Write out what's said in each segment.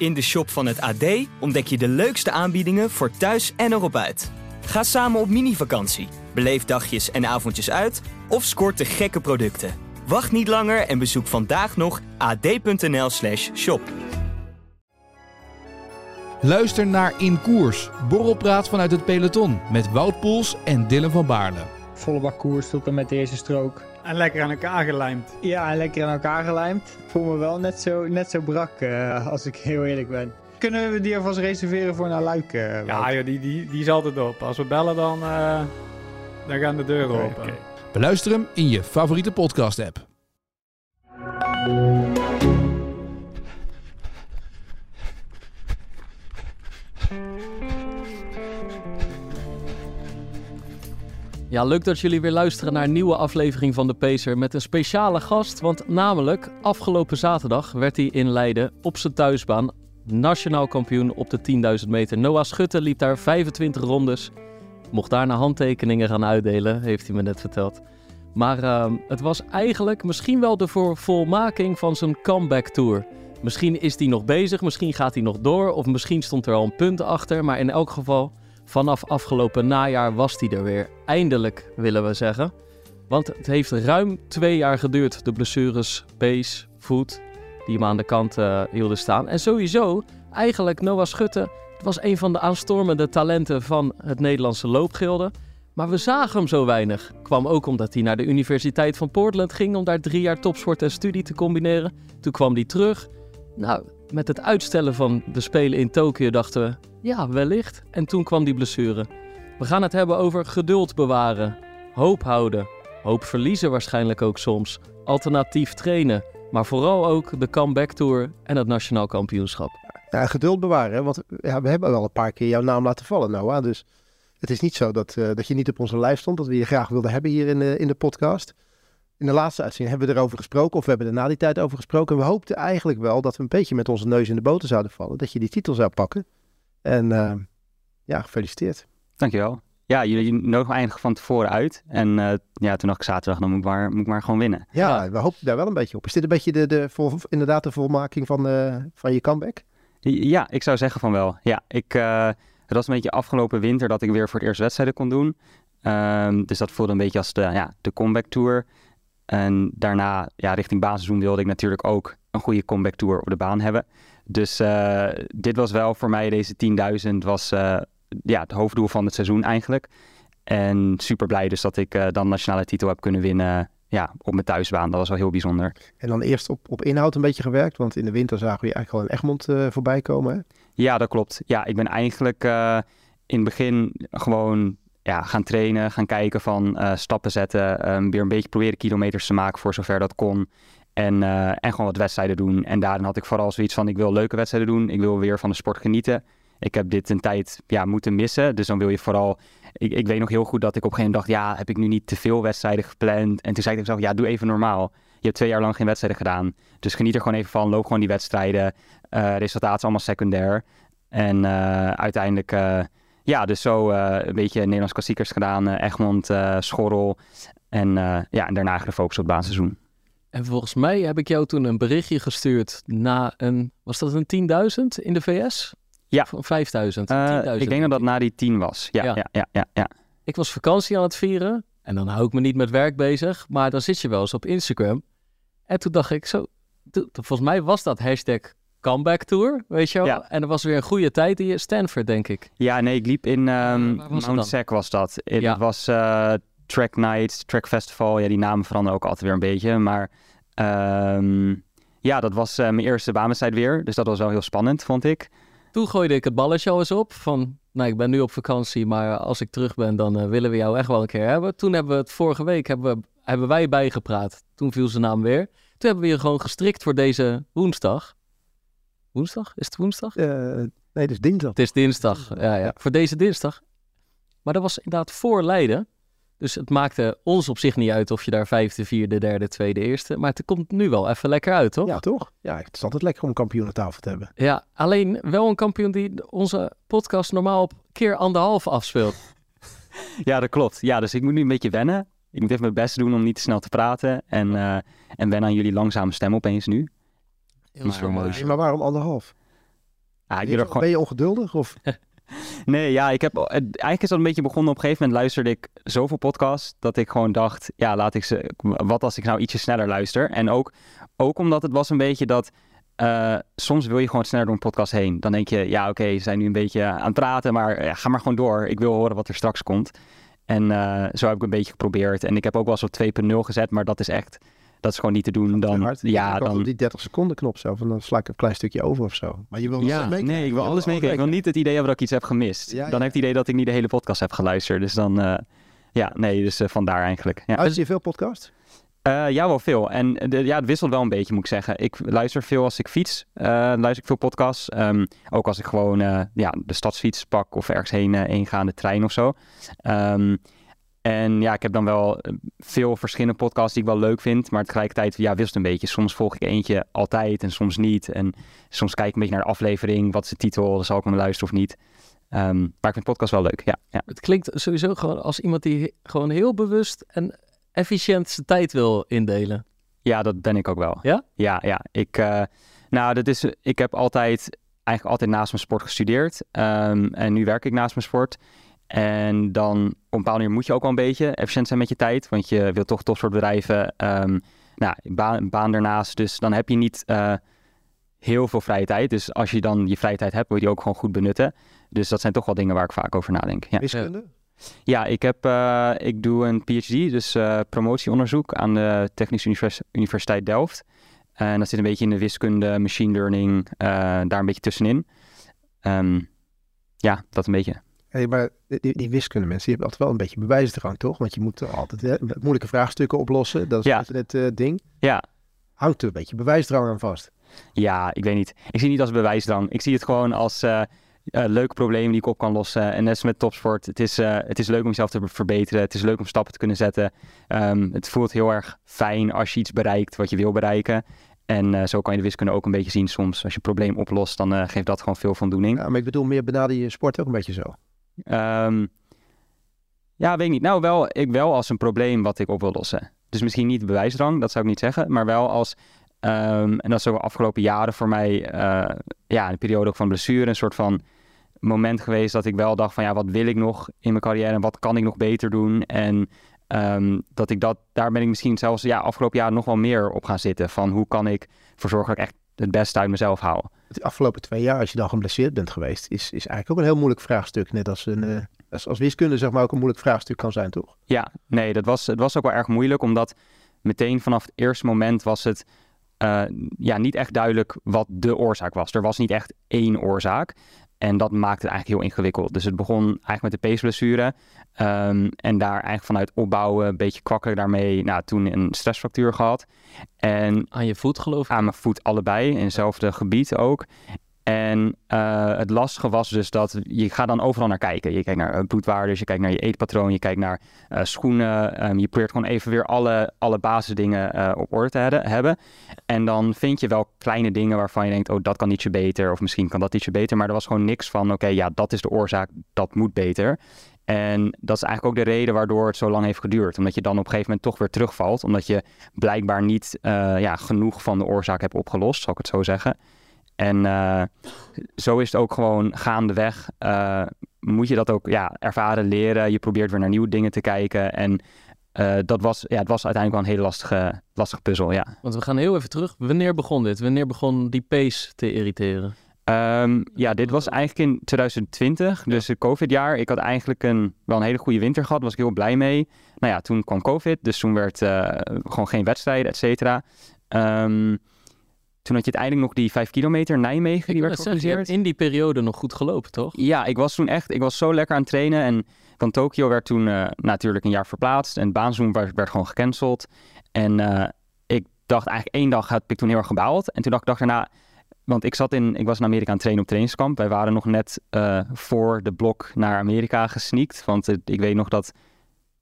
In de shop van het AD ontdek je de leukste aanbiedingen voor thuis en erop uit. Ga samen op mini-vakantie, beleef dagjes en avondjes uit of scoort de gekke producten. Wacht niet langer en bezoek vandaag nog ad.nl/slash shop. Luister naar In Koers, borrelpraat vanuit het peloton met Wout Poels en Dylan van Baarle. Volle bak koers tot en met de eerste strook. En lekker aan elkaar gelijmd. Ja, en lekker aan elkaar gelijmd. Ik voel me wel net zo, net zo brak, uh, als ik heel eerlijk ben. Kunnen we die alvast reserveren voor naar Luik? Uh, ja, joh, die, die, die is altijd op. Als we bellen, dan, uh, dan gaan de deuren okay, open. Okay. Beluister hem in je favoriete podcast-app. Ja, leuk dat jullie weer luisteren naar een nieuwe aflevering van de Pacer met een speciale gast. Want namelijk, afgelopen zaterdag werd hij in Leiden op zijn thuisbaan nationaal kampioen op de 10.000 meter. Noah Schutte liep daar 25 rondes. Mocht daarna handtekeningen gaan uitdelen, heeft hij me net verteld. Maar uh, het was eigenlijk misschien wel de volmaking van zijn comeback tour. Misschien is hij nog bezig, misschien gaat hij nog door, of misschien stond er al een punt achter. Maar in elk geval, Vanaf afgelopen najaar was hij er weer. Eindelijk, willen we zeggen. Want het heeft ruim twee jaar geduurd, de blessures, pees, voet, die hem aan de kant uh, hielden staan. En sowieso, eigenlijk Noah Schutte was een van de aanstormende talenten van het Nederlandse loopgilde. Maar we zagen hem zo weinig. Kwam ook omdat hij naar de Universiteit van Portland ging om daar drie jaar topsport en studie te combineren. Toen kwam hij terug. Nou, met het uitstellen van de Spelen in Tokio dachten we, ja, wellicht. En toen kwam die blessure. We gaan het hebben over geduld bewaren, hoop houden, hoop verliezen waarschijnlijk ook soms, alternatief trainen, maar vooral ook de comeback tour en het nationaal kampioenschap. Ja, geduld bewaren, want ja, we hebben wel een paar keer jouw naam laten vallen, Noah. Dus het is niet zo dat, uh, dat je niet op onze lijst stond, dat we je graag wilden hebben hier in in de podcast. In de laatste uitzending hebben we erover gesproken, of we hebben er na die tijd over gesproken. we hoopten eigenlijk wel dat we een beetje met onze neus in de boter zouden vallen, dat je die titel zou pakken. En uh, ja, gefeliciteerd. Dankjewel. Ja, jullie nodigen me eigenlijk van tevoren uit. En uh, ja, toen dacht ik zaterdag, dan moet ik, maar, moet ik maar gewoon winnen. Ja, we hopen daar wel een beetje op. Is dit een beetje de, de vol, inderdaad de volmaking van, uh, van je comeback? Ja, ik zou zeggen van wel. Ja, ik, het was een beetje afgelopen winter dat ik weer voor het eerst wedstrijden kon doen. Um, dus dat voelde een beetje als de, ja, de comeback tour. En daarna, ja, richting basisseizoen wilde ik natuurlijk ook een goede comeback tour op de baan hebben. Dus uh, dit was wel voor mij, deze 10.000 was uh, ja, het hoofddoel van het seizoen eigenlijk. En super blij dus dat ik uh, dan nationale titel heb kunnen winnen ja, op mijn thuisbaan. Dat was wel heel bijzonder. En dan eerst op, op inhoud een beetje gewerkt, want in de winter zagen we je eigenlijk al in Egmond voorbij komen. Hè? Ja, dat klopt. Ja, ik ben eigenlijk in het begin gewoon ja, gaan trainen, gaan kijken van stappen zetten. Um, weer een beetje proberen kilometers te maken voor zover dat kon. En, uh, en gewoon wat wedstrijden doen. En daarin had ik vooral zoiets van, ik wil leuke wedstrijden doen. Ik wil weer van de sport genieten. Ik heb dit een tijd ja, moeten missen. Dus dan wil je vooral... Ik, ik weet nog heel goed dat ik op een gegeven moment dacht... ja, heb ik nu niet te veel wedstrijden gepland? En toen zei ik mezelf, ja, doe even normaal. Je hebt twee jaar lang geen wedstrijden gedaan. Dus geniet er gewoon even van. Loop gewoon die wedstrijden. Uh, resultaat is allemaal secundair. En uiteindelijk... ja, dus zo een beetje Nederlands klassiekers gedaan. Egmond, Schorrel. En, ja, en daarna gefocust op het baanseizoen. En volgens mij heb ik jou toen een berichtje gestuurd na een, was dat een 10.000 in de VS? Ja. Of 5000? Uh, ik denk dat dat na die 10 was. Ja, ja. Ja, ja, ja, Ik was vakantie aan het vieren en dan hou ik me niet met werk bezig, maar dan zit je wel eens op Instagram. En toen dacht ik zo, volgens mij was dat hashtag comeback tour, weet je wel? Ja. En er was weer een goede tijd in Stanford, denk ik. Ja, nee, ik liep in um, Mount Sac was dat. Het ja. was uh, Track Night, Track Festival. Ja, die namen veranderen ook altijd weer een beetje. Maar um, ja, dat was uh, mijn eerste baanwedstrijd weer. Dus dat was wel heel spannend, vond ik. Toen gooide ik het balletje al eens op van... Nou, ik ben nu op vakantie, maar als ik terug ben, dan uh, willen we jou echt wel een keer hebben. Toen hebben we het vorige week, hebben, we, hebben wij bijgepraat. Toen viel zijn naam weer. Toen hebben we je gewoon gestrikt voor deze woensdag. Woensdag? Is het woensdag? Uh, nee, het is dinsdag. Het is dinsdag, ja, ja. Voor deze dinsdag. Maar dat was inderdaad voor Leiden. Dus het maakte ons op zich niet uit of je daar vijfde, vierde, derde, tweede, eerste. Maar het komt nu wel even lekker uit, toch? Ja, toch? Ja, het is altijd lekker om een kampioen aan tafel te hebben. Ja, alleen wel een kampioen die onze podcast normaal op keer anderhalf afspeelt. ja, dat klopt. Ja, dus ik moet nu een beetje wennen. Ik moet even mijn best doen om niet te snel te praten. En, uh, en wennen aan jullie langzame stem opeens nu. Heel maar, maar waarom anderhalf? Ja, ik Ben je, gewoon... ben je ongeduldig? Of? Nee, ja, ik heb... Eigenlijk is dat een beetje begonnen. Op een gegeven moment luisterde ik zoveel podcasts... dat ik gewoon dacht, ja, laat ik ze... Wat als ik nou ietsje sneller luister? En ook, ook omdat het was een beetje dat... eh, soms wil je gewoon sneller door een podcast heen. Dan denk je, ja, oké, ze zijn nu een beetje aan het praten... maar ja, ga maar gewoon door. Ik wil horen wat er straks komt. En eh, zo heb ik een beetje geprobeerd. En ik heb ook wel eens op 2.0 gezet... maar dat is echt... Dat is gewoon niet te doen. Dan, hard? ja, dan, die 30 seconden knop zo, van dan sla ik een klein stukje over of zo. Maar je wil Ja, alles meekrijgen. nee, ik wil alles meekrijgen. Ik wil niet het idee hebben dat ik iets heb gemist. Ja, dan ja. heb ik het idee dat ik niet de hele podcast heb geluisterd. Dus dan, eh, ja, nee, dus eh, vandaar eigenlijk. Ja. Luister je veel podcast? Eh, ja, wel veel. En de, ja, het wisselt wel een beetje, moet ik zeggen. Ik luister veel als ik fiets. luister ik veel podcasts. Ehm, ook als ik gewoon ja, de stadsfiets pak of ergens heen, heen ga, de trein of zo. Ehm, en ja, ik heb dan wel eh, veel verschillende podcasts die ik wel leuk vind. Maar tegelijkertijd ja, wisselt een beetje. Soms volg ik eentje altijd en soms niet. En soms kijk ik een beetje naar de aflevering. Wat is de titel? Zal ik hem luisteren of niet. Ehm, maar ik vind podcast wel leuk, ja. ja. Het klinkt sowieso gewoon als iemand die gewoon heel bewust en efficiënt zijn tijd wil indelen. Ja, dat ben ik ook wel. Ja? Ja, ja. Ik, eh, nou, dat is, ik heb altijd, eigenlijk altijd naast mijn sport gestudeerd. Ehm, en nu werk ik naast mijn sport. En dan op een bepaalde manier moet je ook wel een beetje efficiënt zijn met je tijd. Want je wilt toch topsportbedrijven, ehm nou, baan, baan ernaast. Dus dan heb je niet eh, heel veel vrije tijd. Dus als je dan je vrije tijd hebt, wil je die ook gewoon goed benutten. Dus dat zijn toch wel dingen waar ik vaak over nadenk. Ja. Wiskunde? Ja, ik, heb, eh, ik doe een PhD, dus eh, promotieonderzoek aan de Technische Univers- Universiteit Delft. En dat zit een beetje in de wiskunde, machine learning, daar een beetje tussenin. Ehm, ja, dat een beetje. Hey, maar die, die wiskunde mensen, die hebben altijd wel een beetje bewijsdrang, toch? Want je moet altijd hè, moeilijke vraagstukken oplossen. Dat is Ja. het eh, ding. Ja, Hangt er een beetje bewijsdrang aan vast. ja, ik weet niet. Ik zie het niet als bewijsdrang. Ik zie het gewoon als eh, eh, leuke problemen die ik op kan lossen. En net als met topsport, het is, het is leuk om jezelf te verbeteren. Het is leuk om stappen te kunnen zetten. Ehm, het voelt heel erg fijn als je iets bereikt wat je wil bereiken. En zo kan je de wiskunde ook een beetje zien soms. Als je een probleem oplost, dan geeft dat gewoon veel voldoening. Ja, maar ik bedoel, meer benader je sport ook een beetje zo. Ehm, ja, weet ik niet. Nou, wel, ik wel als een probleem wat ik op wil lossen. Dus misschien niet bewijsdrang, dat zou ik niet zeggen. Maar wel als, ehm, en dat is zo de afgelopen jaren voor mij, eh, ja, een periode ook van blessure, een soort van moment geweest dat ik wel dacht van, ja, wat wil ik nog in mijn carrière en wat kan ik nog beter doen? En ehm, dat ik dat, daar ben ik misschien zelfs, ja, afgelopen jaar nog wel meer op gaan zitten. Van hoe kan ik ervoor zorgen dat ik echt het beste uit mezelf haal. De afgelopen twee jaar, als je dan geblesseerd bent geweest, is, is eigenlijk ook een heel moeilijk vraagstuk. Net als, een, eh, als, als wiskunde zeg maar ook een moeilijk vraagstuk kan zijn, toch? Ja, nee, dat was, het was ook wel erg moeilijk, omdat meteen vanaf het eerste moment was het eh, ja, niet echt duidelijk wat de oorzaak was. Er was niet echt één oorzaak. En dat maakte het eigenlijk heel ingewikkeld. Dus het begon eigenlijk met de peesblessure. ehm, en daar eigenlijk vanuit opbouwen, een beetje kwakkelijk daarmee. Nou, toen een stressfractuur gehad. En Aan je voet geloof ik. aan mijn voet allebei, in hetzelfde gebied ook. En eh, het lastige was dus dat je gaat dan overal naar kijken. Je kijkt naar eh, bloedwaardes, je kijkt naar je eetpatroon, je kijkt naar eh, schoenen. Ehm, je probeert gewoon even weer alle, alle basisdingen op orde te hebben-. En dan vind je wel kleine dingen waarvan je denkt, oh dat kan ietsje beter. Of misschien kan dat ietsje beter. Maar er was gewoon niks van, oké, ja dat is de oorzaak, dat moet beter. En dat is eigenlijk ook de reden waardoor het zo lang heeft geduurd. Omdat je dan op een gegeven moment toch weer terugvalt. Omdat je blijkbaar niet ja, genoeg van de oorzaak hebt opgelost, zal ik het zo zeggen. En eh, zo is het ook gewoon gaandeweg. eh moet je dat ook ja, ervaren, leren. Je probeert weer naar nieuwe dingen te kijken. En eh, dat was, ja, het was uiteindelijk wel een hele lastige, lastige puzzel, ja. Want we gaan heel even terug. Wanneer begon dit? Wanneer begon die pace te irriteren? Ehm, ja, dit was eigenlijk in 2020, dus het COVID-jaar. Ik had eigenlijk een, wel een hele goede winter gehad, was ik heel blij mee. Nou ja, toen kwam COVID, dus toen werd gewoon geen wedstrijden, et cetera. Ehm, toen had je uiteindelijk nog die 5 kilometer Nijmegen, die Ik werd je hebt georganiseerd. in die periode nog goed gelopen, toch? Ja, ik was toen echt, ik was zo lekker aan het trainen. En van Tokio werd toen eh, natuurlijk een jaar verplaatst. En Baanzoom werd, werd gewoon gecanceld. En eh, ik dacht eigenlijk één dag had ik toen heel erg gebaald. En toen dacht ik dag daarna, want ik zat in, ik was in Amerika aan het trainen op trainingskamp. Wij waren nog net eh, voor de blok naar Amerika gesneakt. Want ik weet nog dat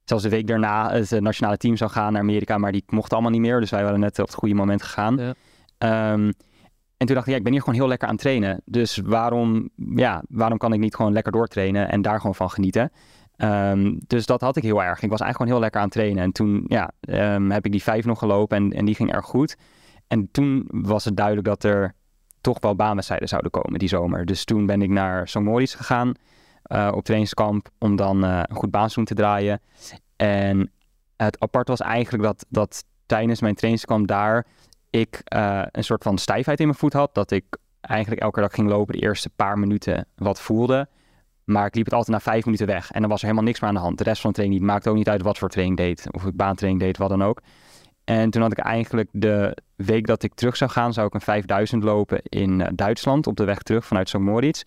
zelfs de week daarna het nationale team zou gaan naar Amerika. Maar die mochten allemaal niet meer. Dus wij waren net op het goede moment gegaan. Ja. Ehm, en toen dacht ik, ja, ik ben hier gewoon heel lekker aan trainen. Dus waarom, ja, waarom kan ik niet gewoon lekker doortrainen en daar gewoon van genieten? Ehm, dus dat had ik heel erg. Ik was eigenlijk gewoon heel lekker aan trainen. En toen ja, ehm, heb ik die vijf nog gelopen en, en die ging erg goed. En toen was het duidelijk dat er toch wel baanwedstrijden zouden komen die zomer. Dus toen ben ik naar St. Moritz gegaan uh, op trainingskamp om dan uh, een goed baanseizoen te draaien. En het apart was eigenlijk dat, dat tijdens mijn trainingskamp daar ik uh, een soort van stijfheid in mijn voet had. Dat ik eigenlijk elke dag ging lopen de eerste paar minuten wat voelde. Maar ik liep het altijd na vijf minuten weg. En dan was er helemaal niks meer aan de hand. De rest van de training. Maakte ook niet uit wat voor training deed. Of ik baantraining deed, wat dan ook. En toen had ik eigenlijk de week dat ik terug zou gaan, zou ik een 5000 lopen in Duitsland op de weg terug vanuit St. Moritz.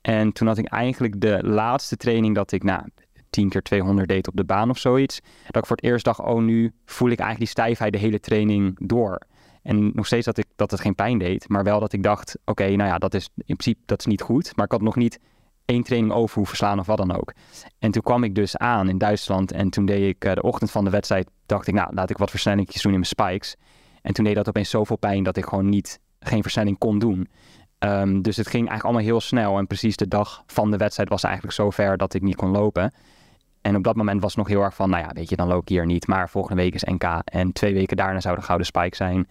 En toen had ik eigenlijk de laatste training dat ik, nou, 10 keer 200 deed op de baan of zoiets. Dat ik voor het eerst dacht, oh nu voel ik eigenlijk die stijfheid de hele training door. En nog steeds dat, ik, dat het geen pijn deed, maar wel dat ik dacht, oké, nou ja, dat is in principe dat is niet goed. Maar ik had nog niet één training over hoeven slaan of wat dan ook. En toen kwam ik dus aan in Duitsland en toen deed ik uh, de ochtend van de wedstrijd, dacht ik, nou, laat ik wat versnellingjes doen in mijn spikes. En toen deed dat opeens zoveel pijn dat ik gewoon niet, geen versnelling kon doen. Um, dus het ging eigenlijk allemaal heel snel. En precies de dag van de wedstrijd was eigenlijk zo ver dat ik niet kon lopen. En op dat moment was het nog heel erg van, nou ja, weet je, dan loop ik hier niet. Maar volgende week is NK. En twee weken daarna zou de Gouden Spike zijn.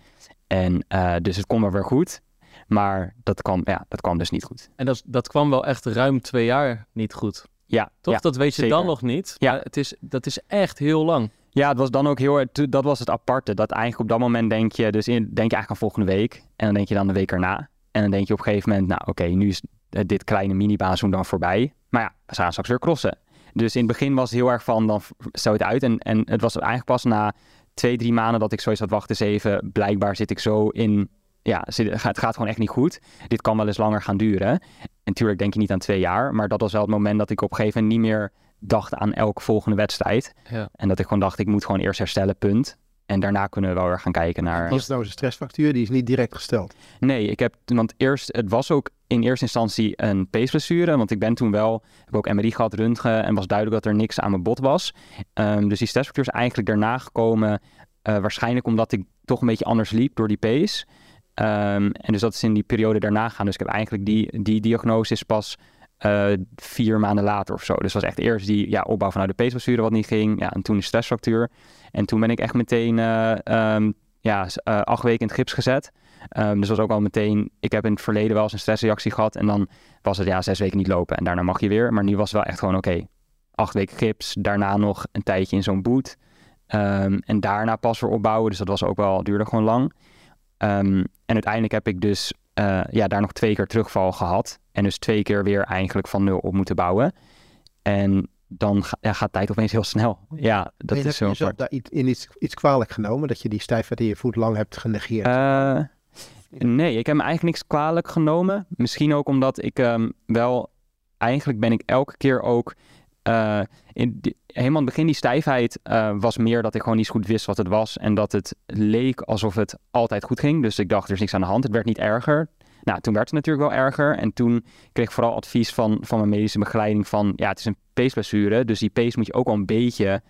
En uh, dus het kon wel weer goed. Maar dat kwam, ja, dat kwam dus niet goed. En dat, dat kwam wel echt ruim twee jaar niet goed. Ja. Toch? Ja, dat weet je zeker. dan nog niet. Ja. Maar het is, dat is echt heel lang. Ja, het was dan ook heel dat was het aparte. Dat eigenlijk op dat moment denk je, dus in, denk je eigenlijk aan volgende week. En dan denk je dan de week erna. En dan denk je op een gegeven moment, nou oké, nu is dit kleine minibaanzoen dan voorbij. Maar ja, we gaan straks weer crossen. Dus in het begin was het heel erg van, dan stel het uit. En, en het was eigenlijk pas na twee, drie maanden dat ik zoiets had, wacht eens even. Blijkbaar zit ik zo in, ja, het gaat gewoon echt niet goed. Dit kan wel eens langer gaan duren. En natuurlijk denk je niet aan twee jaar. Maar dat was wel het moment dat ik op een gegeven moment niet meer dacht aan elke volgende wedstrijd. Ja. En dat ik gewoon dacht, ik moet gewoon eerst herstellen, punt. En daarna kunnen we wel weer gaan kijken naar... Was het nou een stressfactuur? Die is niet direct gesteld. Nee, ik heb, want eerst, het was ook in eerste instantie een peesblessure, want ik ben toen wel, heb ook MRI gehad, röntgen en was duidelijk dat er niks aan mijn bot was. Um, dus die stressfactuur is eigenlijk daarna gekomen, uh, waarschijnlijk omdat ik toch een beetje anders liep door die pees. Um, en dus dat is in die periode daarna gaan. Dus ik heb eigenlijk die, die diagnose pas uh, vier maanden later of zo. Dus was echt eerst die ja, opbouw vanuit de peesblessure wat niet ging. Ja, en toen de stressfactuur. En toen ben ik echt meteen uh, um, ja, acht weken in het gips gezet. Um, dus was ook al meteen, ik heb in het verleden wel eens een stressreactie gehad. En dan was het ja, zes weken niet lopen. En daarna mag je weer. Maar nu was het wel echt gewoon oké. Okay, acht weken gips. Daarna nog een tijdje in zo'n boot. Um, en daarna pas weer opbouwen. Dus dat was ook wel, duurde gewoon lang. Um, en uiteindelijk heb ik dus uh, ja, daar nog twee keer terugval gehad. En dus twee keer weer eigenlijk van nul op moeten bouwen. En dan ga, ja, gaat tijd opeens heel snel. Ja, dat en is zo. Heb je daar iets, in iets, iets kwalijk genomen? Dat je die stijfheid in je voet lang hebt genegeerd? Uh, nee, ik heb me eigenlijk niks kwalijk genomen. Misschien ook omdat ik um, wel... Eigenlijk ben ik elke keer ook... Uh, in helemaal in het begin die stijfheid uh, was meer dat ik gewoon niet goed wist wat het was. En dat het leek alsof het altijd goed ging. Dus ik dacht, er is niks aan de hand. Het werd niet erger. Nou, toen werd het natuurlijk wel erger. En toen kreeg ik vooral advies van, van mijn medische begeleiding van... ja, het is een peesblessure, dus die pees moet je ook wel een beetje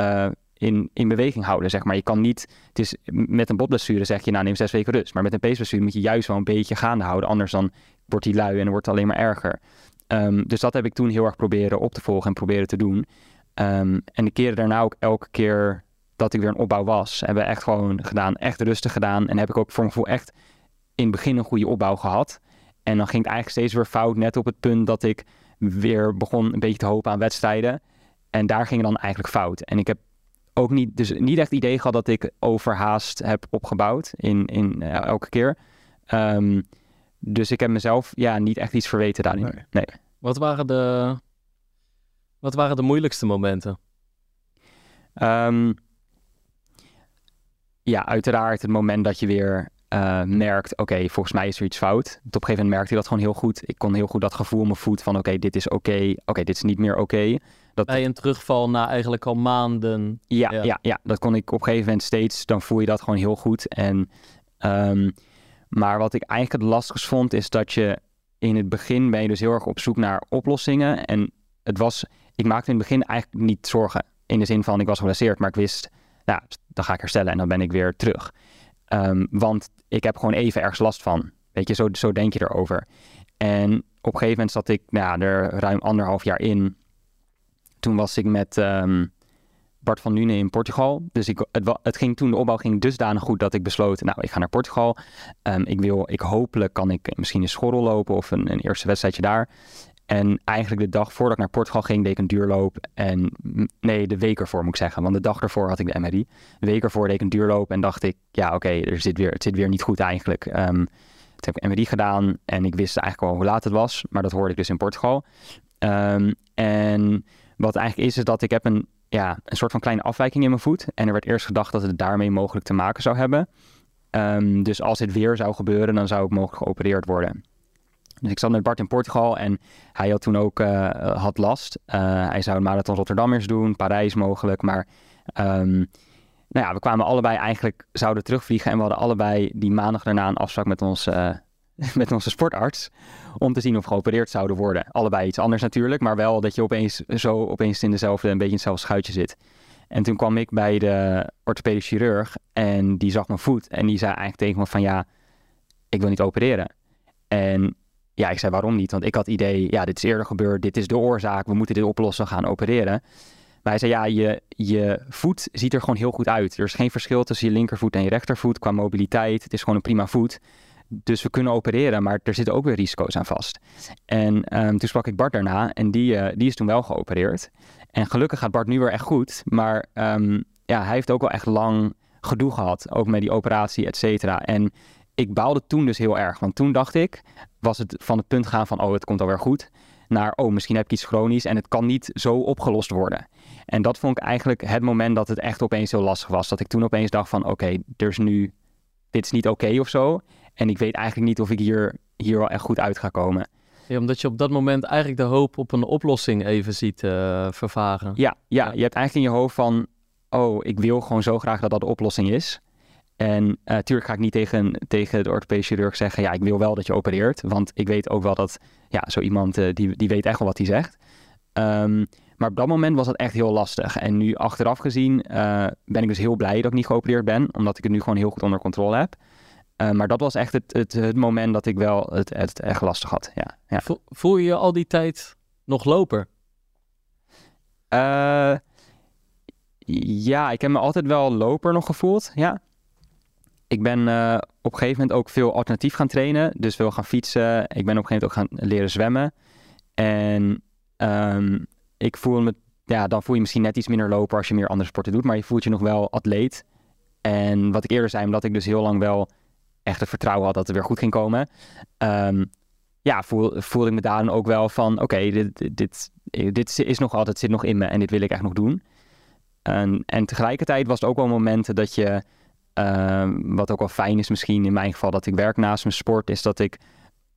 uh, in, in beweging houden, zeg maar. Je kan niet... Het is, met een botblessure zeg je, nou, neem zes weken rust. Maar met een peesblessure moet je juist wel een beetje gaande houden. Anders dan wordt die lui en wordt het alleen maar erger. Um, dus dat heb ik toen heel erg proberen op te volgen en proberen te doen. Um, en de keren daarna ook elke keer dat ik weer een opbouw was... hebben we echt gewoon gedaan, echt rustig gedaan. En heb ik ook voor mijn gevoel echt in het begin een goede opbouw gehad. En dan ging het eigenlijk steeds weer fout, net op het punt dat ik weer begon een beetje te hopen aan wedstrijden. En daar ging het dan eigenlijk fout. En ik heb ook niet, dus niet echt het idee gehad dat ik overhaast heb opgebouwd in, in uh, elke keer. Um, dus ik heb mezelf ja, niet echt iets verweten daarin. Nee. nee. Wat, waren de, wat waren de moeilijkste momenten? Um, ja, uiteraard het moment dat je weer uh, merkt, oké, okay, volgens mij is er iets fout. Op een gegeven moment merkte ik dat gewoon heel goed. Ik kon heel goed dat gevoel in mijn voet van, oké, okay, dit is oké, okay, oké, okay, dit is niet meer oké. Dat... Bij een terugval na eigenlijk al maanden. Ja, ja, ja, ja, dat kon ik op een gegeven moment steeds, dan voel je dat gewoon heel goed. En, um, maar wat ik eigenlijk het lastigst vond, is dat je in het begin ben je dus heel erg op zoek naar oplossingen. En het was, ik maakte in het begin eigenlijk niet zorgen. In de zin van, ik was geblesseerd, maar ik wist, nou, dan ga ik herstellen en dan ben ik weer terug. Um, want ik heb gewoon even ergens last van. Weet je, zo, zo denk je erover. En op een gegeven moment zat ik nou, er ruim anderhalf jaar in. Toen was ik met, um, Bart van Nune in Portugal. Dus ik, het, ging toen, de opbouw ging dusdanig goed dat ik besloot, nou, ik ga naar Portugal. Ehm, ik wil, ik hopelijk kan ik misschien een schorrel lopen of een, een eerste wedstrijdje daar. En eigenlijk de dag voordat ik naar Portugal ging, deed ik een duurloop. En nee, de week ervoor moet ik zeggen. Want de dag ervoor had ik de MRI. De week ervoor deed ik een duurloop en dacht ik, ja oké, er zit weer, het zit weer niet goed eigenlijk. Ehm, toen heb ik MRI gedaan en ik wist eigenlijk al hoe laat het was. Maar dat hoorde ik dus in Portugal. Ehm, en wat eigenlijk is, is dat ik heb een, ja, een soort van kleine afwijking in mijn voet. En er werd eerst gedacht dat het daarmee mogelijk te maken zou hebben. Ehm, dus als dit weer zou gebeuren, dan zou ik mogelijk geopereerd worden. Dus ik zat met Bart in Portugal en hij had toen ook eh, had last. Eh, hij zou een marathon Rotterdam eerst doen, Parijs mogelijk. Maar ehm, nou ja, we kwamen allebei eigenlijk, zouden terugvliegen. En we hadden allebei die maandag daarna een afspraak met, ons, met onze sportarts. Om te zien of geopereerd zouden worden. Allebei iets anders natuurlijk, maar wel dat je opeens zo opeens in dezelfde, een beetje in hetzelfde schuitje zit. En toen kwam ik bij de orthopedisch chirurg en die zag mijn voet. En die zei eigenlijk tegen me van ja, ik wil niet opereren. En ja, ik zei waarom niet? Want ik had het idee, ja, dit is eerder gebeurd, dit is de oorzaak, we moeten dit oplossen, gaan opereren. Maar hij zei, ja, je, je voet ziet er gewoon heel goed uit. Er is geen verschil tussen je linkervoet en je rechtervoet qua mobiliteit. Het is gewoon een prima voet. Dus we kunnen opereren, maar er zitten ook weer risico's aan vast. En ehm, toen sprak ik Bart daarna en die, eh, die is toen wel geopereerd. En gelukkig gaat Bart nu weer echt goed. Maar ehm, ja, hij heeft ook wel echt lang gedoe gehad, ook met die operatie, et cetera. En ik baalde toen dus heel erg, want toen dacht ik, was het van het punt gaan van, oh, het komt alweer goed, naar, oh, misschien heb ik iets chronisch en het kan niet zo opgelost worden. En dat vond ik eigenlijk het moment dat het echt opeens heel lastig was. Dat ik toen opeens dacht van, oké, er is nu, dit is niet oké of zo. En ik weet eigenlijk niet of ik hier, hier wel echt goed uit ga komen. Ja, omdat je op dat moment eigenlijk de hoop op een oplossing even ziet eh, vervagen. Ja, ja, Ja. je hebt eigenlijk in je hoofd van, oh, ik wil gewoon zo graag dat dat de oplossing is. En natuurlijk ga ik niet tegen, tegen de orthopedische chirurg zeggen, ja, ik wil wel dat je opereert. Want ik weet ook wel dat, ja, zo iemand, eh, die, die weet echt wel wat hij zegt. Ehm, maar op dat moment was dat echt heel lastig. En nu achteraf gezien eh, ben ik dus heel blij dat ik niet geopereerd ben. Omdat ik het nu gewoon heel goed onder controle heb. Eh, maar dat was echt het, het, het moment dat ik wel het, het echt lastig had. Ja, ja. Vo- Voel je je al die tijd nog loper? Eh, ja, ik heb me altijd wel loper nog gevoeld. Ja. Ik ben eh, op een gegeven moment ook veel alternatief gaan trainen. Dus veel gaan fietsen. Ik ben op een gegeven moment ook gaan leren zwemmen. En ehm, ik voel me, ja, dan voel je misschien net iets minder loper als je meer andere sporten doet. Maar je voelt je nog wel atleet. En wat ik eerder zei, omdat ik dus heel lang wel echt het vertrouwen had dat het weer goed ging komen. ehm, ja, voel, voelde ik me daar dan ook wel van, oké, dit, dit, dit, is nog altijd, zit nog in me en dit wil ik echt nog doen. En, en tegelijkertijd was het ook wel momenten dat je, ehm, wat ook wel fijn is misschien in mijn geval, dat ik werk naast mijn sport, is dat ik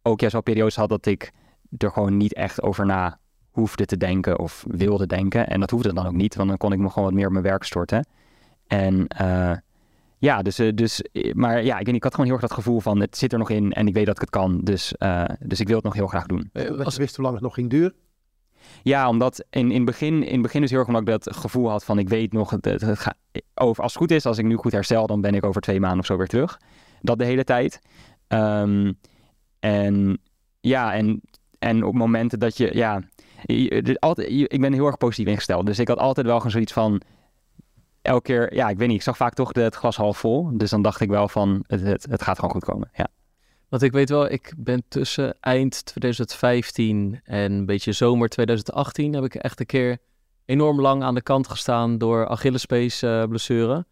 ook juist wel periodes had dat ik er gewoon niet echt over na hoefde te denken of wilde denken. En dat hoefde dan ook niet, want dan kon ik me gewoon wat meer op mijn werk storten. En eh, ja, dus, eh, dus, eh, maar ja, ik, weet niet, ik had gewoon heel erg dat gevoel van het zit er nog in en ik weet dat ik het kan. Dus, eh, dus ik wil het nog heel graag doen. Als- je wist hoe lang het nog ging duren. Ja, omdat in, in, het begin, in het begin is heel erg omdat ik dat gevoel had van ik weet nog, het, het, het ga- over, als het goed is, als ik nu goed herstel, dan ben ik over twee maanden of zo weer terug. Dat de hele tijd. Ehm, en ja, en, en op momenten dat je, ja, je- altijd, je- ik ben heel erg positief ingesteld. Dus ik had altijd wel gewoon zoiets van, elke keer, ja, ik weet niet, ik zag vaak toch de, het glas half vol. Dus dan dacht ik wel van, het, het, het gaat gewoon goed komen. Ja. Want ik weet wel, ik ben tussen eind 2015 en een beetje zomer 2018 heb ik echt een keer enorm lang aan de kant gestaan door Achillespees eh, blessure.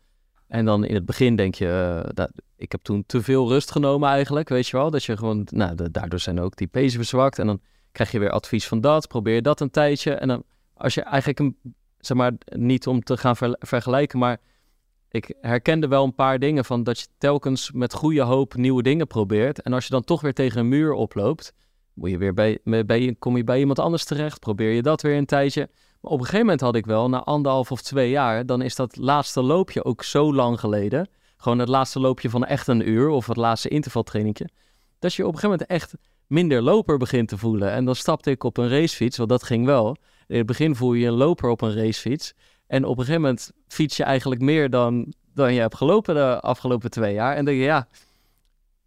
En dan in het begin denk je, eh, dat, ik heb toen te veel rust genomen eigenlijk, weet je wel. Dat je gewoon, nou, de- daardoor zijn ook die pezen verzwakt. En dan krijg je weer advies van dat, probeer dat een tijdje. En dan, als je eigenlijk, een, zeg maar, niet om te gaan ver- vergelijken, maar ik herkende wel een paar dingen van dat je telkens met goede hoop nieuwe dingen probeert. En als je dan toch weer tegen een muur oploopt, moet je weer bij, bij, kom je bij iemand anders terecht, probeer je dat weer een tijdje. Maar op een gegeven moment had ik wel, na anderhalf of twee jaar, dan is dat laatste loopje ook zo lang geleden. Gewoon het laatste loopje van echt een uur of het laatste intervaltrainingje. Dat je op een gegeven moment echt minder loper begint te voelen. En dan stapte ik op een racefiets, want dat ging wel. In het begin voel je je een loper op een racefiets. En op een gegeven moment fiets je eigenlijk meer dan, dan je hebt gelopen de afgelopen twee jaar. En denk je, ja,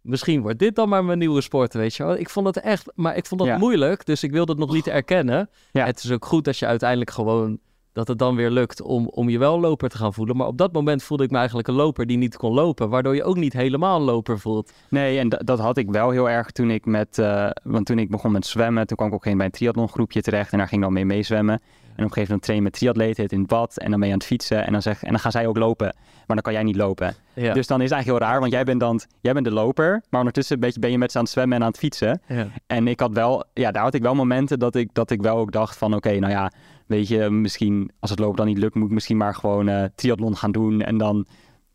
misschien wordt dit dan maar mijn nieuwe sport, weet je wel. Ik vond het echt, maar ik vond dat Ja. moeilijk, dus ik wilde het nog niet erkennen. Ja. Het is ook goed dat je uiteindelijk gewoon dat het dan weer lukt om, om je wel loper te gaan voelen. Maar op dat moment voelde ik me eigenlijk een loper die niet kon lopen. Waardoor je ook niet helemaal loper voelt. Nee, en dat had ik wel heel erg toen ik met... Uh, want toen ik begon met zwemmen, toen kwam ik ook geen bij een triathlongroepje terecht. En daar ging dan mee meezwemmen. En op een gegeven moment train je met triatleten het in het bad. En dan ben je aan het fietsen. En dan, zeg, en dan gaan zij ook lopen. Maar dan kan jij niet lopen. Ja. Dus dan is het eigenlijk heel raar. Want jij bent dan jij bent de loper. Maar ondertussen ben je, ben je met ze aan het zwemmen en aan het fietsen. Ja. En ik had wel... Ja, daar had ik wel momenten dat ik, dat ik wel ook dacht van... Oké, nou ja, weet je, misschien als het lopen dan niet lukt... moet ik misschien maar gewoon uh, triathlon gaan doen. En dan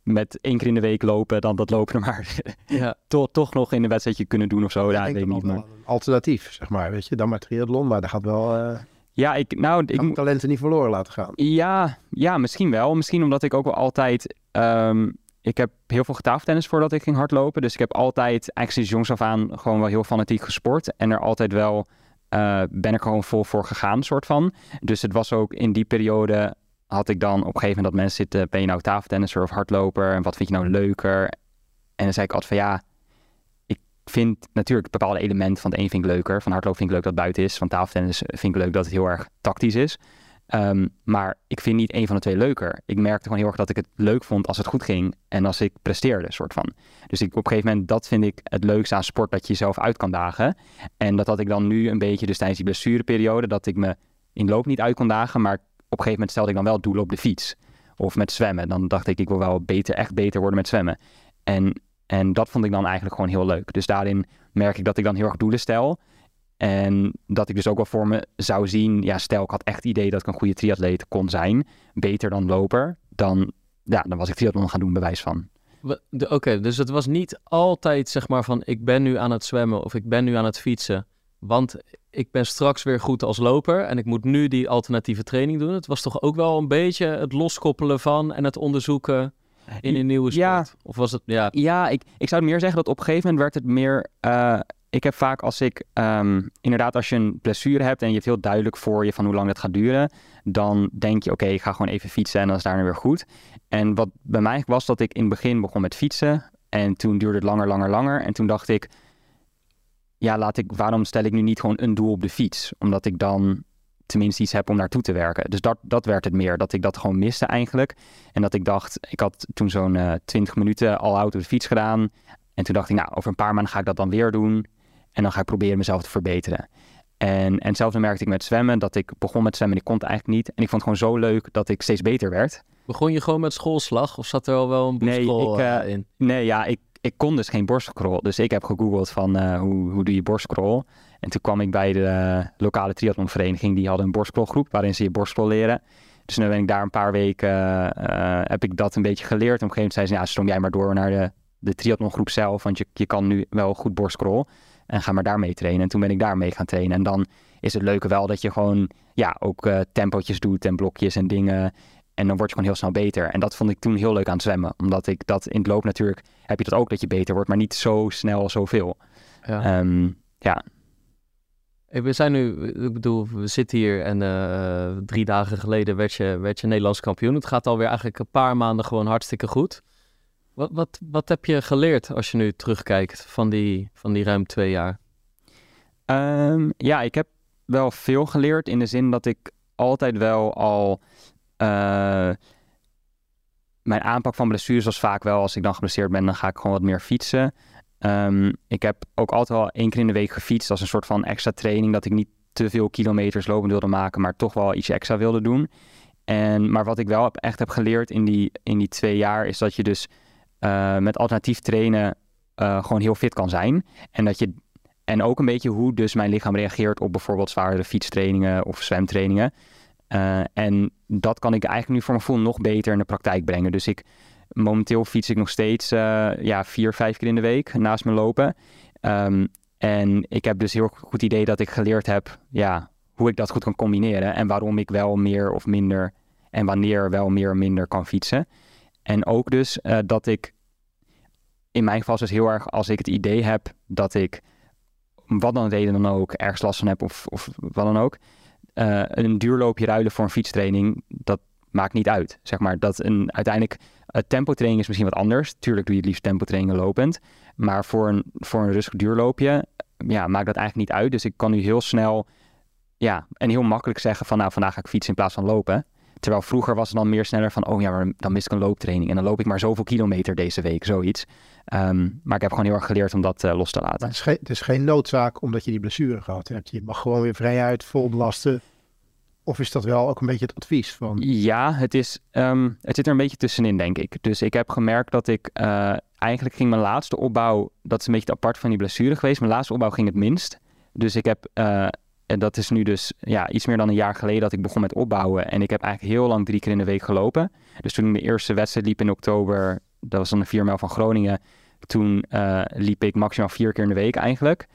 met één keer in de week lopen, dan dat lopen er maar Ja. toch, toch nog in een wedstrijdje kunnen doen of zo. Ja, ik ik denk weet dat niet. Maar... een alternatief, zeg maar. Weet je, dan maar triathlon, maar daar gaat wel... eh Ja, ik, nou, ik, moet talenten niet verloren laten gaan. Ja, ja, misschien wel. Misschien omdat ik ook wel altijd... ehm, ik heb heel veel getafeltennis voordat ik ging hardlopen. Dus ik heb altijd, eigenlijk sinds jongs af aan, gewoon wel heel fanatiek gesport. En er altijd wel, eh, ben ik gewoon vol voor gegaan, soort van. Dus het was ook in die periode, had ik dan op een gegeven moment dat mensen zitten... Ben je nou tafeltennisser of hardloper? En wat vind je nou leuker? En dan zei ik altijd van ja, vind natuurlijk bepaalde elementen van het een vind ik leuker. Van hardlopen vind ik leuk dat het buiten is. Van tafeltennis vind ik leuk dat het heel erg tactisch is. Ehm, maar ik vind niet één van de twee leuker. Ik merkte gewoon heel erg dat ik het leuk vond als het goed ging en als ik presteerde, soort van. Dus ik, op een gegeven moment, dat vind ik het leukste aan sport, dat je jezelf uit kan dagen. En dat had ik dan nu een beetje, dus tijdens die blessureperiode, dat ik me in loop niet uit kon dagen, maar op een gegeven moment stelde ik dan wel doelen op de fiets. Of met zwemmen. Dan dacht ik, ik wil wel beter, echt beter worden met zwemmen. En, en dat vond ik dan eigenlijk gewoon heel leuk. Dus daarin merk ik dat ik dan heel erg doelen stel. En dat ik dus ook wel voor me zou zien, ja, stel ik had echt het idee dat ik een goede triatleet kon zijn, beter dan loper, dan, ja, dan was ik triathlon gaan doen, bewijs van. Oké, dus het was niet altijd zeg maar van ik ben nu aan het zwemmen of ik ben nu aan het fietsen. Want ik ben straks weer goed als loper en ik moet nu die alternatieve training doen. Het was toch ook wel een beetje het loskoppelen van en het onderzoeken in een nieuwe sport. Ja. Of was het, ja, Ja, ik, ik zou meer zeggen dat op een gegeven moment werd het meer. eh, ik heb vaak als ik ehm, inderdaad, als je een blessure hebt en je hebt heel duidelijk voor je van hoe lang dat gaat duren, dan denk je, oké, ik ga gewoon even fietsen en dan is daarna weer goed. En wat bij mij was dat ik in het begin begon met fietsen en toen duurde het langer, langer, langer. En toen dacht ik, ja, laat ik, waarom stel ik nu niet gewoon een doel op de fiets? Omdat ik dan tenminste iets heb om naartoe te werken. Dus dat, dat werd het meer, dat ik dat gewoon miste eigenlijk. En dat ik dacht, ik had toen zo'n eh 20 minuten al out op de fiets gedaan. En toen dacht ik, nou, over een paar maanden ga ik dat dan weer doen. En dan ga ik proberen mezelf te verbeteren. En, en hetzelfde merkte ik met zwemmen, dat ik begon met zwemmen en ik kon het eigenlijk niet. En ik vond het gewoon zo leuk dat ik steeds beter werd. begon je gewoon met schoolslag of zat er al wel een Nee, boestrol ik, eh, in? Nee, ja, ik, ik kon dus geen borstcrawl. Dus ik heb gegoogeld van eh, hoe, hoe doe je borstcrawl. En toen kwam ik bij de lokale triathlonvereniging. Die hadden een borstcrawlgroep waarin ze je borstcrawl leren. Dus nu ben ik daar een paar weken, eh, heb ik dat een beetje geleerd. Op een gegeven moment zei ze, ja, stroom jij maar door naar de, de triathlongroep zelf. Want je, je kan nu wel goed borstcrawl. En ga maar daarmee trainen. En toen ben ik daarmee gaan trainen. En dan is het leuke wel dat je gewoon, ja, ook tempootjes doet en blokjes en dingen. En dan word je gewoon heel snel beter. En dat vond ik toen heel leuk aan het zwemmen. Omdat ik dat in het loop natuurlijk heb je dat ook dat je beter wordt, maar niet zo snel zoveel. Ja. Ehm, ja. We zijn nu, ik bedoel, we zitten hier en eh, drie dagen geleden werd je, werd je Nederlands kampioen. Het gaat alweer eigenlijk een paar maanden gewoon hartstikke goed. Wat, wat, wat heb je geleerd als je nu terugkijkt van die, van die ruim twee jaar? Ehm, ja, ik heb wel veel geleerd in de zin dat ik altijd wel al. eh, mijn aanpak van blessures was vaak wel, als ik dan geblesseerd ben, dan ga ik gewoon wat meer fietsen. Ehm, ik heb ook altijd wel één keer in de week gefietst als een soort van extra training. Dat ik niet te veel kilometers lopend wilde maken, maar toch wel iets extra wilde doen. En, maar wat ik wel echt heb geleerd in die, in die twee jaar, is dat je dus eh, met alternatief trainen eh, gewoon heel fit kan zijn. En dat je en ook een beetje hoe dus mijn lichaam reageert op bijvoorbeeld zwaardere fietstrainingen of zwemtrainingen. Eh, en dat kan ik eigenlijk nu voor mijn gevoel nog beter in de praktijk brengen. Dus ik, momenteel fiets ik nog steeds eh, ja, vier, vijf keer in de week naast me lopen. Ehm, en ik heb dus heel goed idee dat ik geleerd heb ja, hoe ik dat goed kan combineren. En waarom ik wel meer of minder en wanneer wel meer of minder kan fietsen. En ook dus eh, dat ik in mijn geval is heel erg als ik het idee heb dat ik wat dan reden dan ook, ergens last van heb of, of wat dan ook. eh, een duurloopje ruilen voor een fietstraining, dat maakt niet uit. Zeg maar dat een uiteindelijk uh, tempotraining is misschien wat anders. Tuurlijk doe je het liefst tempotrainingen lopend. Maar voor een, voor een rustig duurloopje ja, maakt dat eigenlijk niet uit. Dus ik kan nu heel snel ja, en heel makkelijk zeggen van nou vandaag ga ik fietsen in plaats van lopen. terwijl vroeger was het dan meer sneller van, oh ja, maar dan mis ik een looptraining. En dan loop ik maar zoveel kilometer deze week, zoiets. Ehm, maar ik heb gewoon heel erg geleerd om dat eh, los te laten. het is, het is geen noodzaak omdat je die blessure gehad hebt. Je mag gewoon weer vrijuit, vol belasten. Of is dat wel ook een beetje het advies van... Ja, het, is, ehm, het zit er een beetje tussenin, denk ik. Dus ik heb gemerkt dat ik eh, eigenlijk ging mijn laatste opbouw, dat is een beetje apart van die blessure geweest. Mijn laatste opbouw ging het minst. Dus ik heb, eh, en dat is nu dus ja, iets meer dan een jaar geleden dat ik begon met opbouwen. En ik heb eigenlijk heel lang drie keer in de week gelopen. Dus toen ik mijn eerste wedstrijd liep in oktober, dat was dan de 4 mijl van Groningen. Toen eh, liep ik maximaal vier keer in de week eigenlijk.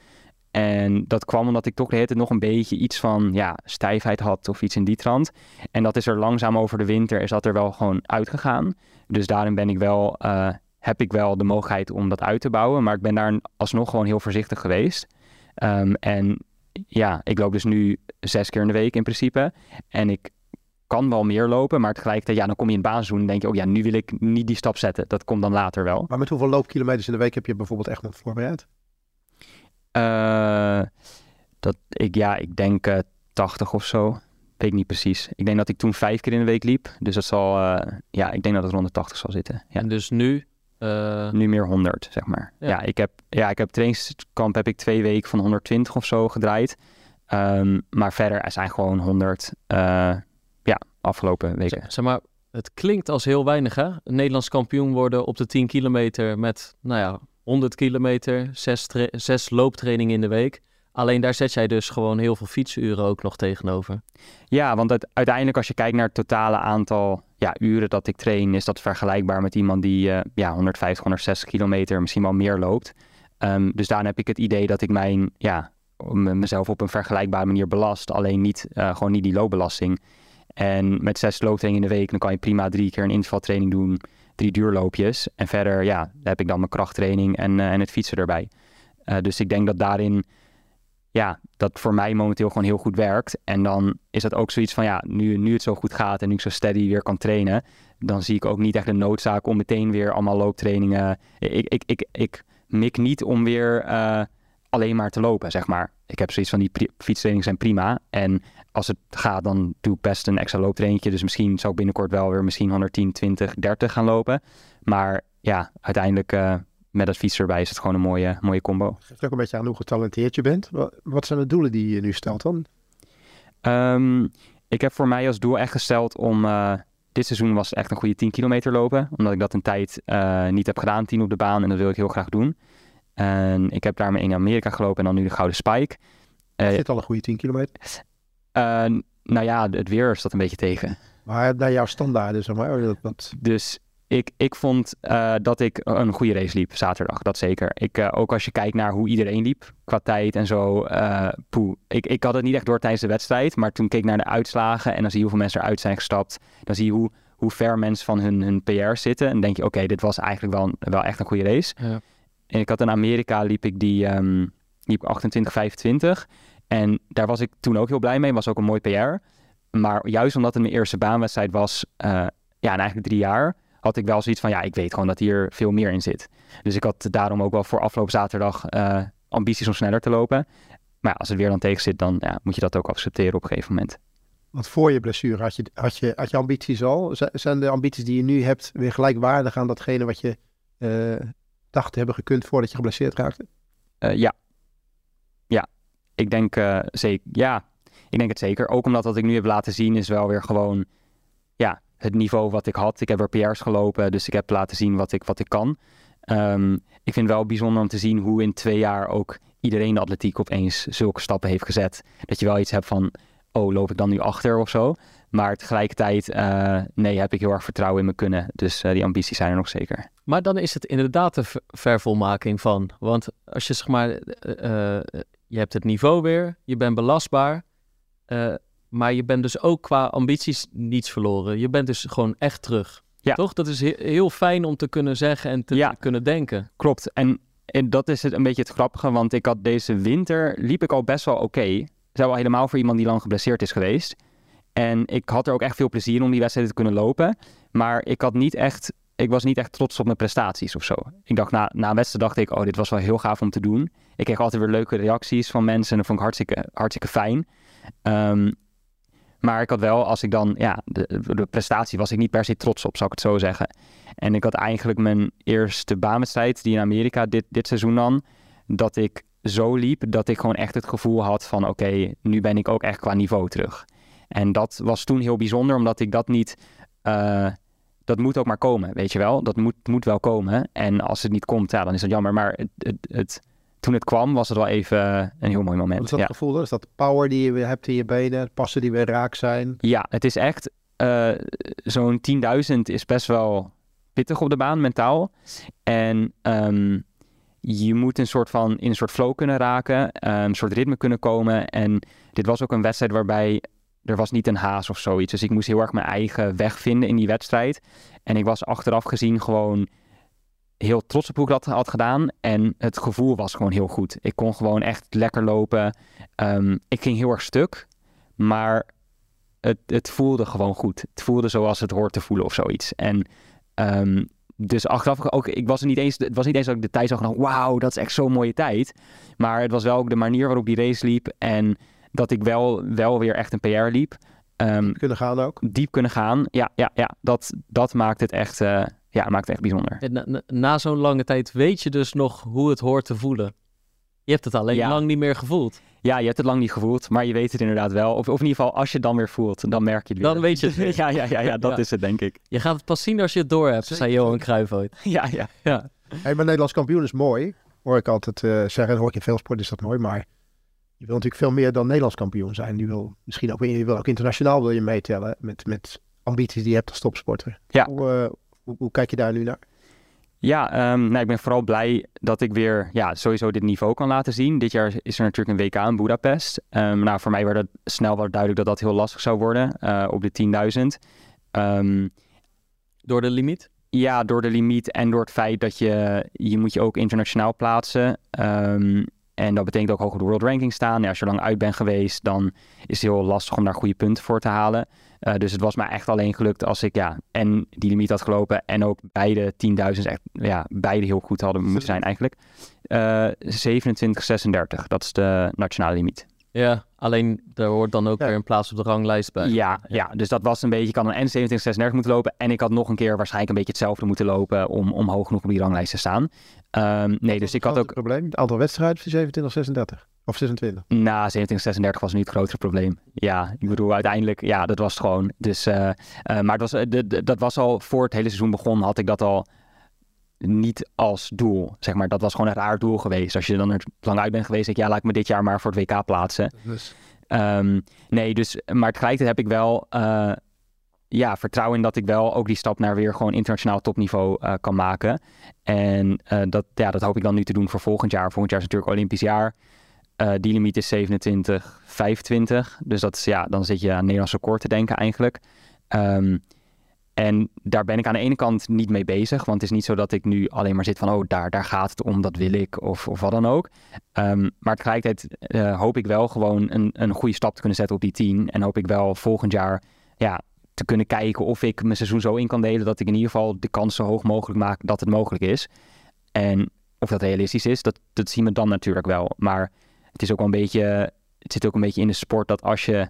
En dat kwam omdat ik toch de hele tijd nog een beetje iets van ja, stijfheid had of iets in die trant. En dat is er langzaam over de winter, is dat er wel gewoon uitgegaan. Dus daarin ben ik wel, eh, heb ik wel de mogelijkheid om dat uit te bouwen. Maar ik ben daar alsnog gewoon heel voorzichtig geweest. Ehm, en ja, ik loop dus nu zes keer in de week in principe. En ik kan wel meer lopen, maar tegelijkertijd, ja, dan kom je in het baanseizoen en denk je, oh ja, nu wil ik niet die stap zetten. Dat komt dan later wel. Maar met hoeveel loopkilometers in de week heb je bijvoorbeeld echt nog voorbereid? Eh, dat ik, ja, ik denk eh 80 of zo. Weet ik niet precies. Ik denk dat ik toen vijf keer in de week liep. Dus dat zal, eh, ja, ik denk dat het rond de 80 zal zitten. Ja. En dus nu... eh, Nu meer 100, zeg maar. Ja. Ja, ik heb, ja, ik heb trainingskamp heb ik twee weken van 120 of zo gedraaid. Ehm, maar verder er zijn gewoon 100, eh, ja, afgelopen weken. zeg maar, het klinkt als heel weinig, hè? Een Nederlands kampioen worden op de 10 kilometer met, nou ja, 100 kilometer, zes, tra- zes looptrainingen in de week. Alleen daar zet jij dus gewoon heel veel fietsuren ook nog tegenover. Ja, want uiteindelijk als je kijkt naar het totale aantal ja, uren dat ik train, is dat vergelijkbaar met iemand die eh, ja, 150, 160 kilometer, misschien wel meer loopt. Ehm, dus daarom heb ik het idee dat ik mijn, ja, m- mezelf op een vergelijkbare manier belast, alleen niet, eh, gewoon niet die loopbelasting. En met zes looptrainingen in de week, dan kan je prima drie keer een intervaltraining doen, drie duurloopjes. En verder, ja, heb ik dan mijn krachttraining en, eh, en het fietsen erbij. Eh, dus ik denk dat daarin ja, dat voor mij momenteel gewoon heel goed werkt. En dan is dat ook zoiets van, ja, nu, nu het zo goed gaat en nu ik zo steady weer kan trainen, dan zie ik ook niet echt de noodzaak om meteen weer allemaal looptrainingen. Ik, ik, ik, ik mik niet om weer eh, alleen maar te lopen, zeg maar. Ik heb zoiets van, die fietstrainingen zijn prima. En als het gaat, dan doe ik best een extra looptrainingje. Dus misschien zou ik binnenkort wel weer misschien 110, 20, 30 gaan lopen. Maar ja, uiteindelijk eh, met fietsen erbij is het gewoon een mooie, mooie combo. Geeft ook een beetje aan hoe getalenteerd je bent. Wa- Wat zijn de doelen die je nu stelt dan? Ehm, ik heb voor mij als doel echt gesteld om. eh, dit seizoen was echt een goede 10 kilometer lopen. Omdat ik dat een tijd eh, niet heb gedaan, 10 op de baan. En dat wil ik heel graag doen. En ik heb daarmee in Amerika gelopen en dan nu de Gouden Spike. Eh, Zit al een goede 10 kilometer. Eh, nou ja, het weer is dat een beetje tegen. Maar naar jouw standaarden, zeg maar. Dat, dat, Dus ik, ik vond eh, dat ik een goede race liep zaterdag, dat zeker. Ik, eh, ook als je kijkt naar hoe iedereen liep, qua tijd en zo. eh poeh. Ik, ik had het niet echt door tijdens de wedstrijd, maar toen keek ik naar de uitslagen en dan zie je hoeveel mensen eruit zijn gestapt. Dan zie je hoe, hoe ver mensen van hun, hun PR zitten. En denk je, oké, dit was eigenlijk wel, wel echt een goede race. Ja. En ik had in Amerika, liep ik die ehm, liep 28, 25. En daar was ik toen ook heel blij mee. Was ook een mooi PR. Maar juist omdat het mijn eerste baanwedstrijd was, eh, ja, en eigenlijk drie jaar, had ik wel zoiets van, ja, ik weet gewoon dat hier veel meer in zit. Dus ik had daarom ook wel voor afgelopen zaterdag eh, ambities om sneller te lopen. Maar ja, als het weer dan tegen zit, dan ja, moet je dat ook accepteren op een gegeven moment. want voor je blessure had je, had, je, had je ambities al. Zijn de ambities die je nu hebt weer gelijkwaardig aan datgene wat je eh, dacht te hebben gekund voordat je geblesseerd raakte? Ja. Ik denk eh, zeker. Ja, ik denk het zeker. Ook omdat wat ik nu heb laten zien is wel weer gewoon ja, het niveau wat ik had. Ik heb er PR's gelopen, dus ik heb laten zien wat ik, wat ik kan. Ehm, ik vind het wel bijzonder om te zien hoe in twee jaar ook iedereen de atletiek opeens zulke stappen heeft gezet. Dat je wel iets hebt van, oh, loop ik dan nu achter of zo? Maar tegelijkertijd, eh, nee, heb ik heel erg vertrouwen in me kunnen. Dus eh, die ambities zijn er nog zeker. Maar dan is het inderdaad de ver- vervolmaking van. Want als je zeg maar, je hebt het niveau weer, je bent belastbaar, eh, maar je bent dus ook qua ambities niets verloren. Je bent dus gewoon echt terug. Ja. Toch? Dat is he- heel fijn om te kunnen zeggen en te Ja. kunnen denken. Klopt. En, en dat is het een beetje het grappige, want ik had deze winter, liep ik al best wel oké. Zou wel helemaal voor iemand die lang geblesseerd is geweest. En ik had er ook echt veel plezier in om die wedstrijden te kunnen lopen. Maar ik had niet echt, ik was niet echt trots op mijn prestaties of zo. Ik dacht, na, na een wedstrijd dacht ik, oh, dit was wel heel gaaf om te doen. Ik kreeg altijd weer leuke reacties van mensen en dat vond ik hartstikke, hartstikke fijn. Ehm, Maar ik had wel, als ik dan, ja, de, prestatie was ik niet per se trots op, zal ik het zo zeggen. En ik had eigenlijk mijn eerste baanwedstrijd, die in Amerika dit, dit seizoen dan, dat ik zo liep dat ik gewoon echt het gevoel had van oké, nu ben ik ook echt qua niveau terug. En dat was toen heel bijzonder, omdat ik dat niet, uh, dat moet ook maar komen, weet je wel. Dat moet, moet wel komen. En als het niet komt, ja, dan is dat jammer. Maar het, het, het toen het kwam, was het wel even een heel mooi moment. Wat is dat ja. gevoel? Is dat power die je hebt in je benen, passen die weer raak zijn? Ja, het is echt, uh, zo'n 10.000 is best wel pittig op de baan, mentaal. En um, je moet een soort van in een soort flow kunnen raken, een soort ritme kunnen komen. En dit was ook een wedstrijd waarbij er was niet een haas of zoiets. Dus ik moest heel erg mijn eigen weg vinden in die wedstrijd. En ik was achteraf gezien gewoon heel trots op hoe ik dat had gedaan. En het gevoel was gewoon heel goed. Ik kon gewoon echt lekker lopen. Um, ik ging heel erg stuk. Maar het, het voelde gewoon goed. Het voelde zoals het hoort te voelen of zoiets. En um, dus achteraf ook, ik was er niet eens, het was niet eens dat ik de tijd zag wauw, dat is echt zo'n mooie tijd. Maar het was wel ook de manier waarop die race liep en dat ik wel, wel weer echt een PR liep. Um, diep kunnen gaan ook? Diep kunnen gaan, ja, ja, ja. Dat, dat maakt het echt, uh, ja, maakt het echt bijzonder. Na, na, na zo'n lange tijd weet je dus nog hoe het hoort te voelen. Je hebt het alleen ja. lang niet meer gevoeld. Ja, je hebt het lang niet gevoeld, maar je weet het inderdaad wel. Of, of in ieder geval, als je het dan weer voelt, dan merk je het weer. Dan weet je het. ja, ja, ja, ja, dat ja. is het, denk ik. Je gaat het pas zien als je het door hebt, zei Johan Cruijff ooit. Ja, ja. ja. Hey, maar Nederlands kampioen is mooi. Hoor ik altijd uh, zeggen, hoor ik in veel sport is dat mooi. Maar je wil natuurlijk veel meer dan Nederlands kampioen zijn. Je wil misschien ook, je wil ook internationaal wil je meetellen met, met ambities die je hebt als topsporter. Ja. Hoe, uh, hoe, hoe kijk je daar nu naar? Ja, um, nou, ik ben vooral blij dat ik weer ja, sowieso dit niveau kan laten zien. Dit jaar is er natuurlijk een WK in Budapest. Um, nou, voor mij werd het snel wel duidelijk dat dat heel lastig zou worden uh, op de 10.000. Um, door de limiet? Ja, door de limiet en door het feit dat je, je moet je ook internationaal plaatsen. En dat betekent ook hoog op de world ranking staan. Ja, als je lang uit bent geweest, dan is het heel lastig om daar goede punten voor te halen. Uh, dus het was mij echt alleen gelukt als ik ja, en die limiet had gelopen en ook beide 10.000 echt, ja, beide heel goed hadden moeten zijn eigenlijk. Uh, 27, 36, dat is de nationale limiet. Ja, alleen daar hoort dan ook ja. weer een plaats op de ranglijst bij. Ja, ja. ja, dus dat was een beetje, ik had een N 27, 36 moeten lopen en ik had nog een keer waarschijnlijk een beetje hetzelfde moeten lopen om, om hoog genoeg op die ranglijst te staan. Um, nee, dus ik had ook... Het probleem, het aantal wedstrijden voor 27, 36. Of 26? Nou, 27, 36 was nu het grotere probleem. Ja, ik bedoel, uiteindelijk, ja, dat was het gewoon. Dus, uh, uh, maar het was, de, de, dat was al voor het hele seizoen begon, had ik dat al niet als doel. Zeg maar, dat was gewoon een raar doel geweest. Als je dan er lang uit bent geweest, denk ja, laat ik me dit jaar maar voor het WK plaatsen. Dus. Um, nee, dus, maar tegelijkertijd heb ik wel, uh, ja, vertrouwen in dat ik wel ook die stap naar weer gewoon internationaal topniveau uh, kan maken. En uh, dat, ja, dat hoop ik dan nu te doen voor volgend jaar. Volgend jaar is natuurlijk Olympisch jaar. Die limiet is 27, 25. Dus dat is, ja, dan zit je aan Nederlands record te denken eigenlijk. Um, en daar ben ik aan de ene kant niet mee bezig. Want het is niet zo dat ik nu alleen maar zit van... oh, daar, daar gaat het om, dat wil ik of, of wat dan ook. Um, maar tegelijkertijd uh, hoop ik wel gewoon een, een goede stap te kunnen zetten op die 10. En hoop ik wel volgend jaar ja, te kunnen kijken of ik mijn seizoen zo in kan delen... dat ik in ieder geval de kans zo hoog mogelijk maak dat het mogelijk is. En of dat realistisch is, dat, dat zien we dan natuurlijk wel. Maar het is ook een beetje, het zit ook een beetje in de sport dat als je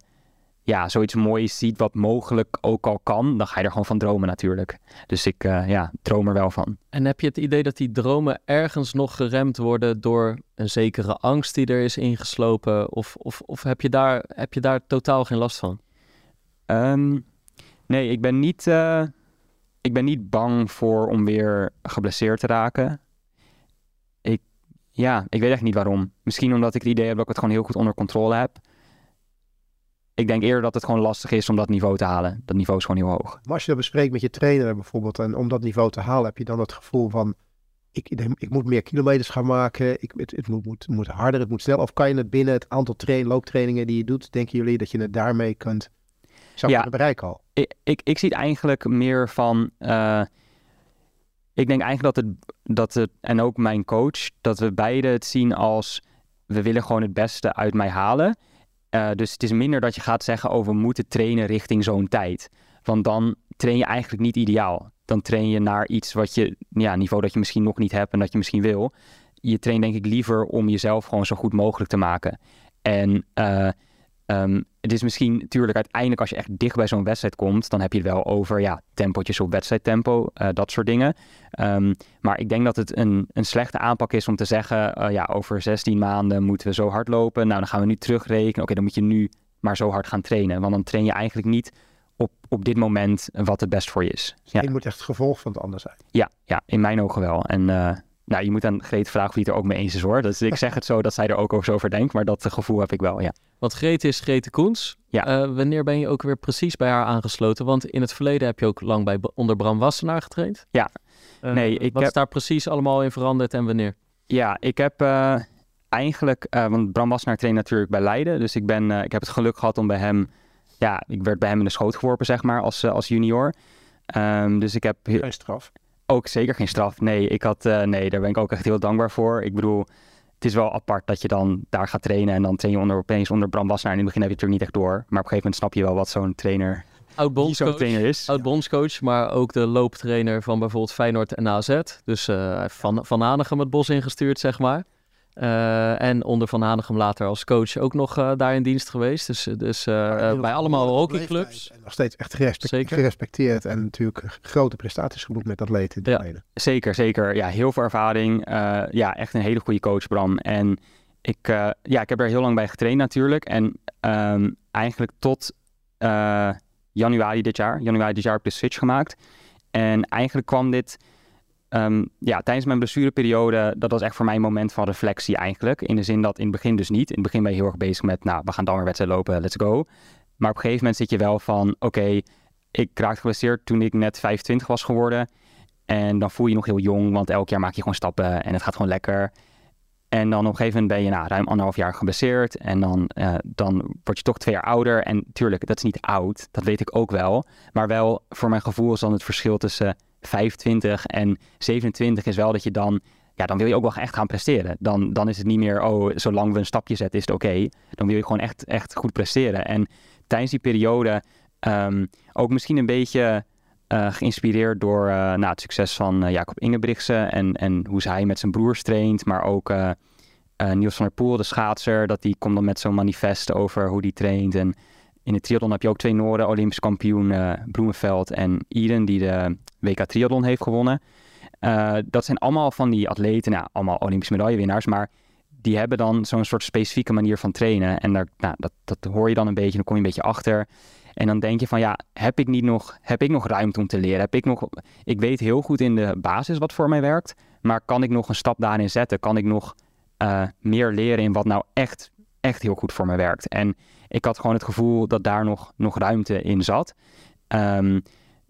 ja, zoiets moois ziet wat mogelijk ook al kan, dan ga je er gewoon van dromen natuurlijk. Dus ik uh, ja, droom er wel van. En heb je het idee dat die dromen ergens nog geremd worden door een zekere angst die er is ingeslopen? Of, of, of heb, je daar, heb je daar totaal geen last van? Um, nee, ik ben niet, uh, ik ben niet bang voor om weer geblesseerd te raken. Ik, ja, ik weet echt niet waarom. Misschien omdat ik het idee heb dat ik het gewoon heel goed onder controle heb. Ik denk eerder dat het gewoon lastig is om dat niveau te halen. Dat niveau is gewoon heel hoog. Maar als je dat bespreekt met je trainer bijvoorbeeld, en om dat niveau te halen, heb je dan het gevoel van, ik, ik moet meer kilometers gaan maken, ik, het, het moet, moet, moet harder, het moet sneller. Of kan je het binnen het aantal train, looptrainingen die je doet, denken jullie dat je het daarmee kunt, zou Ja. bereiken al? Ik, ik, ik zie het eigenlijk meer van. eh, ik denk eigenlijk dat het, dat het, en ook mijn coach, dat we beide het zien als. We willen gewoon het beste uit mij halen. Eh, dus het is minder dat je gaat zeggen over we moeten trainen richting zo'n tijd. Want dan train je eigenlijk niet ideaal. Dan train je naar iets wat je, ja, niveau dat je misschien nog niet hebt en dat je misschien wil. Je traint denk ik liever om jezelf gewoon zo goed mogelijk te maken. En uh, Ehm, het is misschien natuurlijk uiteindelijk als je echt dicht bij zo'n wedstrijd komt, dan heb je het wel over ja, tempotjes op wedstrijdtempo, uh, dat soort dingen. Ehm, maar ik denk dat het een, een slechte aanpak is om te zeggen, uh, ja, over 16 maanden moeten we zo hard lopen. Nou, dan gaan we nu terugrekenen. Oké, dan moet je nu maar zo hard gaan trainen. Want dan train je eigenlijk niet op, op dit moment wat het best voor je is. Ja. Je moet echt het gevolg van het ander zijn. Ja, ja in mijn ogen wel. En uh, nou, je moet aan Greet vragen of hij het er ook mee eens is hoor. Dus ik zeg het zo dat zij er ook over denkt, maar dat gevoel heb ik wel, ja. Want Greet is Grete Koens. Ja. Uh, wanneer ben je ook weer precies bij haar aangesloten? Want in het verleden heb je ook lang bij onder Bram Wassenaar getraind. Ja. Uh, nee, ik wat heb... is daar precies allemaal in veranderd en wanneer? Ja, ik heb uh, eigenlijk, want Bram Wassenaar traint natuurlijk bij Leiden. Dus ik, ben, ik heb het geluk gehad om bij hem, ja, ik werd bij hem in de schoot geworpen, zeg maar, als, als junior. Um, dus ik heb... Geen straf. Ook zeker geen straf. Nee, ik had, uh, nee, daar ben ik ook echt heel dankbaar voor. Ik bedoel, het is wel apart dat je dan daar gaat trainen en dan train je onder, opeens onder Bram Wassenaar. In het begin heb je het natuurlijk niet echt door, maar op een gegeven moment snap je wel wat zo'n trainer, oud bondscoach, trainer is. Oud bondscoach, maar ook de looptrainer van bijvoorbeeld Feyenoord en AZ. Dus uh, van, van Hanegem het bos ingestuurd, zeg maar. Uh, en onder Van Hanegem later als coach ook nog uh, daar in dienst geweest. Dus, dus uh, bij allemaal hockeyclubs. En nog steeds echt gerespecteerd, gerespecteerd en natuurlijk grote prestaties geboekt met atleten. Ja, zeker, zeker. Ja, heel veel ervaring. ja, echt een hele goede coach, Bram. En ik, ja, ik heb er heel lang bij getraind natuurlijk. En um, eigenlijk tot januari dit jaar. Januari dit jaar heb ik de switch gemaakt. En eigenlijk kwam dit... Um, ja, tijdens mijn blessureperiode, dat was echt voor mij een moment van reflectie eigenlijk. In de zin dat in het begin dus niet. In het begin ben je heel erg bezig met, nou, we gaan dan weer wedstrijd lopen, let's go. Maar op een gegeven moment zit je wel van, oké, ik raakte geblesseerd toen ik net 25 was geworden. En dan voel je je nog heel jong, want elk jaar maak je gewoon stappen en het gaat gewoon lekker. En dan op een gegeven moment ben je nou, ruim anderhalf jaar geblesseerd. En dan, uh, dan word je toch twee jaar ouder. En tuurlijk, dat is niet oud, dat weet ik ook wel. Maar wel, voor mijn gevoel is dan het verschil tussen 25 en 27 is wel dat je dan, ja, dan wil je ook wel echt gaan presteren. Dan, dan is het niet meer, oh, zolang we een stapje zetten is het oké. Dan wil je gewoon echt, echt goed presteren. En tijdens die periode um, ook misschien een beetje uh, geïnspireerd door uh, nou, het succes van uh, Jacob Ingebrigtsen en, en hoe hij met zijn broers traint, maar ook Niels van der Poel, de schaatser, dat die komt dan met zo'n manifest over hoe die traint en in de triathlon heb je ook twee Noorden, Olympisch kampioen uh, Bloemenveld en Iden, die de WK Triathlon heeft gewonnen. Uh, dat zijn allemaal van die atleten, nou, allemaal Olympische medaillewinnaars, maar die hebben dan zo'n soort specifieke manier van trainen. En daar, nou, dat, dat hoor je dan een beetje, dan kom je een beetje achter. En dan denk je van, ja, heb ik niet nog, heb ik nog ruimte om te leren? Heb ik nog, ik weet heel goed in de basis wat voor mij werkt, maar kan ik nog een stap daarin zetten? Kan ik nog uh, meer leren in wat nou echt, echt heel goed voor mij werkt? En ik had gewoon het gevoel dat daar nog, nog ruimte in zat. Um,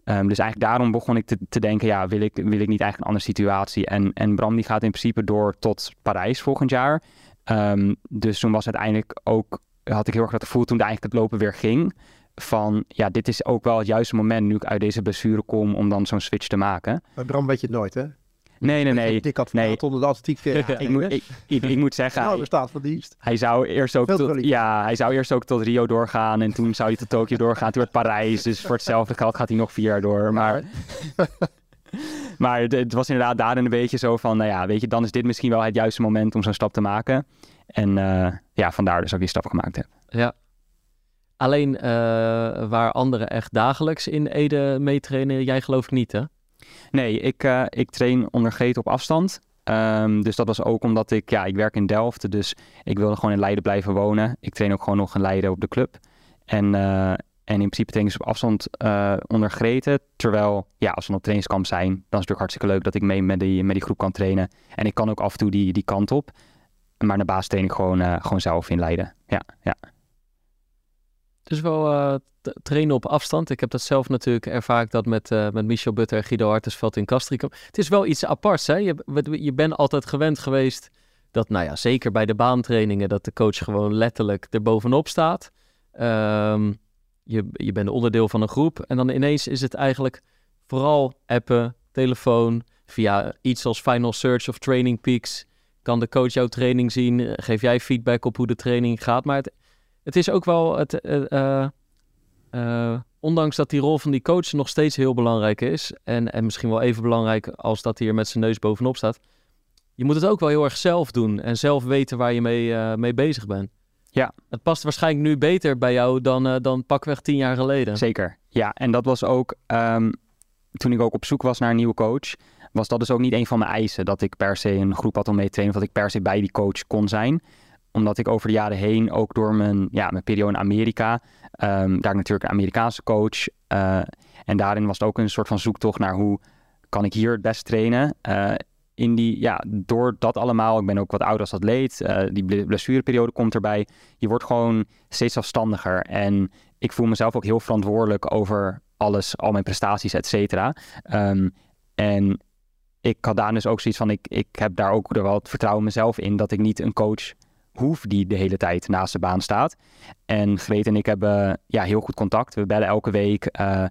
um, dus eigenlijk daarom begon ik te, te denken, ja, wil ik, wil ik niet eigenlijk een andere situatie? En, en Bram die gaat in principe door tot Parijs volgend jaar. Um, dus toen was uiteindelijk ook, had ik heel erg dat gevoel toen eigenlijk het lopen weer ging. Van, ja, dit is ook wel het juiste moment nu ik uit deze blessure kom om dan zo'n switch te maken. Maar Bram weet je het nooit, hè? Nee, nee, nee. Dik had nee. onder de atletiek. Uh, ik, moet, ik, ik, ik, moet zeggen... Nou, staat van dienst. Hij zou, eerst ook tot, ja, hij zou eerst ook tot Rio doorgaan en toen zou hij tot Tokio doorgaan. Toen werd Parijs, dus voor hetzelfde geld gaat hij nog vier jaar door. Maar, maar het, het, was inderdaad daarin een beetje zo van, nou ja, weet je, dan is dit misschien wel het juiste moment om zo'n stap te maken. En uh, ja, vandaar dus ook die stap gemaakt heb. Ja. Alleen uh, waar anderen echt dagelijks in Ede meetrainen, jij geloof ik niet, hè? Nee, ik, uh, ik train onder Geet op afstand. Um, dus dat was ook omdat ik, ja, ik werk in Delft, dus ik wilde gewoon in Leiden blijven wonen. Ik train ook gewoon nog in Leiden op de club. En, uh, en in principe trainen ze op afstand uh, onder. Terwijl, ja, als we op trainingskamp zijn, dan is het natuurlijk hartstikke leuk dat ik mee met die, met die groep kan trainen. En ik kan ook af en toe die, die kant op. Maar de baas train ik gewoon, gewoon zelf in Leiden. Ja, ja. Dus wel uh, trainen op afstand. Ik heb dat zelf natuurlijk ervaar ik dat met, uh, met Michel Butter en Guido Hartensveld in Castricum. Het is wel iets aparts, hè? Je, je bent altijd gewend geweest dat, nou ja, zeker bij de baantrainingen, dat de coach gewoon letterlijk er bovenop staat. Um, je, je bent onderdeel van een groep en dan ineens is het eigenlijk vooral appen, telefoon, via iets als Final Search of Training Peaks. Kan de coach jouw training zien? Geef jij feedback op hoe de training gaat? Maar het, het is ook wel het. Uh, uh, uh, ondanks dat die rol van die coach nog steeds heel belangrijk is. En, en misschien wel even belangrijk als dat hij er met zijn neus bovenop staat. Je moet het ook wel heel erg zelf doen. En zelf weten waar je mee, mee bezig bent. Ja. Het past waarschijnlijk nu beter bij jou dan, uh, dan pakweg tien jaar geleden. Zeker, ja. En dat was ook, um, toen ik ook op zoek was naar een nieuwe coach, was dat dus ook niet een van mijn eisen. Dat ik per se een groep had om mee te trainen, of dat ik per se bij die coach kon zijn omdat ik over de jaren heen, ook door mijn, ja, mijn periode in Amerika, um, daar natuurlijk een Amerikaanse coach. Uh, en daarin was het ook een soort van zoektocht naar hoe kan ik hier het best trainen. Uh, in die, ja, door dat allemaal, ik ben ook wat ouder als atleet, uh, die blessureperiode komt erbij. Je wordt gewoon steeds zelfstandiger. En ik voel mezelf ook heel verantwoordelijk over alles, al mijn prestaties, et cetera. Um, en ik had daar dus ook zoiets van, ik, ik heb daar ook wel het vertrouwen in mezelf in, dat ik niet een coach hoef die de hele tijd naast de baan staat. En Greet en ik hebben ja, heel goed contact. We bellen elke week. Uh,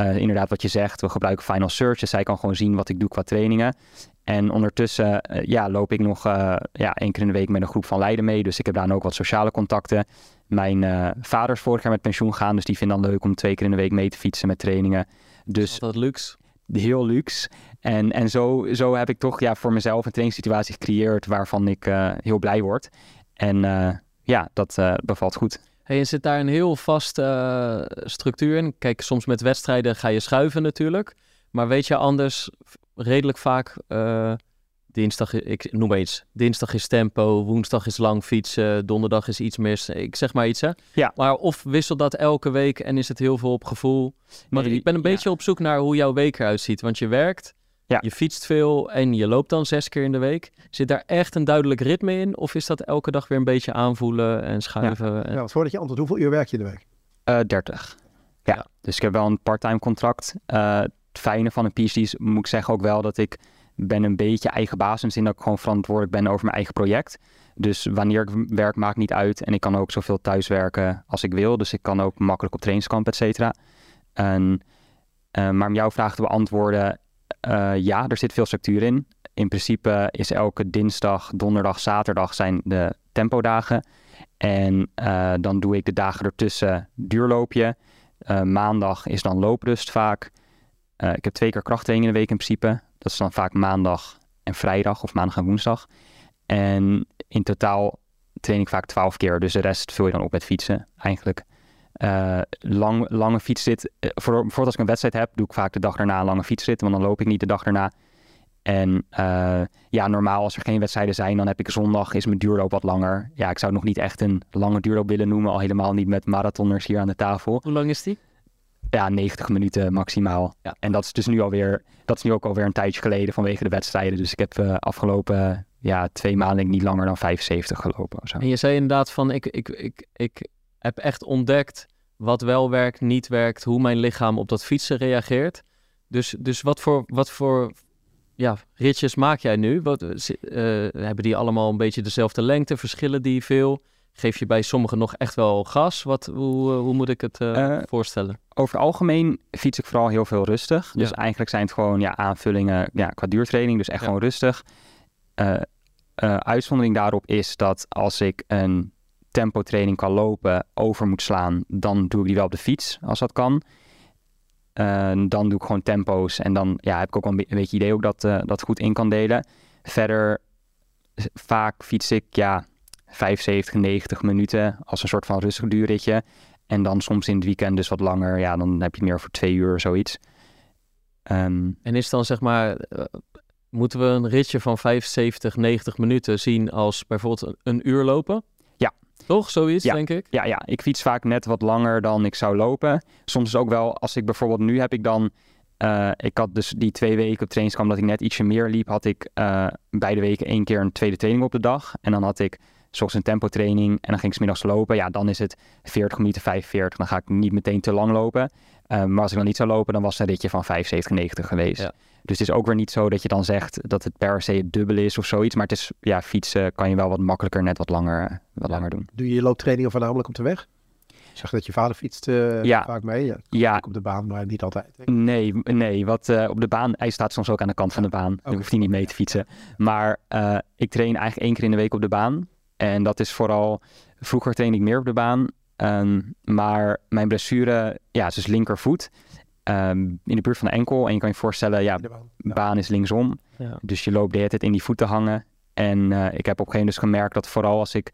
uh, inderdaad, wat je zegt, we gebruiken Final Search. Dus zij kan gewoon zien wat ik doe qua trainingen. En ondertussen uh, ja, loop ik nog ja, één keer in de week met een groep van Leiden mee. Dus ik heb daar ook wat sociale contacten. Mijn vader is vorig jaar met pensioen gaan. Dus die vinden dan leuk om twee keer in de week mee te fietsen met trainingen. Dus dat luxe. Heel luxe. En, en zo, zo heb ik toch ja, voor mezelf een trainingssituatie gecreëerd waarvan ik heel blij word. En uh, ja, dat uh, bevalt goed. Hey, je zit daar een heel vaste uh, structuur in. Kijk, soms met wedstrijden ga je schuiven natuurlijk. Maar weet je anders redelijk vaak... dinsdag, ik noem maar iets. Dinsdag is tempo, woensdag is lang fietsen, donderdag is iets mis. Ik zeg maar iets, hè? Ja. Maar of wisselt dat elke week en is het heel veel op gevoel? Maar nee, ik ben een ja. beetje op zoek naar hoe jouw week eruit ziet. Want je werkt, ja. Je fietst veel en je loopt dan zes keer in de week. Zit daar echt een duidelijk ritme in? Of is dat elke dag weer een beetje aanvoelen en schuiven? Ja, en... ja voordat je antwoordt, hoeveel uur werk je in de week? Uh, 30. Ja. ja. dus ik heb wel een parttime contract. Uh, het fijne van een PhD moet ik zeggen ook wel dat ik ben een beetje eigen baas. In de zin dat ik gewoon verantwoordelijk ben over mijn eigen project. Dus wanneer ik werk maakt niet uit. En ik kan ook zoveel thuiswerken als ik wil. Dus ik kan ook makkelijk op trainingskamp, et cetera. En, uh, maar om jouw vraag te beantwoorden uh, ja, er zit veel structuur in. In principe is elke dinsdag, donderdag, zaterdag zijn de tempodagen. En uh, dan doe ik de dagen ertussen duurloopje. Uh, maandag is dan looprust vaak. ik heb twee keer krachttraining in de week in principe. Dat is dan vaak maandag en vrijdag of maandag en woensdag. En in totaal train ik vaak twaalf keer. Dus de rest vul je dan op met fietsen eigenlijk. Uh, lang, lange fietsrit. Uh, voor, bijvoorbeeld als ik een wedstrijd heb, doe ik vaak de dag daarna een lange fietsrit. Want dan loop ik niet de dag daarna. En uh, ja, normaal als er geen wedstrijden zijn, dan heb ik zondag, is mijn duurloop wat langer. Ja, ik zou het nog niet echt een lange duurloop willen noemen. Al helemaal niet met marathonners hier aan de tafel. Hoe lang is die? Ja, 90 minuten maximaal. Ja. En dat is dus nu alweer, dat is nu ook alweer een tijdje geleden vanwege de wedstrijden. Dus ik heb afgelopen ja, twee maanden niet langer dan 75 gelopen. Of zo. En je zei inderdaad van, ik, ik, ik, ik heb echt ontdekt wat wel werkt, niet werkt, hoe mijn lichaam op dat fietsen reageert. Dus, dus wat voor, wat voor ja, ritjes maak jij nu? Wat, uh, hebben die allemaal een beetje dezelfde lengte? Verschillen die veel? Geef je bij sommigen nog echt wel gas? Wat, hoe, uh, hoe moet ik het uh, voorstellen? Over het algemeen fiets ik vooral heel veel rustig. Dus eigenlijk zijn het gewoon ja, aanvullingen ja, qua duurtraining. Dus echt ja. gewoon rustig. uitzondering daarop is dat als ik een tempo training kan lopen, over moet slaan, dan doe ik die wel op de fiets, als dat kan. Uh, dan doe ik gewoon tempo's en dan ja, heb ik ook wel een, be een beetje idee ook dat uh, dat goed in kan delen. Verder, vaak fiets ik ja, 75, 90 minuten als een soort van rustig duurritje. En dan soms in het weekend dus wat langer, ja, dan heb je meer voor twee uur zoiets. Um, en is dan zeg maar, uh, moeten we een ritje van 75, 90 minuten zien als bijvoorbeeld een uur lopen? Toch, zoiets, ja. denk ik? Ja, ja, ik fiets vaak net wat langer dan ik zou lopen. Soms ook wel, als ik bijvoorbeeld nu heb ik dan... Uh, ik had dus die twee weken op trainingskamp dat ik net ietsje meer liep... had ik uh, beide weken één keer een tweede training op de dag. En dan had ik zoals een tempotraining en dan ging ik smiddags lopen. Ja, dan is het 40 minuten, 45. Dan ga ik niet meteen te lang lopen. Uh, maar als ik dan niet zou lopen, dan was het een ritje van 75, 90 geweest. Ja. Dus het is ook weer niet zo dat je dan zegt dat het per se het dubbele is of zoiets. Maar het is, ja, fietsen kan je wel wat makkelijker, net wat langer, wat ja. langer doen. Doe je looptrainingen voornamelijk op de weg? Ik zag dat je vader fietst uh, ja. vaak mee. Ja, ja. Ook op de baan, maar niet altijd. Nee, nee wat uh, op de baan, hij staat soms ook aan de kant van de baan. Dan hoeft hij niet mee te fietsen. Maar uh, ik train eigenlijk één keer in de week op de baan. En dat is vooral, vroeger trainde ik meer op de baan. Um, maar mijn blessure, ja, is dus linkervoet. Um, in de buurt van de enkel. En je kan je voorstellen, ja, de baan, ja. baan is linksom. Ja. Dus je loopt de hele tijd in die voeten hangen. En uh, ik heb op een gegeven moment dus gemerkt dat vooral als ik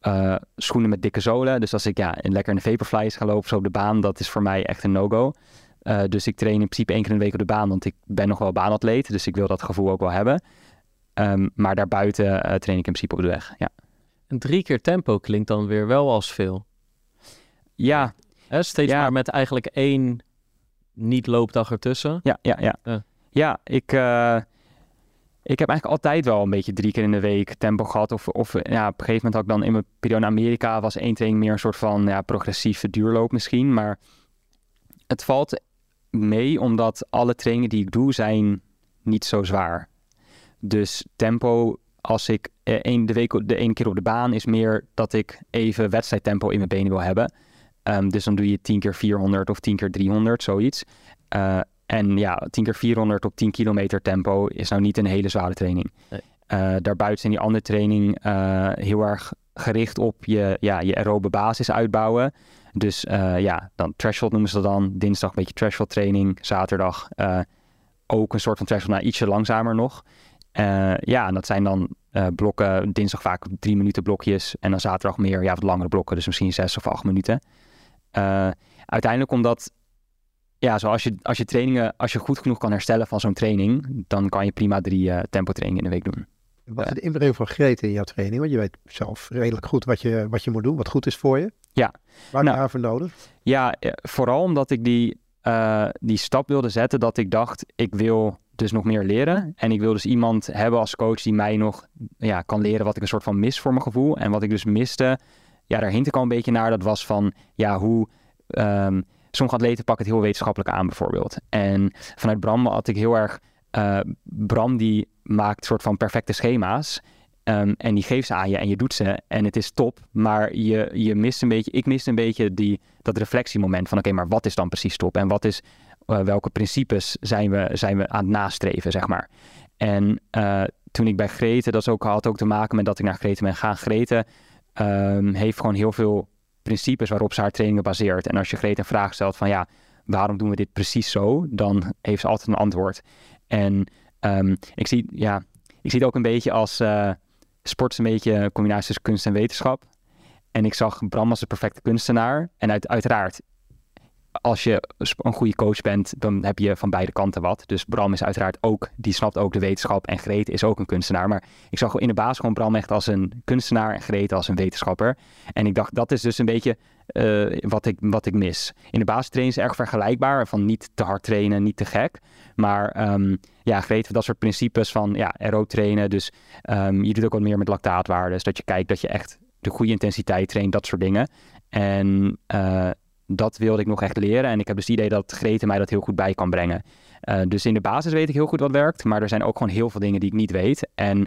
eh, schoenen met dikke zolen. Dus als ik ja, lekker in de Vaporflies ga lopen zo op de baan, dat is voor mij echt een no-go. Uh, dus ik train in principe één keer in de week op de baan, want ik ben nog wel baanatleet. Dus ik wil dat gevoel ook wel hebben. Um, maar daarbuiten uh, train ik in principe op de weg, ja. En drie keer tempo klinkt dan weer wel als veel. Ja. Hè, steeds Ja. maar met eigenlijk één niet-loopdag ertussen. Ja, ja, ja. Ja. Ja, ik, eh, ik heb eigenlijk altijd wel een beetje drie keer in de week tempo gehad. Of, of ja, op een gegeven moment had ik dan in mijn periode in Amerika... was één training meer een soort van ja, progressieve duurloop misschien. Maar het valt mee omdat alle trainingen die ik doe zijn niet zo zwaar. Dus tempo, als ik eh, één de week de ene keer op de baan... is meer dat ik even wedstrijdtempo in mijn benen wil hebben... Ehm, dus dan doe je 10 keer 400 of 10 keer 300, zoiets. Eh, en ja, 10 keer 400 op 10 kilometer tempo is nou niet een hele zware training. Nee. Eh, daarbuiten zijn die andere training eh, heel erg gericht op je, ja, je aerobe basis uitbouwen. Dus ja, dan threshold noemen ze dat dan. Dinsdag een beetje threshold training. Zaterdag ook een soort van threshold, maar ietsje langzamer nog. Ja, en dat zijn dan blokken. Dinsdag vaak drie minuten blokjes. En dan zaterdag meer, ja, wat langere blokken. Dus misschien zes of acht minuten. Eh, uiteindelijk omdat, ja, zoals je, als je trainingen, als je goed genoeg kan herstellen van zo'n training, dan kan je prima drie eh tempo trainingen in de week doen. Wat is de inbreng van Grete in jouw training? Want je weet zelf redelijk goed wat je, wat je moet doen, wat goed is voor je. Ja. Waar Nou. je haar voor nodig? Ja, eh, vooral omdat ik die, die stap wilde zetten dat ik dacht, ik wil dus nog meer leren. En ik wil dus iemand hebben als coach die mij nog ja, kan leren wat ik een soort van mis voor mijn gevoel. En wat ik dus miste, ja, daar hint ik al een beetje naar. Dat was van, ja, hoe... ehm, sommige atleten pakken het heel wetenschappelijk aan bijvoorbeeld. En vanuit Bram had ik heel erg... eh, Bram die maakt soort van perfecte schema's. Ehm, en die geeft ze aan je en je doet ze. En het is top. Maar je, je mist een beetje... Ik miste een beetje die, dat reflectiemoment van... Oké, maar wat is dan precies top? En wat is... eh, welke principes zijn we, zijn we aan het nastreven, zeg maar. En eh, toen ik bij Grete... Dat is ook, had ook te maken met dat ik naar Grete ben gaan. Grete ehm, heeft gewoon heel veel principes waarop ze haar trainingen baseert. En als je Grete een vraag stelt van... Ja, waarom doen we dit precies zo? Dan heeft ze altijd een antwoord. En ehm, ik, zie, ja, ik zie het ook een beetje als... eh, sport is een beetje een combinatie tussen kunst en wetenschap. En ik zag Bram als de perfecte kunstenaar. En uit, uiteraard, als je een goede coach bent, dan heb je van beide kanten wat. Dus Bram is uiteraard ook, die snapt ook de wetenschap. En Grete is ook een kunstenaar. Maar ik zag in de basis gewoon Bram echt als een kunstenaar en Grete als een wetenschapper. En ik dacht, dat is dus een beetje eh, wat, ik, wat ik mis. In de basis trainen is erg vergelijkbaar. Van niet te hard trainen, niet te gek. Maar ehm, ja, Grete heeft dat soort principes van ja, aerob trainen. Dus ehm, je doet ook wat meer met lactaatwaarden. Dus dat je kijkt dat je echt de goede intensiteit traint, dat soort dingen. En eh, dat wilde ik nog echt leren. En ik heb dus het idee dat Grete mij dat heel goed bij kan brengen. Eh, dus in de basis weet ik heel goed wat werkt. Maar er zijn ook gewoon heel veel dingen die ik niet weet. En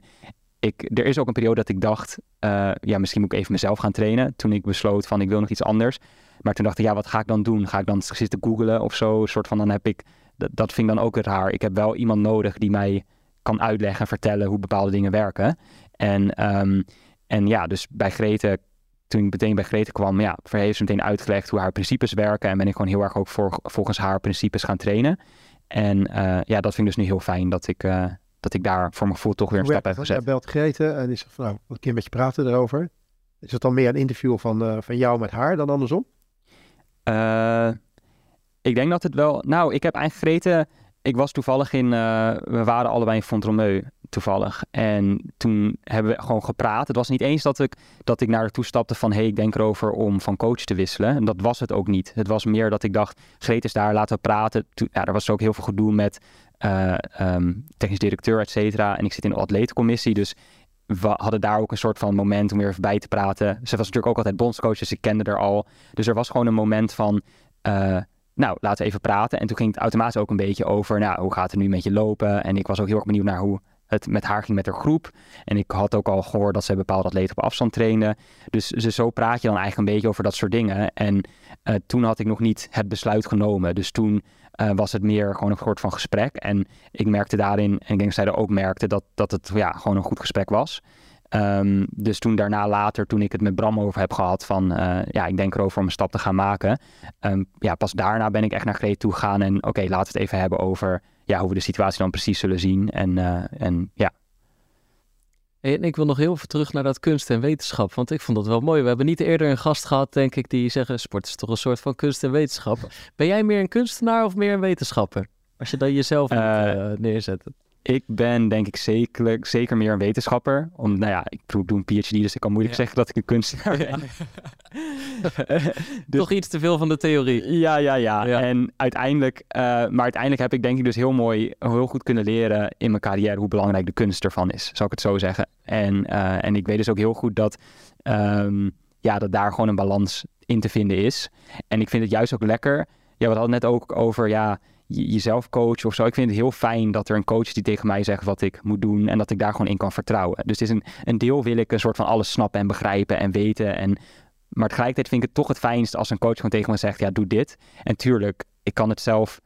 ik, er is ook een periode dat ik dacht, eh, ja, misschien moet ik even mezelf gaan trainen. Toen ik besloot van ik wil nog iets anders. Maar toen dacht ik, ja, wat ga ik dan doen? Ga ik dan zitten googlen of zo? Een soort van, dan heb ik, dat, dat vind ik dan ook raar. Ik heb wel iemand nodig die mij kan uitleggen en vertellen hoe bepaalde dingen werken. En, ehm, en ja, dus bij Grete, toen ik meteen bij Grete kwam, ja, heeft ze meteen uitgelegd hoe haar principes werken. En ben ik gewoon heel erg ook voor, volgens haar principes gaan trainen. En eh, ja, dat vind ik dus nu heel fijn dat ik, eh, dat ik daar voor mijn gevoel toch weer een stap heb gezet. Jij belt Grete en zegt van nou, een keer met je praten erover. Is het dan meer een interview van, eh, van jou met haar dan andersom? Ik denk dat het wel. Nou, ik heb eigenlijk Grete. Ik was toevallig in. we waren allebei in Fontromeu toevallig. En toen hebben we gewoon gepraat. Het was niet eens dat ik, dat ik naar haar toe stapte van... hé, hey, ik denk erover om van coach te wisselen. En dat was het ook niet. Het was meer dat ik dacht, Grete is daar, laten we praten. Ja, er was ook heel veel gedoe met eh, ehm, technisch directeur, et cetera. En ik zit in de atletencommissie, dus we hadden daar ook een soort van moment om weer even bij te praten. Ze was natuurlijk ook altijd bondscoach, dus ik kende haar al. Dus er was gewoon een moment van... eh, nou, laten we even praten. En toen ging het automatisch ook een beetje over, nou, hoe gaat het nu met je lopen? En ik was ook heel erg benieuwd naar hoe het met haar ging met haar groep. En ik had ook al gehoord dat ze bepaalde atleten op afstand trainde. Dus, zo praat je dan eigenlijk een beetje over dat soort dingen. En eh, toen had ik nog niet het besluit genomen. Dus toen eh, was het meer gewoon een soort van gesprek. En ik merkte daarin, en ik denk dat zij er ook merkte, dat, dat het ja, gewoon een goed gesprek was. Ehm, dus toen daarna later, toen ik het met Bram over heb gehad van, eh, ja, ik denk erover om een stap te gaan maken. Ehm, ja, pas daarna ben ik echt naar Grete toe gegaan en oké, laten we het even hebben over ja, hoe we de situatie dan precies zullen zien. En, eh, en ja, En ik wil nog heel even terug naar dat kunst en wetenschap, want ik vond dat wel mooi. We hebben niet eerder een gast gehad, denk ik, die zeggen sport is toch een soort van kunst en wetenschap. Ben jij meer een kunstenaar of meer een wetenschapper? Als je dan jezelf moet, Eh, eh, neerzet. Ik ben denk ik zeker, zeker meer een wetenschapper. Om, nou ja, ik doe een PhD, dus ik kan moeilijk Ja. zeggen dat ik een kunstenaar ben. Dus- Toch iets te veel van de theorie. Ja, ja, ja. Ja. En uiteindelijk, eh, maar uiteindelijk heb ik denk ik dus heel mooi, heel goed kunnen leren in mijn carrière hoe belangrijk de kunst ervan is, zou ik het zo zeggen. En, eh, en ik weet dus ook heel goed dat, ehm, ja, dat daar gewoon een balans in te vinden is. En ik vind het juist ook lekker. Ja, we hadden het net ook over, ja, je- jezelf coachen of zo. Ik vind het heel fijn dat er een coach is die tegen mij zegt wat ik moet doen en dat ik daar gewoon in kan vertrouwen. Dus het is een, een deel wil ik een soort van alles snappen en begrijpen en weten en maar tegelijkertijd vind ik het toch het fijnst als een coach gewoon tegen me zegt, ja, doe dit. En tuurlijk, ik kan het zelf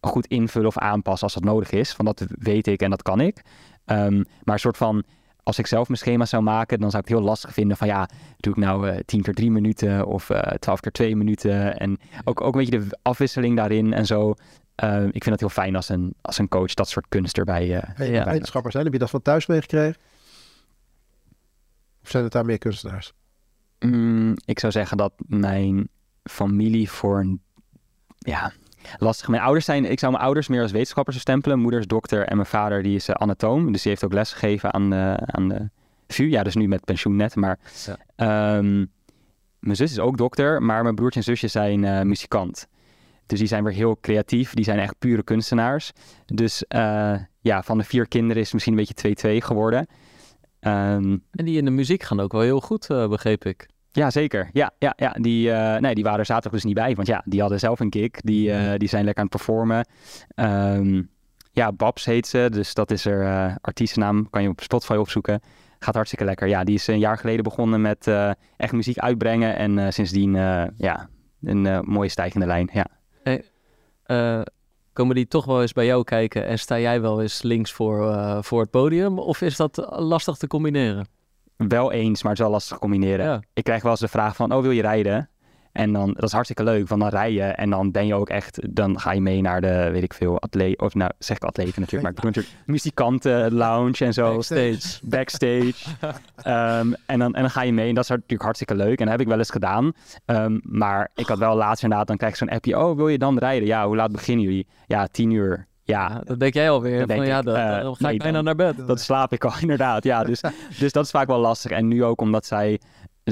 goed invullen of aanpassen als dat nodig is. Van dat weet ik en dat kan ik. Ehm, maar een soort van, als ik zelf mijn schema zou maken, dan zou ik het heel lastig vinden van ja, doe ik nou eh 10 keer 3 minuten of eh 12 keer 2 minuten. En ook, ook een beetje de afwisseling daarin en zo. Ehm, ik vind het heel fijn als een, als een coach dat soort kunst erbij. eh, Hey, Ja. Wetenschappers zijn, heb je dat van thuis meegekregen? Of zijn het daar meer kunstenaars? Mm, ik zou zeggen dat mijn familie voor een. Ja, lastig. Mijn ouders zijn. Ik zou mijn ouders meer als wetenschappers stempelen. Mijn moeder is dokter en mijn vader die is eh, anatoom. Dus die heeft ook les gegeven aan de, aan de VU. Ja, dus nu met pensioen net. Maar. Ja. ehm, mijn zus is ook dokter, maar mijn broertje en zusje zijn eh, muzikant. Dus die zijn weer heel creatief. Die zijn echt pure kunstenaars. Dus eh, ja, van de vier kinderen is het misschien een beetje 2-2 geworden. Ehm, En die in de muziek gaan ook wel heel goed, eh, begreep ik. ja, zeker. Ja, ja, ja. Die, eh, nee, die waren er zaterdag dus niet bij. Want ja, die hadden zelf een gig. Die, eh, die zijn lekker aan het performen. Ehm, ja, Babs heet ze. Dus dat is er eh artiestennaam. Kan je op Spotify opzoeken. Gaat hartstikke lekker. Ja, die is een jaar geleden begonnen met echt muziek uitbrengen. En sindsdien, ja, een mooie stijgende lijn. Ja. Eh, komen die toch wel eens bij jou kijken en sta jij wel eens links voor, eh, voor het podium? Of is dat eh, lastig te combineren? Wel eens, maar het is wel lastig te combineren. Ja. Ik krijg wel eens de vraag van, oh, wil je rijden? En dan, dat is hartstikke leuk, want dan rij je en dan ben je ook echt, dan ga je mee naar de, weet ik veel, atleet, of nou, zeg ik atleten natuurlijk, maar ik bedoel natuurlijk muzikanten, lounge en zo. Backstage. Backstage. Ehm, en, dan, en dan ga je mee en dat is natuurlijk hartstikke leuk. En dat heb ik wel eens gedaan. Ehm, maar ik had wel laatst inderdaad, dan krijg ik zo'n appje, oh, wil je dan rijden? Ja, hoe laat beginnen jullie? Ja, tien uur. Ja, Ja, dat denk jij alweer. Dat Van, denk ja, dan, Eh, dan ga nee, ik bijna naar bed. dat slaap ik al inderdaad. Ja, dus, dus dat is vaak wel lastig. En nu ook omdat zij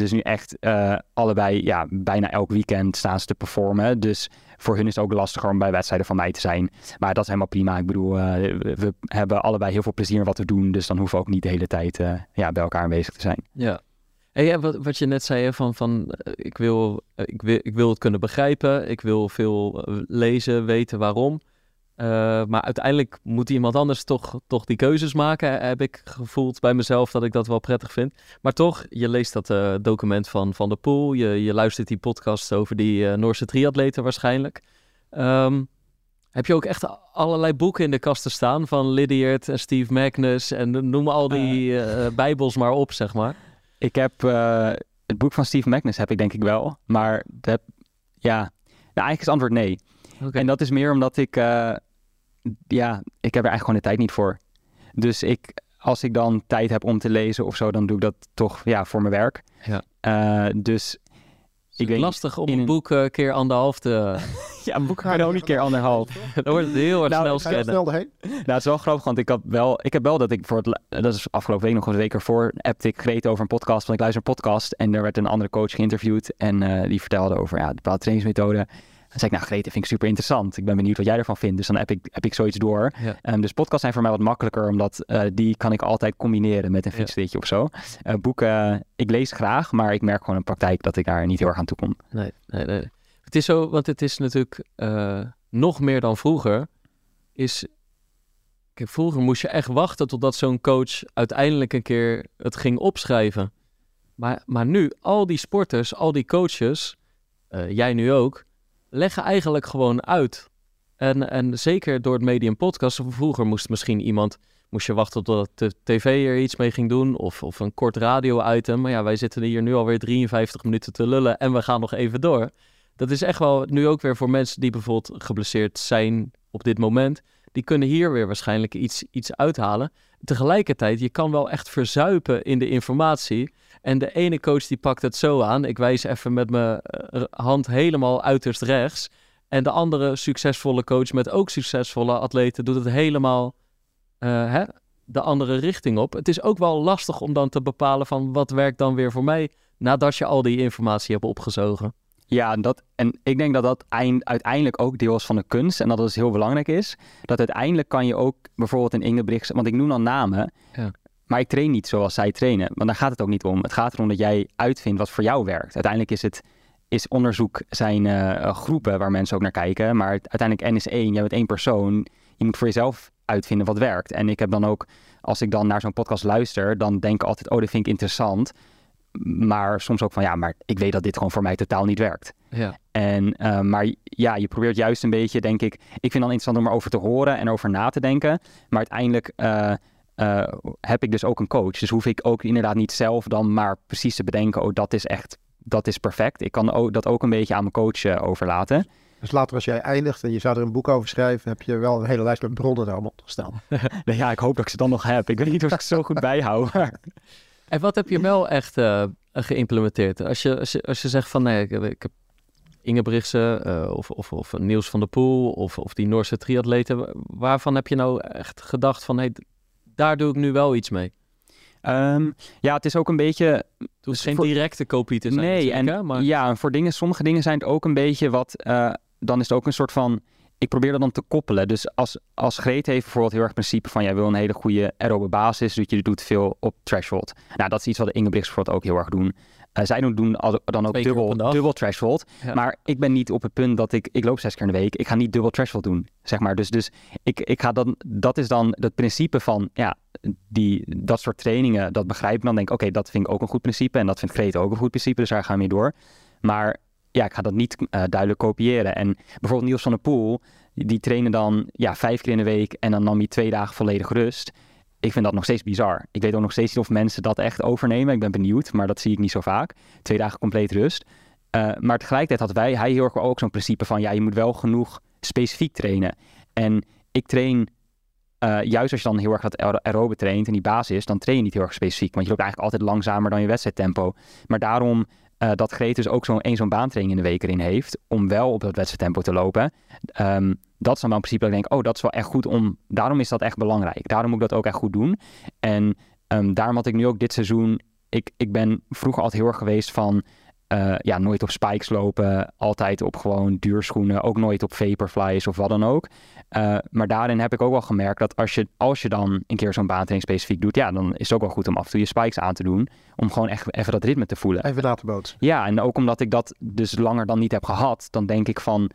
dus nu echt eh, allebei, ja, bijna elk weekend staan ze te performen. Dus voor hun is het ook lastiger om bij wedstrijden van mij te zijn. Maar dat is helemaal prima. Ik bedoel, eh, we, hebben allebei heel veel plezier in wat we doen. Dus dan hoeven we ook niet de hele tijd eh, ja, bij elkaar aanwezig te zijn. Ja. Hey, ja, wat, wat je net zei, van, van ik, wil, ik, wil, ik wil het kunnen begrijpen, ik wil veel lezen, weten waarom. Eh, maar uiteindelijk moet iemand anders toch, toch die keuzes maken, heb ik gevoeld bij mezelf dat ik dat wel prettig vind. Maar toch, je leest dat eh, document van Van der Poel, je, je luistert die podcast over die eh, Noorse triatleten waarschijnlijk. Ehm, heb je ook echt allerlei boeken in de kasten staan van Lydiard en Steve Magnus en noem al die eh, bijbels maar op, zeg maar. Ik heb eh, het boek van Steve Magnus heb ik denk ik wel. Maar dat, ja, nou, eigenlijk is het antwoord nee. En dat is meer omdat ik, eh, ja, ik heb er eigenlijk gewoon de tijd niet voor. Dus ik, als ik dan tijd heb om te lezen of zo, dan doe ik dat toch ja, voor mijn werk. Ja. Eh, dus ik weet lastig om in een een- boek eh, keer anderhalf te... ja, een boek kan ook niet keer anderhalf. Dan wordt het heel erg Nou, snel scannen. snel doorheen? Nou, het is wel grappig, want ik, had wel, ik heb wel dat ik voor het, dat is afgelopen week nog een week ervoor, appte ik Greet over een podcast, want ik luister een podcast en er werd een andere coach geïnterviewd en eh, die vertelde over ja, de bepaalde trainingsmethode. Dan zei ik, nou Greet, dat vind ik super interessant. Ik ben benieuwd wat jij ervan vindt. Dus dan heb ik, heb ik zoiets door. Ja. Ehm, dus podcasts zijn voor mij wat makkelijker, omdat eh, die kan ik altijd combineren met een Ja. fietsritje of zo. Eh, boeken, ik lees graag, maar ik merk gewoon in de praktijk dat ik daar niet heel erg aan toe kom. Nee, nee, nee. Het is zo, want het is natuurlijk eh, nog meer dan vroeger. Is, kijk, vroeger moest je echt wachten totdat zo'n coach uiteindelijk een keer het ging opschrijven. Maar, maar nu, al die sporters, al die coaches, jij nu ook, leggen eigenlijk gewoon uit. En, en zeker door het medium podcast, vroeger moest misschien iemand, moest je wachten totdat de tv er iets mee ging doen, of, of een kort radio-item. Maar ja, wij zitten hier nu alweer 53 minuten te lullen en we gaan nog even door. Dat is echt wel nu ook weer voor mensen die bijvoorbeeld geblesseerd zijn op dit moment. die kunnen hier weer waarschijnlijk iets, iets uithalen. Tegelijkertijd, je kan wel echt verzuipen in de informatie. En de ene coach die pakt het zo aan. Ik wijs even met mijn eh, hand helemaal uiterst rechts. En de andere succesvolle coach met ook succesvolle atleten doet het helemaal eh, hè, de andere richting op. Het is ook wel lastig om dan te bepalen van wat werkt dan weer voor mij nadat je al die informatie hebt opgezogen. Ja, dat, en ik denk dat dat eind, uiteindelijk ook deel is van de kunst. En dat het dus heel belangrijk is. Dat uiteindelijk kan je ook bijvoorbeeld in Ingebrigtse... Want ik noem dan namen. Ja. Maar ik train niet zoals zij trainen. Want daar gaat het ook niet om. Het gaat erom dat jij uitvindt wat voor jou werkt. Uiteindelijk is het... Is onderzoek zijn eh, groepen waar mensen ook naar kijken. Maar uiteindelijk N is één. Jij bent één persoon. Je moet voor jezelf uitvinden wat werkt. En ik heb dan ook... Als ik dan naar zo'n podcast luister... Dan denk ik altijd... Oh, dit vind ik interessant maar soms ook van ja, maar ik weet dat dit gewoon voor mij totaal niet werkt. Ja. En, uh, maar ja, je probeert juist een beetje, denk ik, ik vind dan interessant om erover te horen en over na te denken. Maar uiteindelijk uh, uh, heb ik dus ook een coach. Dus hoef ik ook inderdaad niet zelf dan maar precies te bedenken, oh dat is echt, dat is perfect. Ik kan ook, dat ook een beetje aan mijn coach overlaten. Dus later als jij eindigt en je zou er een boek over schrijven, heb je wel een hele lijst met bronnen daar allemaal staan. nee, ja, ik hoop dat ik ze dan nog heb. Ik weet niet of ik ze zo goed bijhoud. En wat heb je wel echt uh, geïmplementeerd? Als je, als, je, als je zegt van nee, ik, ik heb Ingebrigtse uh, of, of, of Niels van der Poel of, of die Noorse triatleten. Waarvan heb je nou echt gedacht van hey, daar doe ik nu wel iets mee? Um, ja, het is ook een beetje. Het hoeft geen voor... directe kopie te zijn. Nee, en hè, maar... ja, voor dingen, sommige dingen zijn het ook een beetje wat. Uh, dan is het ook een soort van ik probeer dat dan te koppelen. Dus als, als Greet heeft bijvoorbeeld heel erg het principe van... jij wil een hele goede aerobe basis, dus je doet veel op threshold. Nou, dat is iets wat de Ingebrigts bijvoorbeeld ook heel erg doen. Uh, zij doen, doen dan ook dubbel, dubbel threshold. Ja. Maar ik ben niet op het punt dat ik... Ik loop zes keer in de week. Ik ga niet dubbel threshold doen, zeg maar. Dus, dus ik, ik ga dan... Dat is dan het principe van... Ja, die, dat soort trainingen, dat begrijp ik dan. denk ik, oké, okay, dat vind ik ook een goed principe. En dat vindt Greet ook een goed principe. Dus daar gaan we mee door. Maar ja, ik ga dat niet uh, duidelijk kopiëren. En bijvoorbeeld Niels van der Poel, die trainen dan ja, vijf keer in de week en dan nam hij twee dagen volledig rust. Ik vind dat nog steeds bizar. Ik weet ook nog steeds niet of mensen dat echt overnemen. Ik ben benieuwd, maar dat zie ik niet zo vaak. Twee dagen compleet rust. Uh, maar tegelijkertijd had wij, hij heel ook zo'n principe van, ja, je moet wel genoeg specifiek trainen. En ik train, uh, juist als je dan heel erg dat aerobe traint en die basis, dan train je niet heel erg specifiek. Want je loopt eigenlijk altijd langzamer dan je wedstrijdtempo. Maar daarom uh, dat Greet dus ook zo'n één zo'n baantraining in de week erin heeft. Om wel op dat wedstrijdtempo te lopen. Um, dat is dan wel in principe dat ik denk, oh, dat is wel echt goed om... Daarom is dat echt belangrijk. Daarom moet ik dat ook echt goed doen. En um, daarom had ik nu ook dit seizoen... Ik, ik ben vroeger altijd heel erg geweest van... Uh, ja, nooit op spikes lopen. Altijd op gewoon duurschoenen. Ook nooit op vaporflies of wat dan ook. Uh, maar daarin heb ik ook wel gemerkt dat als je, als je dan een keer zo'n baantraining specifiek doet, ja, dan is het ook wel goed om af en toe je spikes aan te doen. Om gewoon echt even dat ritme te voelen. Even na te bootsen. Ja, en ook omdat ik dat dus langer dan niet heb gehad, dan denk ik van,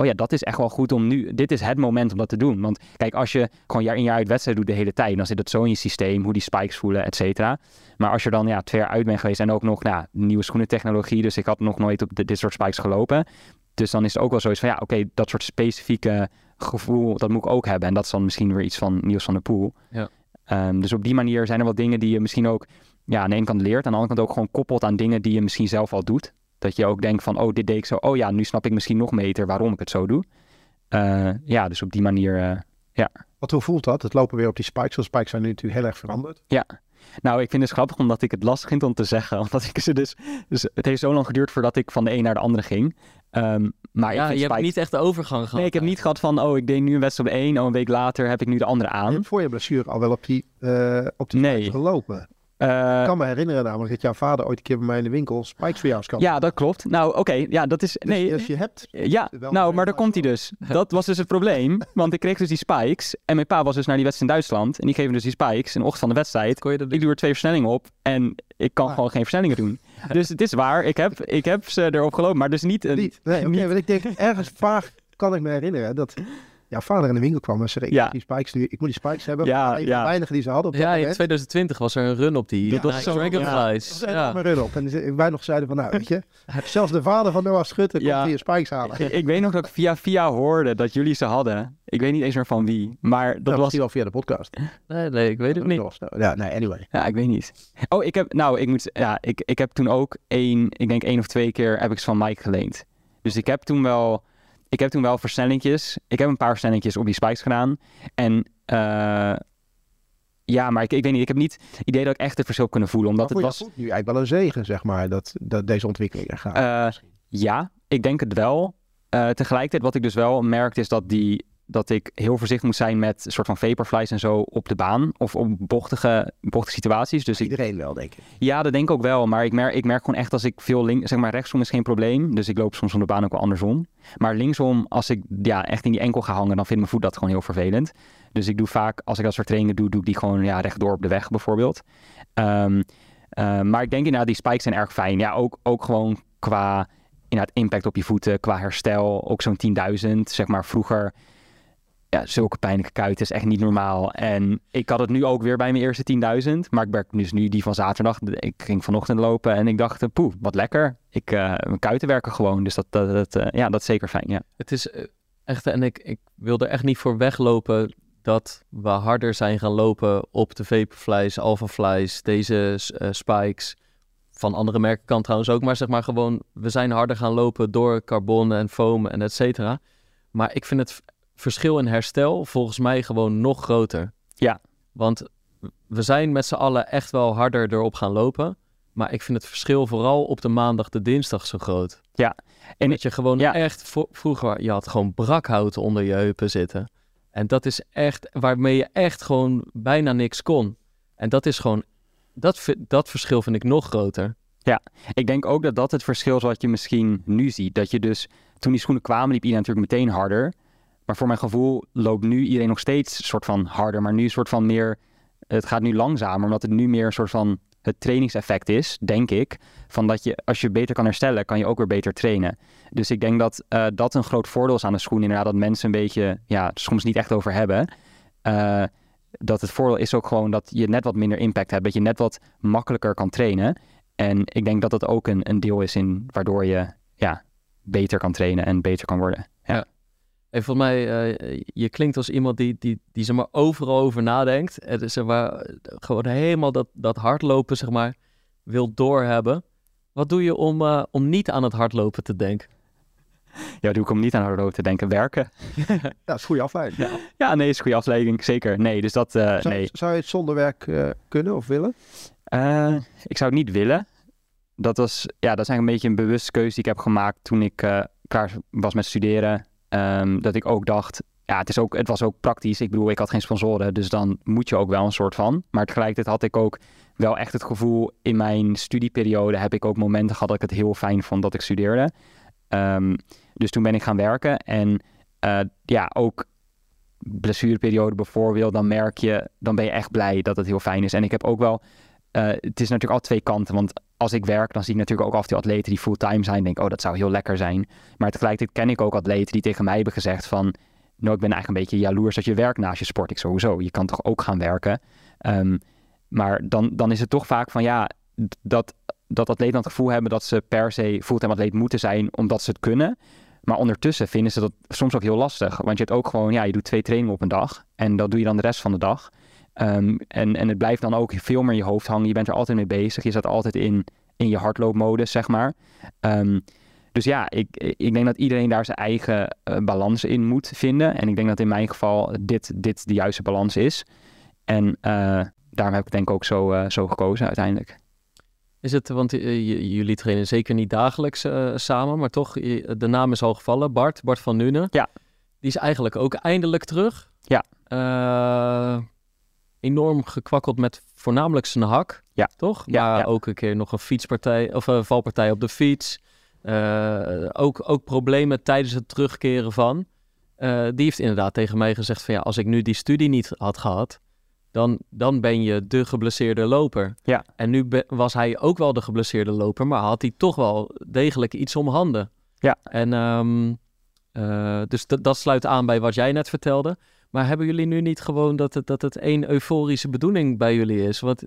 oh ja, dat is echt wel goed om nu, dit is het moment om dat te doen. Want kijk, als je gewoon jaar in jaar uit wedstrijd doet de hele tijd, dan zit het zo in je systeem, hoe die spikes voelen, et cetera. Maar als je dan ja, twee jaar uit bent geweest en ook nog nou, nieuwe schoenentechnologie, dus ik had nog nooit op de, dit soort spikes gelopen. Dus dan is het ook wel zoiets van, ja, oké, okay, dat soort specifieke gevoel, dat moet ik ook hebben. En dat is dan misschien weer iets van Niels van der Poel. Ja. Um, dus op die manier zijn er wel dingen die je misschien ook ja, aan de ene kant leert, aan de andere kant ook gewoon koppelt aan dingen die je misschien zelf al doet. Dat je ook denkt van, oh, dit deed ik zo. Oh ja, nu snap ik misschien nog beter waarom ik het zo doe. Uh, ja, dus op die manier, uh, ja. Wat hoe voelt dat? Het lopen weer op die spikes. Want spikes zijn nu natuurlijk heel erg veranderd. Ja. Nou, ik vind het grappig omdat ik het lastig vind om te zeggen. Omdat ik ze dus, dus... Het heeft zo lang geduurd voordat ik van de een naar de andere ging. Um, maar ja, je spikes... hebt niet echt de overgang gehad. Nee, ik heb niet gehad van, oh, ik deed nu een wedstrijd op de een. Oh, een week later heb ik nu de andere aan. Je hebt voor je blessure al wel op die, uh, op die nee. gelopen. Uh, ik kan me herinneren namelijk dat jouw vader ooit een keer bij mij in de winkel spikes voor jou kan. Ja, dat klopt. Nou, oké, okay, ja, dat is... Dus nee, als je hebt... Ja, nou, maar daar komt hij dus. Dat was dus het probleem, want ik kreeg dus die spikes en mijn pa was dus naar die wedstrijd in Duitsland en die geven dus die spikes in de ochtend van de wedstrijd. Kon je dat ik doe er twee versnellingen op en ik kan Ah. gewoon geen versnellingen doen. Dus het is waar, ik heb, ik heb ze erop gelopen, maar dus niet... Een, Niet. Nee, oké, niet- want ik denk ergens vaag kan ik me herinneren dat jouw vader in de winkel kwam en zei: Ja. ik, die spikes nu, ik moet die spikes hebben. Ja, een van de ja. weinigen die ze hadden op Ja, in moment. 2020 was er een run op die Dat was Nike zo- Dragonflies. Er Ja. maar run op. En wij nog zeiden van, nou, weet je, zelfs de vader van Noah Schutter Ja. komt hier spikes halen. ik, ik weet nog dat ik via via hoorde dat jullie ze hadden. Ik weet niet eens meer van wie, maar dat Dat was... was hij wel via de podcast. Nee, nee, ik weet het niet. Was- Ja, nee, anyway. Ja, ik weet niet. Oh, ik heb, nou, ik moet, ja, ik, ik heb toen ook één, ik denk één of twee keer heb ik ze van Mike geleend. Dus ik heb toen wel, ik heb toen wel versnellingjes. Ik heb een paar versnellingjes op die spikes gedaan. En eh, ja, maar ik, ik weet niet. Ik heb niet het idee dat ik echt het verschil kunnen voelen. Omdat het was. nu eigenlijk wel een zegen, zeg maar, dat, dat deze ontwikkeling er gaat. Eh, ja, ik denk het wel. Eh, tegelijkertijd, wat ik dus wel merkte, is dat, die, dat ik heel voorzichtig moet zijn met een soort van vaporflies en zo op de baan. Of op bochtige, bochtige situaties. Dus ik, Iedereen wel, denk ik. ja, dat denk ik ook wel. Maar ik merk, ik merk gewoon echt als ik veel links, zeg maar rechtsom is geen probleem. Dus ik loop soms om de baan ook wel andersom. Maar linksom, als ik ja, echt in die enkel ga hangen, dan vindt mijn voet dat gewoon heel vervelend. Dus ik doe vaak, als ik dat soort trainingen doe, doe ik die gewoon ja, rechtdoor op de weg bijvoorbeeld. Ehm, eh, maar ik denk inderdaad, die spikes zijn erg fijn. Ja, ook, ook gewoon qua inderdaad impact op je voeten, qua herstel. Ook zo'n 10.000, zeg maar vroeger. Ja, zulke pijnlijke kuiten is echt niet normaal. En ik had het nu ook weer bij mijn eerste 10.000. Maar ik merk dus nu die van zaterdag. Ik ging vanochtend lopen en ik dacht, eh, poeh, wat lekker. Ik, eh, mijn kuiten werken gewoon. Dus dat, dat, dat, eh, ja, dat is zeker fijn, ja. Het is echt, en ik, ik wil er echt niet voor weglopen dat we harder zijn gaan lopen op de Vaporflies, Alphaflies, deze spikes. Van andere merken kan trouwens ook, maar zeg maar gewoon, we zijn harder gaan lopen door carbon en foam en et cetera. Maar ik vind het verschil in herstel volgens mij gewoon nog groter. Ja. Want we zijn met z'n allen echt wel harder erop gaan lopen. Maar ik vind het verschil vooral op de maandag, de dinsdag zo groot. Ja. En dat je gewoon ja. echt, vroeger, je had gewoon brakhout onder je heupen zitten. En dat is echt, waarmee je echt gewoon bijna niks kon. En dat is gewoon, dat, dat verschil vind ik nog groter. Ik denk ook dat dat het verschil is wat je misschien nu ziet. Dat je dus, toen die schoenen kwamen, liep iedereen natuurlijk meteen harder. Maar voor mijn gevoel loopt nu iedereen nog steeds soort van harder. Maar nu een soort van meer, het gaat nu langzamer. Omdat het nu meer een soort van het trainingseffect is, denk ik. Van dat je, als je beter kan herstellen, kan je ook weer beter trainen. Dus ik denk dat eh, dat een groot voordeel is aan de schoen. Inderdaad, dat mensen een beetje, ja, soms niet echt over hebben. Eh, dat het voordeel is ook gewoon dat je net wat minder impact hebt. Dat je net wat makkelijker kan trainen. En ik denk dat dat ook een, een deel is in waardoor je ja, beter kan trainen en beter kan worden. En volgens mij, eh, je klinkt als iemand die, die, die zeg maar, overal over nadenkt. En zeg maar, gewoon helemaal dat, dat hardlopen zeg maar, wil doorhebben. Wat doe je om, eh, om niet aan het hardlopen te denken? Ja, doe ik om niet aan hardlopen te denken. Werken. Ja, dat is goede afleiding. Ja, nee, is een goede afleiding. Zeker. Nee, dus dat, eh, Zou, nee. zou je het zonder werk eh, kunnen of willen? Eh, ik zou het niet willen. Dat was, ja, dat is eigenlijk een beetje een bewuste keuze die ik heb gemaakt toen ik eh, klaar was met studeren. Ehm, dat ik ook dacht, ja, het, is ook, het was ook praktisch. Ik bedoel, ik had geen sponsoren, dus dan moet je ook wel een soort van. Maar tegelijkertijd had ik ook wel echt het gevoel, in mijn studieperiode heb ik ook momenten gehad dat ik het heel fijn vond dat ik studeerde. Ehm, dus toen ben ik gaan werken en eh, ja, ook blessureperiode bijvoorbeeld, dan merk je, dan ben je echt blij dat het heel fijn is. En ik heb ook wel, eh, het is natuurlijk al twee kanten, want als ik werk, dan zie ik natuurlijk ook af toe atleten die fulltime zijn. Denk, oh, dat zou heel lekker zijn. Maar tegelijkertijd ken ik ook atleten die tegen mij hebben gezegd van, nou, ik ben eigenlijk een beetje jaloers dat je werkt naast je sport. Ik sowieso, je kan toch ook gaan werken. Ehm, maar dan, dan is het toch vaak van, ja, dat, dat atleten het gevoel hebben dat ze per se fulltime atleet moeten zijn, omdat ze het kunnen. Maar ondertussen vinden ze dat soms ook heel lastig. Want je hebt ook gewoon, ja, je doet twee trainingen op een dag. En dat doe je dan de rest van de dag. Ehm, en, en het blijft dan ook veel meer in je hoofd hangen. Je bent er altijd mee bezig. Je zit altijd in, in je hardloopmodus, zeg maar. Ehm, dus ja, ik, ik denk dat iedereen daar zijn eigen eh, balans in moet vinden. En ik denk dat in mijn geval dit, dit de juiste balans is. En eh, daarom heb ik denk ik ook zo, eh, zo gekozen uiteindelijk. Is het, want jullie trainen zeker niet dagelijks samen, maar toch, de naam is al gevallen. Bart, Bart van Nuenen. Ja. Die is eigenlijk ook eindelijk terug. Ja. Eh, enorm gekwakkeld met voornamelijk zijn hak. Ja. Toch? Ja, maar ja. ook een keer nog een fietspartij, of een valpartij op de fiets. Eh, ook, ook problemen tijdens het terugkeren van. Eh, die heeft inderdaad tegen mij gezegd van ja, als ik nu die studie niet had gehad, dan, dan ben je de geblesseerde loper. Ja. En nu was hij ook wel de geblesseerde loper, maar had hij toch wel degelijk iets om handen. Ja. En ehm, eh, dus dat sluit aan bij wat jij net vertelde. Maar hebben jullie nu niet gewoon dat het, dat het één euforische bedoeling bij jullie is? Want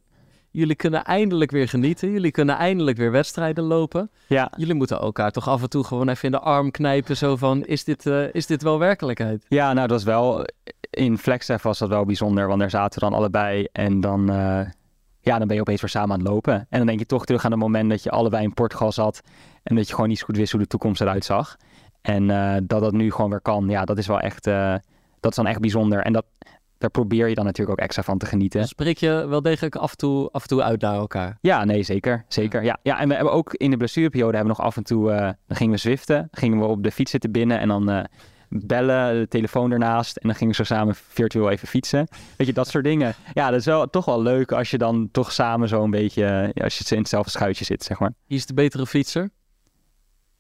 jullie kunnen eindelijk weer genieten. Jullie kunnen eindelijk weer wedstrijden lopen. Ja, Jullie moeten elkaar toch af en toe gewoon even in de arm knijpen. Zo van, is dit, eh, is dit wel werkelijkheid? Ja, nou dat was wel, in Flagstaff was dat wel bijzonder, want daar zaten we dan allebei en dan, eh, ja, dan ben je opeens weer samen aan het lopen. En dan denk je toch terug aan het moment dat je allebei in Portugal zat en dat je gewoon niet zo goed wist hoe de toekomst eruit zag. En eh, dat dat nu gewoon weer kan, ja, dat is wel echt, dat is dan echt bijzonder. En dat, daar probeer je dan natuurlijk ook extra van te genieten. Dus spreek je wel degelijk af en toe, af en toe uit naar elkaar? Ja, nee, zeker. Zeker. Ja. Ja, en we hebben ook in de blessureperiode hebben we nog af en toe, eh, dan gingen we zwiften, gingen we op de fiets zitten binnen en dan eh, bellen, de telefoon ernaast en dan gingen we zo samen virtueel even fietsen. Weet je, dat soort dingen. Ja, dat is wel, toch wel leuk als je dan toch samen zo een beetje, eh, als je in hetzelfde schuitje zit, zeg maar. Wie is de betere fietser?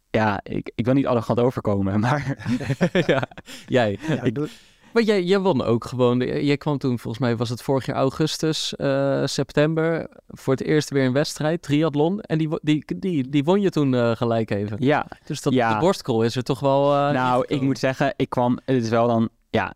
Ja, ik, ik wil niet arrogant overkomen, maar ja, jij. Ja, Ik- doe- maar jij, jij won ook gewoon. Jij kwam toen, volgens mij was het vorig jaar augustus, eh, september, voor het eerst weer een wedstrijd, triathlon. En die, die, die, die won je toen eh, gelijk even. ja. Dus dat, Ja. de borstkrol is er toch wel... eh, Nou, ik moet zeggen, ik kwam, het is wel dan, ja,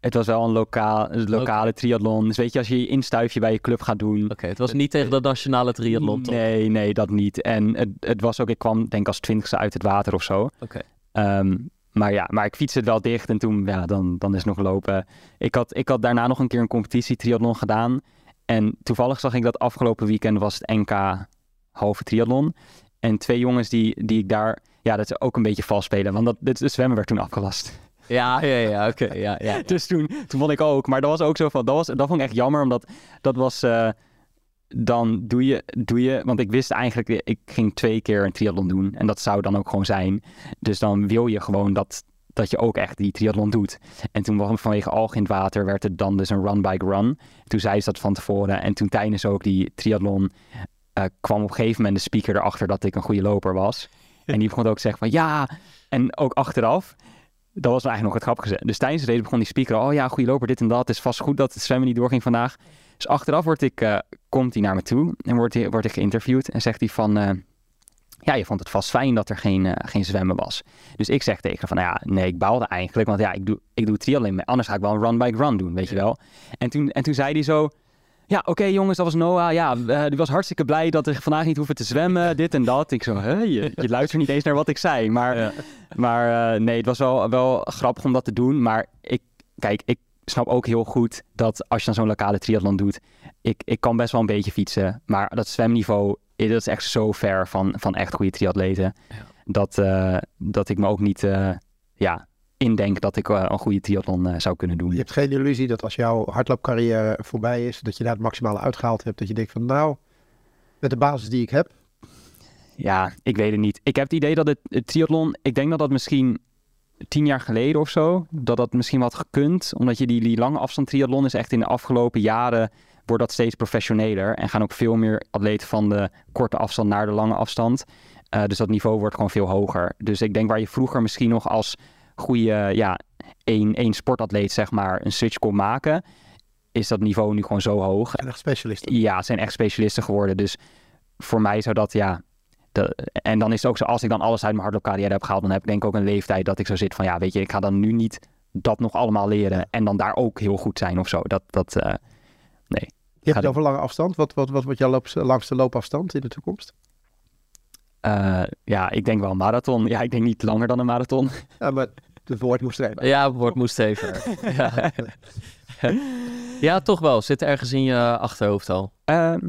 het was wel een lokaal, een lokale triathlon. Dus weet je, als je je instuifje bij je club gaat doen, Oké, het was niet tegen de nationale triathlon, toch? Nee, nee, dat niet. En het, het was ook, ik kwam denk ik als twintigste uit het water of zo. Oké. Ehm, maar ja, maar ik fietste het wel dicht en toen, ja, dan, dan is het nog lopen. Ik had, ik had daarna nog een keer een competitie triathlon gedaan. En toevallig zag ik dat afgelopen weekend was het NK halve triathlon. En twee jongens die, die ik daar, ja, dat ze ook een beetje vals spelen. Want dat, het zwemmen werd toen afgelast. Ja, ja, ja, oké, ja, ja. Dus toen, toen vond ik ook. Maar dat was ook zo van, dat, was, dat vond ik echt jammer, omdat dat was, eh, dan doe je, doe je, want ik wist eigenlijk, ik ging twee keer een triathlon doen en dat zou dan ook gewoon zijn. Dus dan wil je gewoon dat, dat je ook echt die triathlon doet. En toen vanwege alg in het water werd het dan dus een run bike run. Toen zei ze dat van tevoren en toen tijdens ook die triathlon eh, kwam op een gegeven moment de speaker erachter dat ik een goede loper was. En die begon ook te zeggen van ja, en ook achteraf dat was eigenlijk nog het grappige. Dus tijdens de race begon die speaker al, oh ja, goede loper, dit en dat. Het is vast goed dat het zwemmen niet doorging vandaag. Dus achteraf wordt ik, eh, komt hij naar me toe en wordt hij, wordt ik geïnterviewd. En zegt hij van, eh, ja, je vond het vast fijn dat er geen, eh, geen zwemmen was. Dus ik zeg tegen hem van, nou ja, nee, ik baalde eigenlijk. Want ja, ik doe, ik doe triathlon, anders ga ik wel een run-bike-run doen, weet je wel. En toen, en toen zei hij zo, ja, oké jongens, dat was Noah. Ja, die was hartstikke blij dat er vandaag niet hoeven te zwemmen, dit en dat. Ik zo, hè, je, je luistert niet eens naar wat ik zei. Maar, Ja. maar nee, het was wel, wel grappig om dat te doen. Maar ik, kijk, ik snap ook heel goed dat als je dan zo'n lokale triathlon doet, ik, ik kan best wel een beetje fietsen. Maar dat zwemniveau, dat is echt zo ver van, van echt goede triatleten. Ja. Dat, eh, dat ik me ook niet, eh, ja, indenk dat ik eh, een goede triathlon zou kunnen doen. Je hebt geen illusie dat als jouw hardloopcarrière voorbij is, dat je daar het maximale uitgehaald hebt. Dat je denkt van nou, met de basis die ik heb, Ja, ik weet het niet. Ik heb het idee dat het, het triathlon, ik denk dat dat misschien tien jaar geleden of zo, dat dat misschien wat gekund. Omdat je die, die lange afstand triathlon is echt in de afgelopen jaren, wordt dat steeds professioneler. En gaan ook veel meer atleten van de korte afstand naar de lange afstand. Eh, dus dat niveau wordt gewoon veel hoger. Dus ik denk waar je vroeger misschien nog als goede, ja, één, één sportatleet zeg maar, een switch kon maken, is dat niveau nu gewoon zo hoog. en echt specialisten. Ja, het zijn echt specialisten geworden. Dus voor mij zou dat, ja... de- en dan is het ook zo, als ik dan alles uit mijn hardloopcarrière heb gehaald... dan heb ik denk ik ook een leeftijd dat ik zo zit van... ja, weet je, ik ga dan nu niet dat nog allemaal leren... en dan daar ook heel goed zijn of zo. Dat, dat, eh, Je Ga hebt het over lange afstand. Wat, wat, wat wordt jouw loop, langste loopafstand in de toekomst? eh, ja, ik denk wel een marathon. Ja, ik denk niet langer dan een marathon. Ja, maar het woord moest even. Ja, wordt moest even. ja. ja, toch wel. Zit ergens in je achterhoofd al. Ehm,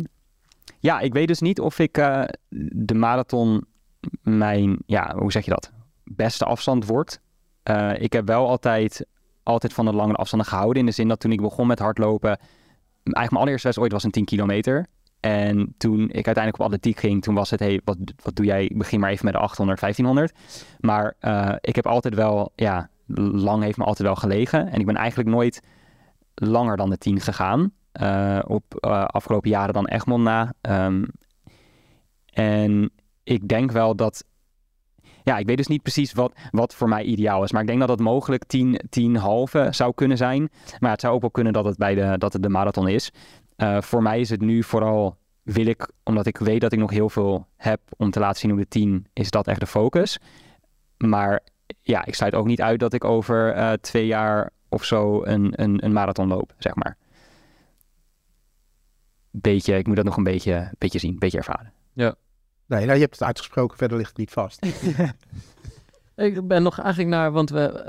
ja, ik weet dus niet of ik eh, de marathon mijn, ja, hoe zeg je dat, beste afstand wordt. Eh, ik heb wel altijd, altijd van de lange afstanden gehouden. In de zin dat toen ik begon met hardlopen, eigenlijk mijn allereerste wedstrijd ooit was een 10 kilometer. En toen ik uiteindelijk op atletiek ging, toen was het, hey, wat, wat doe jij? Ik begin maar even met de 800, 1500. Maar eh, ik heb altijd wel, ja, lang heeft me altijd wel gelegen. En ik ben eigenlijk nooit langer dan de 10 gegaan. Eh, op eh, afgelopen jaren dan Egmond na. Ehm, en ik denk wel dat. Ja, ik weet dus niet precies wat, wat voor mij ideaal is. Maar ik denk dat het mogelijk 10, 10 halve zou kunnen zijn. Maar het zou ook wel kunnen dat het, bij de, dat het de marathon is. Eh, voor mij is het nu vooral. Wil ik, omdat ik weet dat ik nog heel veel heb om te laten zien hoe de 10 is dat echt de focus. Maar ja, ik sluit ook niet uit dat ik over twee jaar of zo een, een, een marathon loop, zeg maar. Beetje, ik moet dat nog een beetje, beetje zien, een beetje ervaren. Nee, nou, je hebt het uitgesproken, verder ligt het niet vast. Ik ben nog eigenlijk naar, want we, eh,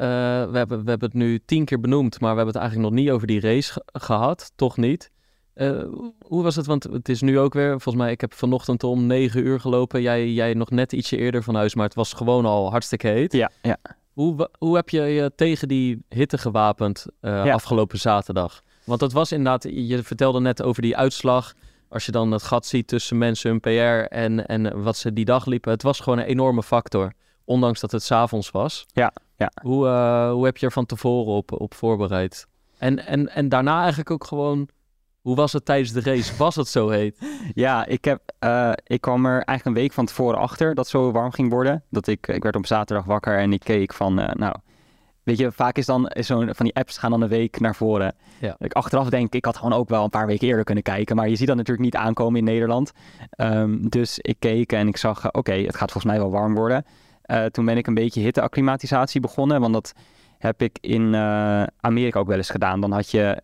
we, hebben, we hebben het nu tien keer benoemd, maar we hebben het eigenlijk nog niet over die race ge- gehad. Toch niet. Eh, hoe was het? Want het is nu ook weer, volgens mij, ik heb vanochtend om negen uur gelopen. Jij, jij nog net ietsje eerder van huis, maar het was gewoon al hartstikke heet. Ja, ja. Hoe, hoe heb je je tegen die hitte gewapend eh, Ja. afgelopen zaterdag? Want dat was inderdaad, je vertelde net over die uitslag. Als je dan het gat ziet tussen mensen, hun PR en, en wat ze die dag liepen. Het was gewoon een enorme factor. Ondanks dat het s'avonds was. Ja, ja. Hoe, eh, hoe heb je er van tevoren op, op voorbereid? En, en, en daarna eigenlijk ook gewoon... Hoe was het tijdens de race? Was het zo heet? Ja, ik, heb, eh, ik kwam er eigenlijk een week van tevoren achter dat het zo warm ging worden. Dat ik, ik werd op zaterdag wakker en ik keek van, eh, nou, weet je, vaak is dan is zo'n van die apps gaan dan een week naar voren. Ja. Ik achteraf denk ik had gewoon ook wel een paar weken eerder kunnen kijken, maar je ziet dat natuurlijk niet aankomen in Nederland. Ehm, dus ik keek en ik zag, eh, oké, het gaat volgens mij wel warm worden. Eh, toen ben ik een beetje hitteacclimatisatie begonnen, want dat heb ik in eh, Amerika ook wel eens gedaan. Dan had je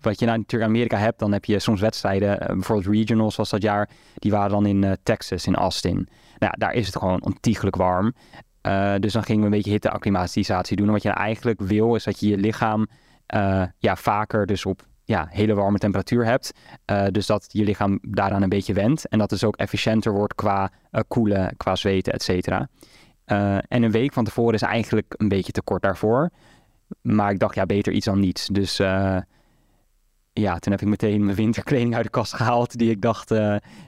wat je nou natuurlijk in Amerika hebt, dan heb je soms wedstrijden, bijvoorbeeld regionals was dat jaar, die waren dan in Texas, in Austin. Nou ja, daar is het gewoon ontiegelijk warm. Eh, dus dan gingen we een beetje hitteacclimatisatie doen. En wat je eigenlijk wil, is dat je je lichaam eh, ja, vaker dus op ja, hele warme temperatuur hebt. Eh, dus dat je lichaam daaraan een beetje wendt. En dat dus ook efficiënter wordt qua koelen, qua zweten, et cetera. En een week van tevoren is eigenlijk een beetje te kort daarvoor. Maar ik dacht, ja, beter iets dan niets. Dus ja, toen heb ik meteen mijn winterkleding uit de kast gehaald. Die ik dacht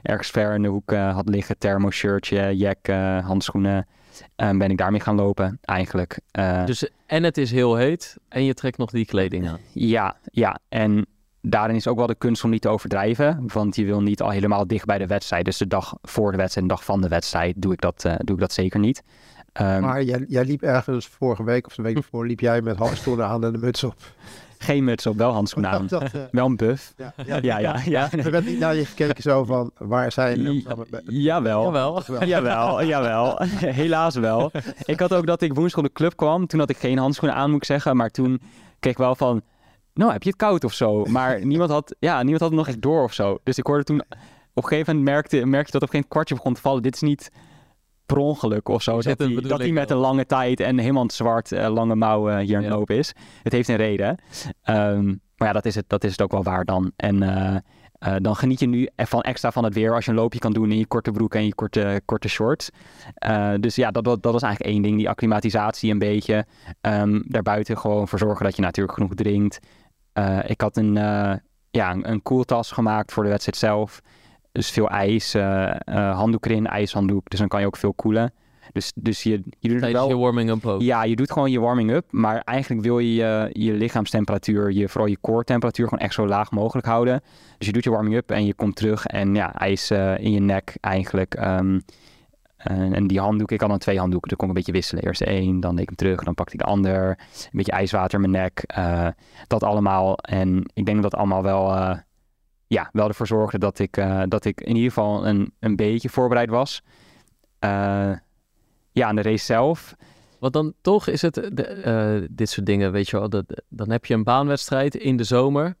ergens ver in de hoek had liggen. Thermoshirtje, eh, handschoenen. En ben ik daarmee gaan lopen eigenlijk. Eh, Dus en het is heel heet en je trekt nog die kleding aan. ja, ja. En daarin is ook wel de kunst om niet te overdrijven. Want je wil niet al helemaal dicht bij de wedstrijd. Dus de dag voor de wedstrijd en de dag van de wedstrijd doe ik dat, eh, doe ik dat zeker niet. Ehm, Maar jij, jij liep ergens vorige week of de week ervoor, liep jij met handschoenen aan en de muts op. Geen muts op, wel handschoenen aan. Dat, eh, Wel een buff. ja, Ja, ja, ja. Er werd niet naar je gekeken zo van, waar zijn... Jawel. Jawel. Jawel, jawel. Helaas wel. Ik had ook dat ik woensdag op de club kwam. Toen had ik geen handschoenen aan, moet ik zeggen. Maar toen kreeg ik wel van... Nou, heb je het koud of zo? Maar niemand had, ja, niemand had het nog echt door of zo. Dus ik hoorde toen... Op een gegeven moment merkte, merkte dat op geen kwartje begon te vallen. Dit is niet per ongeluk of zo. Dat een hij, dat hij met een lange tijd en helemaal zwart eh, lange mouwen hier aan het Ja. lopen is. Het heeft een reden. Ehm, maar ja, dat is, het, dat is het ook wel waar dan. En eh, eh, dan geniet je nu van extra van het weer als je een loopje kan doen in je korte broek en je korte, korte shorts. Eh, dus ja, dat, dat, dat was eigenlijk één ding. Die acclimatisatie een beetje. Ehm, daarbuiten gewoon voor zorgen dat je natuurlijk genoeg drinkt. Eh, ik had een, eh, ja, een, een koeltas gemaakt voor de wedstrijd zelf. Dus veel ijs, eh, eh, handdoek erin, ijshanddoek. Dus dan kan je ook veel koelen. Dus, dus je, je doet Tijdens wel... je warming-up ook. Ja, je doet gewoon je warming-up, maar eigenlijk wil je je, je lichaamstemperatuur, je, vooral je core temperatuur, gewoon echt zo laag mogelijk houden. Dus je doet je warming-up en je komt terug en ja, ijs eh, in je nek eigenlijk. Ehm, en, en die handdoek, ik had dan twee handdoeken, dan kon ik een beetje wisselen. Eerst één, dan deed ik hem terug, dan pakte ik de ander. Een beetje ijswater in mijn nek, dat allemaal. En ik denk dat dat allemaal wel, ja, wel ervoor zorgde dat ik, eh, dat ik in ieder geval een, een beetje voorbereid was. Eh, ja, aan de race zelf. Want dan toch is het de, eh, dit soort dingen, weet je wel. Dan heb je een baanwedstrijd in de zomer.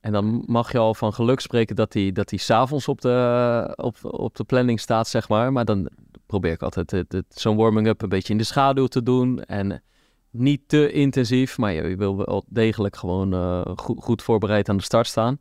En dan mag je al van geluk spreken dat die, dat die s'avonds op de, op, op de planning staat, zeg maar. Maar dan probeer ik altijd zo'n warming-up een beetje in de schaduw te doen. En niet te intensief, maar je, je wil wel degelijk gewoon goed, goed voorbereid aan de start staan.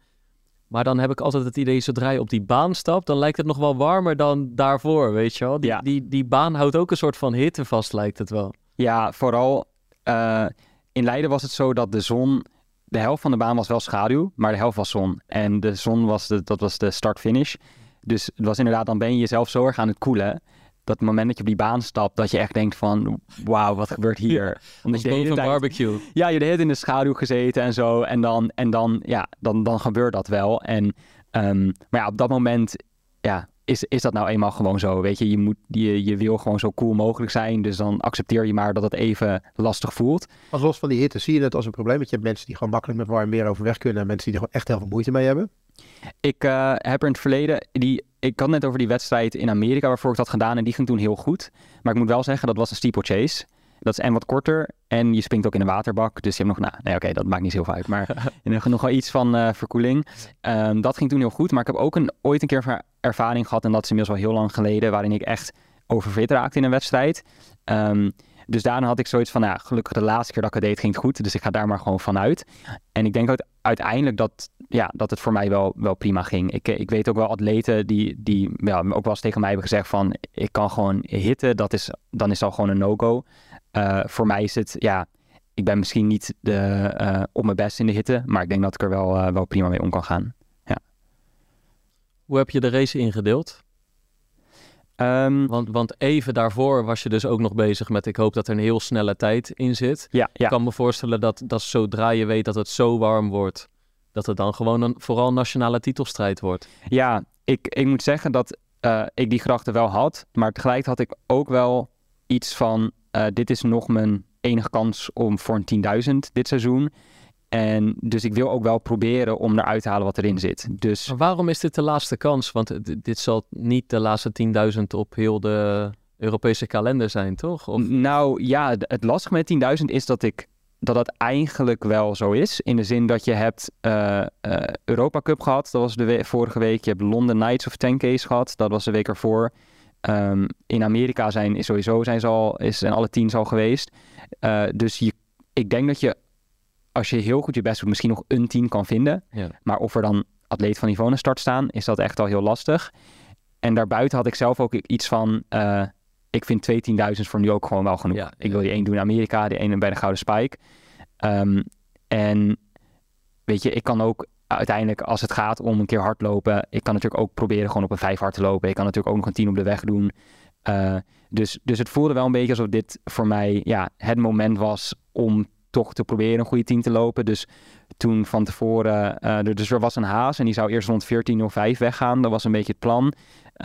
Maar dan heb ik altijd het idee, zodra je op die baan stapt, dan lijkt het nog wel warmer dan daarvoor, weet je wel. Die, Ja. die, die baan houdt ook een soort van hitte vast, lijkt het wel. Ja, vooral eh, in Leiden was het zo dat de zon, de helft van de baan was wel schaduw, maar de helft was zon. En de zon was de, dat was de start-finish. Dus het was inderdaad, dan ben je jezelf zo erg aan het koelen. Dat moment dat je op die baan stapt, dat je echt denkt van, wauw, wat gebeurt hier? Omdat je de hele tijd, barbecue. ja, je de hele tijd in de schaduw gezeten en zo. En dan, en dan, ja, dan, dan gebeurt dat wel. En, ehm, maar ja, op dat moment, ja, is, is dat nou eenmaal gewoon zo. Weet je, je, moet, je, je wil gewoon zo cool mogelijk zijn. Dus dan accepteer je maar dat het even lastig voelt. Maar los van die hitte zie je het als een probleem. Want je hebt mensen die gewoon makkelijk met warm weer overweg kunnen. En mensen die er gewoon echt heel veel moeite mee hebben. Ik eh, heb er in het verleden, die, ik had net over die wedstrijd in Amerika waarvoor ik dat gedaan en die ging toen heel goed. Maar ik moet wel zeggen, dat was een steeplechase. Dat is en wat korter en je springt ook in een waterbak. Dus je hebt nog, nou, nee, oké, dat maakt niet zo veel uit. Maar nog, nog wel iets van eh, verkoeling. Ehm, dat ging toen heel goed. Maar ik heb ook een, ooit een keer ervaring gehad, en dat is inmiddels wel heel lang geleden, waarin ik echt overfit raakte in een wedstrijd. Ehm, dus daarna had ik zoiets van, nou, ja, gelukkig de laatste keer dat ik het deed ging het goed. Dus ik ga daar maar gewoon vanuit. En ik denk uit, uiteindelijk dat, ja, dat het voor mij wel, wel prima ging. Ik, ik weet ook wel atleten die, die ja, ook wel eens tegen mij hebben gezegd van... ik kan gewoon hitten, dat is, dan is al gewoon een no-go. Uh, voor mij is het, ja, ik ben misschien niet de, uh, op mijn best in de hitte... maar ik denk dat ik er wel, uh, wel prima mee om kan gaan. Ja. Hoe heb je de race ingedeeld? Um, want, want even daarvoor was je dus ook nog bezig met... ik hoop dat er een heel snelle tijd in zit. Ja, ja. Ik kan me voorstellen dat, dat zodra je weet dat het zo warm wordt... dat het dan gewoon een vooral nationale titelstrijd wordt. Ja, ik, ik moet zeggen dat uh, ik die gedachte wel had. Maar tegelijk had ik ook wel iets van... Uh, dit is nog mijn enige kans om voor een 10.000 dit seizoen... En dus ik wil ook wel proberen om eruit te halen wat erin zit. Dus... Maar waarom is dit de laatste kans? Want dit zal niet de laatste 10.000 op heel de Europese kalender zijn, toch? Of... Nou ja, het lastige met 10.000 is dat ik dat dat eigenlijk wel zo is. In de zin dat je hebt uh, uh, Europa Cup gehad, dat was de we vorige week. Je hebt London Nights of 10K's gehad, dat was de week ervoor. Um, in Amerika zijn is sowieso zijn, ze al, is, zijn alle teams al geweest. Uh, dus je, ik denk dat je als je heel goed je best doet, misschien nog een team kan vinden. Ja. Maar of er dan atleet van niveau start staan, is dat echt al heel lastig. En daarbuiten had ik zelf ook iets van, uh, ik vind twee tienduizend voor nu ook gewoon wel genoeg. Ja, ik wil die één doen in Amerika, die ene bij de Gouden Spike. Um, en weet je, ik kan ook uiteindelijk, als het gaat om een keer hardlopen, ik kan natuurlijk ook proberen gewoon op een vijf hard te lopen. Ik kan natuurlijk ook nog een tien op de weg doen. Uh, dus, dus het voelde wel een beetje alsof dit voor mij ja, het moment was om toch te proberen een goede team te lopen. Dus toen van tevoren, uh, dus er was een haas en die zou eerst rond 14.05 weggaan. Dat was een beetje het plan.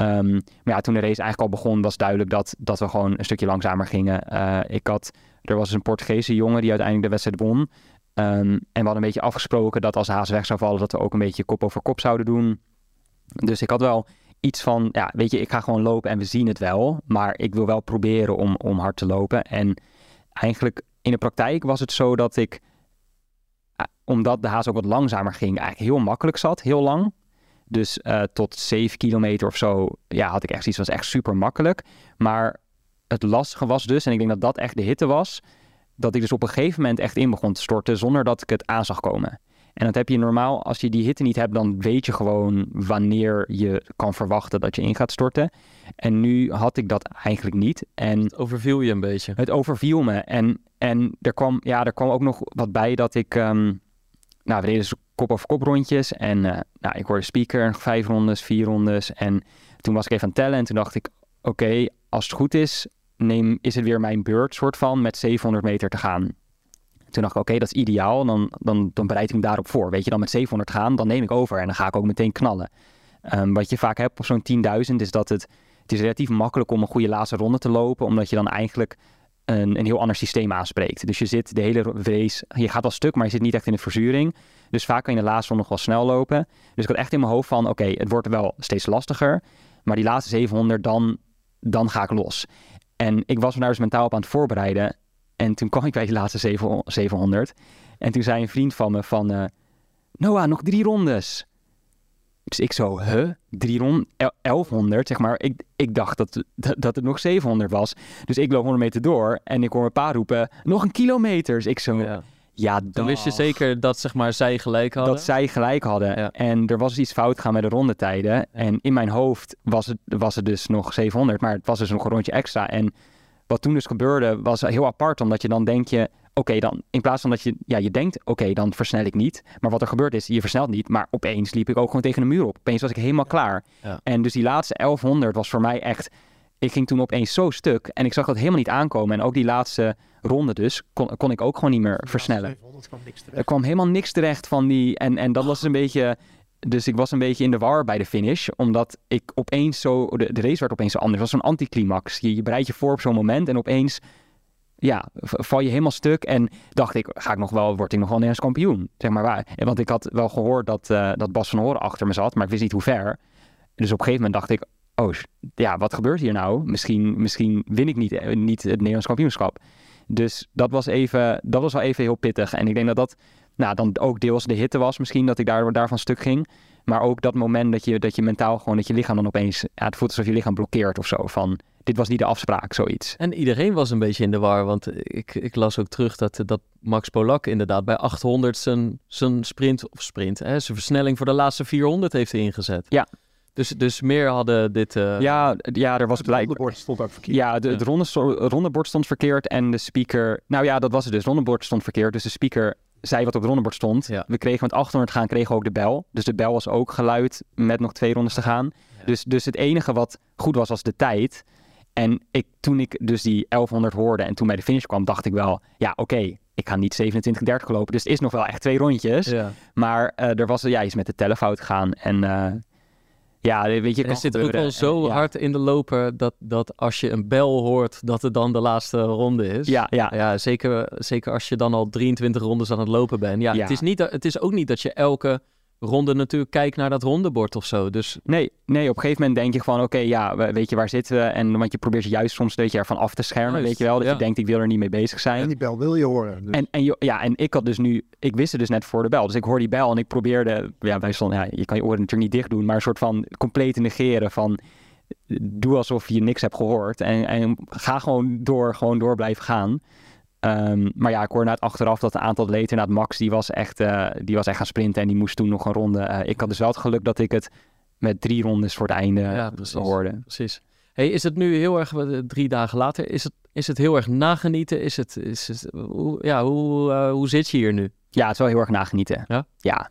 Um, maar ja, toen de race eigenlijk al begon, was duidelijk dat, dat we gewoon een stukje langzamer gingen. Uh, ik had, er was een Portugese jongen die uiteindelijk de wedstrijd won. Um, en we hadden een beetje afgesproken dat als haas weg zou vallen, dat we ook een beetje kop over kop zouden doen. Dus ik had wel iets van, ja, weet je, ik ga gewoon lopen en we zien het wel. Maar ik wil wel proberen om, om hard te lopen. En eigenlijk in de praktijk was het zo dat ik, omdat de haas ook wat langzamer ging, eigenlijk heel makkelijk zat, heel lang. Dus uh, tot 7 kilometer of zo, ja, had ik echt iets, was echt super makkelijk. Maar het lastige was dus, en ik denk dat dat echt de hitte was, dat ik dus op een gegeven moment echt in begon te storten zonder dat ik het aan zag komen. En dat heb je normaal, als je die hitte niet hebt, dan weet je gewoon wanneer je kan verwachten dat je in gaat storten. En nu had ik dat eigenlijk niet. En het overviel je een beetje. Het overviel me. En, en er, kwam, ja, er kwam ook nog wat bij dat ik. Um, nou, we deden dus kop over kop rondjes. En uh, nou, ik hoorde speaker, vijf rondes, vier rondes. En toen was ik even aan het tellen. En toen dacht ik: oké, okay, als het goed is, neem, is het weer mijn beurt, soort van, met 700 meter te gaan. Toen dacht ik, oké, dat is ideaal. Dan, dan, dan bereid ik me daarop voor. Weet je, dan met 700 gaan, dan neem ik over. En dan ga ik ook meteen knallen. Um, wat je vaak hebt op zo'n 10.000 is dat het... Het is relatief makkelijk om een goede laatste ronde te lopen. Omdat je dan eigenlijk een, een heel ander systeem aanspreekt. Dus je zit de hele race... Je gaat al stuk, maar je zit niet echt in de verzuring. Dus vaak kan je de laatste ronde nog wel snel lopen. Dus ik had echt in mijn hoofd van... Oké, het wordt wel steeds lastiger. Maar die laatste 700, dan, dan ga ik los. En ik was me daar dus mentaal op aan het voorbereiden. En toen kwam ik bij die laatste 700. En toen zei een vriend van me van... Uh, Noah, nog drie rondes. Dus ik zo, huh? Drie rondes? 1100, zeg maar. Ik, ik dacht dat, dat, dat het nog 700 was. Dus ik loop 100 meter door. En ik hoor mijn pa roepen, nog een kilometer. Dus ik zo... Ja. Ja, dan wist je zeker dat zeg maar, zij gelijk hadden. Dat zij gelijk hadden. Ja. En er was iets fout gaan met de rondetijden. Ja. En in mijn hoofd was het, was het dus nog 700, maar het was dus nog een rondje extra. En wat toen dus gebeurde was heel apart, omdat je dan denk je, oké, okay, dan in plaats van dat je, ja, je denkt, oké, okay, dan versnel ik niet. Maar wat er gebeurt is, je versnelt niet, maar opeens liep ik ook gewoon tegen de muur op. Opeens was ik helemaal klaar. Ja. En dus die laatste 1100 was voor mij echt, ik ging toen opeens zo stuk en ik zag dat helemaal niet aankomen. En ook die laatste ronde dus, kon, kon ik ook gewoon niet meer versnellen. Kwam er kwam helemaal niks terecht van die, en, en dat was een beetje... Dus ik was een beetje in de war bij de finish. Omdat ik opeens zo... De, de race werd opeens zo anders. Het was zo'n anticlimax. Je, je bereidt je voor op zo'n moment en opeens... Ja, val je helemaal stuk. En dacht ik, ga ik nog wel, word ik nog wel Nederlands kampioen? Zeg maar waar. Want ik had wel gehoord dat, uh, dat Bas van Horen achter me zat. Maar ik wist niet hoe ver. Dus op een gegeven moment dacht ik... Oh, ja, wat gebeurt hier nou? Misschien, misschien win ik niet, niet het Nederlands kampioenschap. Dus dat was, even, dat was wel even heel pittig. En ik denk dat dat nou, dan ook deels de hitte was misschien, dat ik daar, daarvan stuk ging. Maar ook dat moment dat je, dat je mentaal gewoon, dat je lichaam dan opeens, ja, het voelt alsof je lichaam blokkeert of zo. Van, dit was niet de afspraak, zoiets. En iedereen was een beetje in de war, want ik, ik las ook terug dat, dat Max Polak inderdaad bij 800 zijn, zijn sprint, of sprint, hè, zijn versnelling voor de laatste 400 heeft ingezet. Ja. Dus, dus meer hadden dit... eh, Ja, ja, er was Het blijk... onderbord stond ook verkeerd. Ja, de, Ja. het ronde, rondebord stond verkeerd en de speaker... Nou ja, dat was het dus. Het rondebord stond verkeerd, dus de speaker zei wat op het rondebord stond. Ja. We kregen met 800 gaan, kregen we ook de bel. Dus de bel was ook geluid met nog twee rondes te gaan. Ja. Dus, dus het enige wat goed was, was de tijd. En ik, toen ik dus die 1100 hoorde en toen bij de finish kwam, dacht ik wel... Ja, oké, ik ga niet 27, 30 lopen. Dus het is nog wel echt twee rondjes. ja. Maar eh, er was ja, iets met de tellenfout gegaan. En eh, ja, weet je, kan er zit ook wel zo hard in de loper dat, dat als je een bel hoort, dat het dan de laatste ronde is. Ja, ja. Ja, zeker, zeker als je dan al 23 rondes aan het lopen bent. Ja, Ja. Het, is niet, het is ook niet dat je elke ronde natuurlijk kijkt naar dat rondebord of zo. Dus Nee, nee, op een gegeven moment denk je gewoon, oké, ja, we- weet je, waar zitten we? En want je probeert je juist soms weet je, ervan af te schermen, Juist, weet je wel. Dat ja. je denkt, ik wil er niet mee bezig En zijn. die bel wil je horen. Dus. En, en, ja, en ik had dus nu, ik wist het dus net voor de bel. Dus ik hoor die bel en ik probeerde, ja, wij stonden, ja, je kan je oren natuurlijk niet dicht doen, maar een soort van compleet negeren van, doe alsof je niks hebt gehoord. En, en ga gewoon door, gewoon door blijven gaan. Ehm, maar ja, ik hoorde net achteraf dat een aantal atleten, inderdaad Max, die was, echt, eh, die was echt gaan sprinten en die moest toen nog een ronde. eh, ik had dus wel het geluk dat ik het met drie rondes voor het einde Ja, eh, precies. hoorde. precies. Hey, is het nu heel erg, drie dagen later, is het, is het heel erg nagenieten? Is het, is het, hoe, ja, hoe, hoe zit je hier nu? Ja, het is wel heel erg nagenieten. Ja? Ja.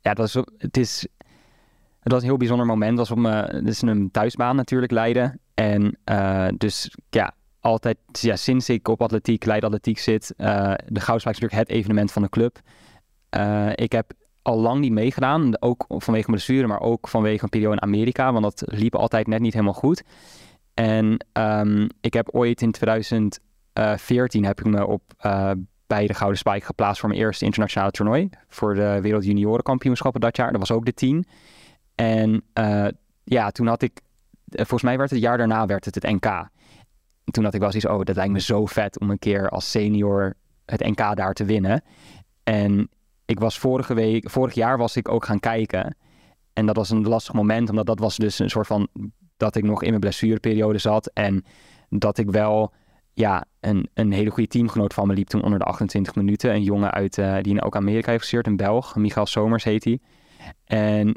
Ja, het was, het is, het was een heel bijzonder moment. Het was op mijn, het is een thuisbaan natuurlijk, Leiden. En dus ja, altijd, ja, sinds ik op atletiek, Leiden Atletiek zit, eh de Goudspijk is natuurlijk het evenement van de club. Eh, ik heb al lang niet meegedaan, ook vanwege mijn blessure, maar ook vanwege een periode in Amerika, want dat liep altijd net niet helemaal goed. En ehm, ik heb ooit in 2014 heb ik me op eh, bij de Gouden Spike geplaatst voor mijn eerste internationale toernooi. Voor de Wereld Juniorenkampioenschappen dat jaar. Dat was ook de 10. En ja, toen had ik, volgens mij werd het jaar daarna werd het het NK. En toen had ik wel zoiets, oh, dat lijkt me zo vet om een keer als senior het NK daar te winnen. En ik was vorige week, vorig jaar was ik ook gaan kijken. En dat was een lastig moment, omdat dat was dus een soort van dat ik nog in mijn blessureperiode zat. En dat ik wel ja, een, een hele goede teamgenoot van me liep toen onder de 28 minuten. Een jongen uit, eh, die ook Amerika heeft gestuurd, een Belg, Michael Somers heet hij. En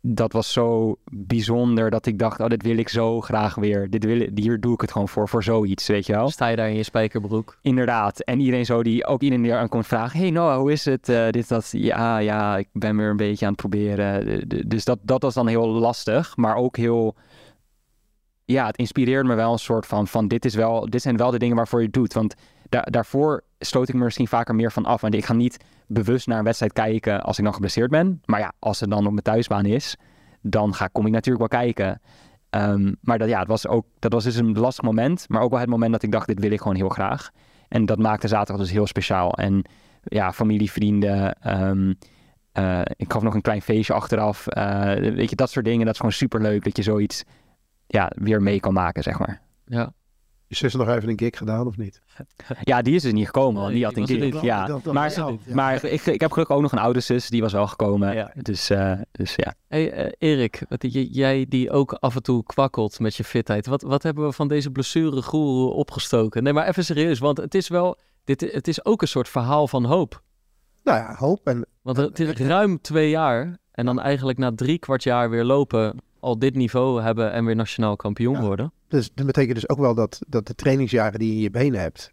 dat was zo bijzonder dat ik dacht, oh, dit wil ik zo graag weer. Dit wil, hier doe ik het gewoon voor, voor zoiets, weet je wel. Sta je daar in je spijkerbroek? Inderdaad. En iedereen zo die, ook iedereen die aan komt vragen, hey Noah, hoe is het? Eh, dit, dat. Ja, ja, ik ben weer een beetje aan het proberen. Dus dat, dat was dan heel lastig, maar ook heel... Ja, het inspireerde me wel een soort van, van dit, is wel, dit zijn wel de dingen waarvoor je het doet. Want da- daarvoor stoot ik me misschien vaker meer van af. Want ik ga niet bewust naar een wedstrijd kijken als ik dan geblesseerd ben. Maar ja, als het dan op mijn thuisbaan is, dan ga, kom ik natuurlijk wel kijken. Ehm, maar dat, ja, het was ook, dat was dus een lastig moment. Maar ook wel het moment dat ik dacht, dit wil ik gewoon heel graag. En dat maakte zaterdag dus heel speciaal. En ja, familie, vrienden. ehm, eh, ik gaf nog een klein feestje achteraf. Eh, weet je, dat soort dingen. Dat is gewoon super leuk dat je zoiets ja, weer mee kan maken, zeg maar. Ja. Je zus nog even een gig gedaan of niet? Ja, die is dus niet gekomen. want die had die een er gig. niet. Ja, maar, maar ik, ik heb gelukkig ook nog een oude zus. Die was wel gekomen. Ja. Dus, eh, dus ja. Hey eh, Erik, wat, j- jij die ook af en toe kwakkelt met je fitheid. Wat, wat hebben we van deze blessure goeroe opgestoken? Nee, maar even serieus, want het is wel, dit, het is ook een soort verhaal van hoop. Nou ja, hoop. En Want het is ruim twee jaar en dan eigenlijk na drie kwart jaar weer lopen al dit niveau hebben en weer nationaal kampioen Ja. worden. dus, dat betekent dus ook wel dat, dat de trainingsjaren die je in je benen hebt,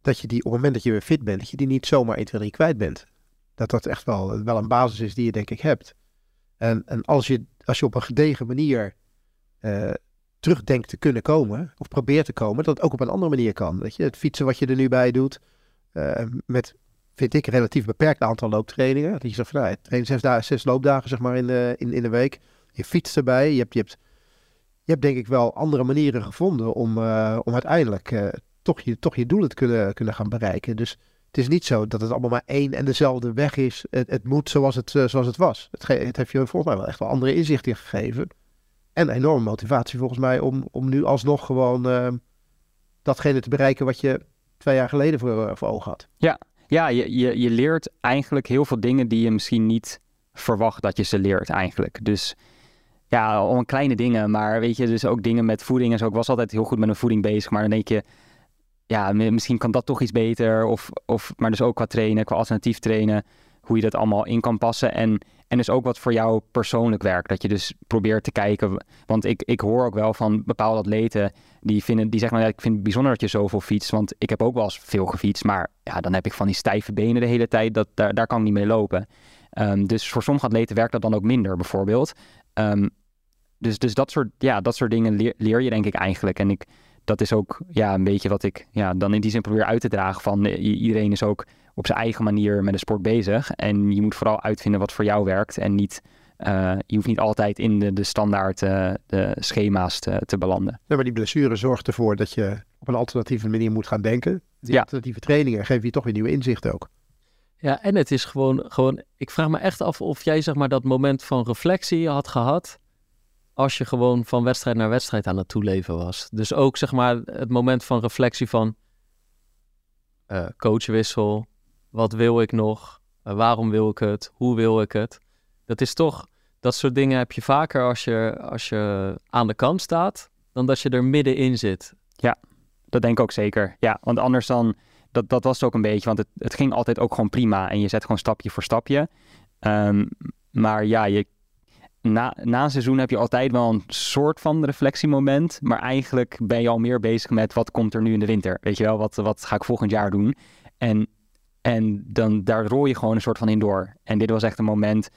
dat je die op het moment dat je weer fit bent, dat je die niet zomaar 1, 2, 3 kwijt bent. Dat dat echt wel, wel een basis is die je denk ik hebt. En, en als, je, als je op een gedegen manier eh, terugdenkt te kunnen komen, of probeert te komen, dat het ook op een andere manier kan. Weet je, het fietsen wat je er nu bij doet, eh, met, vind ik, een relatief beperkt aantal looptrainingen. Dat je zegt van, nou, ik train zes, dagen, zes loopdagen zeg maar in de, in, in de week. Je fietst erbij, je hebt, je hebt, je hebt denk ik wel andere manieren gevonden om, eh, om uiteindelijk eh, toch, je, toch je doelen te kunnen, kunnen gaan bereiken. Dus het is niet zo dat het allemaal maar één en dezelfde weg is. Het, het moet zoals het, eh, zoals het was. Het, het heeft je volgens mij wel echt wel andere inzichten gegeven. En enorme motivatie volgens mij om, om nu alsnog gewoon eh, datgene te bereiken wat je twee jaar geleden voor, voor ogen had. Ja, je, je, je leert eigenlijk heel veel dingen die je misschien niet verwacht dat je ze leert eigenlijk. Dus ja, allemaal kleine dingen. Maar weet je, dus ook dingen met voeding en zo. Ik was altijd heel goed met mijn voeding bezig. Maar dan denk je, ja, mi- misschien kan dat toch iets beter. Of, of, maar dus ook qua trainen, qua alternatief trainen. Hoe je dat allemaal in kan passen. En, en dus ook wat voor jou persoonlijk werkt. Dat je dus probeert te kijken. Want ik, ik hoor ook wel van bepaalde atleten die, vinden, die zeggen, nou ja, ik vind het bijzonder dat je zoveel fietst. Want ik heb ook wel eens veel gefietst. Maar ja, dan heb ik van die stijve benen de hele tijd. Dat, daar, daar kan ik niet mee lopen. Ehm, dus voor sommige atleten werkt dat dan ook minder, bijvoorbeeld. Ehm, dus, dus dat soort, ja, dat soort dingen leer, leer je denk ik eigenlijk. En ik, dat is ook ja, een beetje wat ik ja, dan in die zin probeer uit te dragen. Van eh, iedereen is ook op zijn eigen manier met de sport bezig. En je moet vooral uitvinden wat voor jou werkt. En niet, eh, je hoeft niet altijd in de, de standaard eh, de schema's te, te belanden. Nee, maar die blessure zorgt ervoor dat je op een alternatieve manier moet gaan denken. Die Ja. alternatieve trainingen geven je toch weer nieuwe inzichten ook. Ja, en het is gewoon, gewoon, ik vraag me echt af of jij zeg maar dat moment van reflectie had gehad als je gewoon van wedstrijd naar wedstrijd aan het toeleven was. Dus ook zeg maar het moment van reflectie van eh, coachwissel, wat wil ik nog, Eh, waarom wil ik het, hoe wil ik het. Dat is toch, dat soort dingen heb je vaker als je, als je aan de kant staat, dan dat je er middenin zit. Dat denk ik ook zeker. Ja, want anders dan, dat, dat was het ook een beetje. Want het, het ging altijd ook gewoon prima. En je zet gewoon stapje voor stapje. Ehm, maar ja, je, na, na een seizoen heb je altijd wel een soort van reflectiemoment. Maar eigenlijk ben je al meer bezig met wat komt er nu in de winter. Weet je wel, wat, wat ga ik volgend jaar doen? En, en dan, daar rol je gewoon een soort van in door. En dit was echt een moment,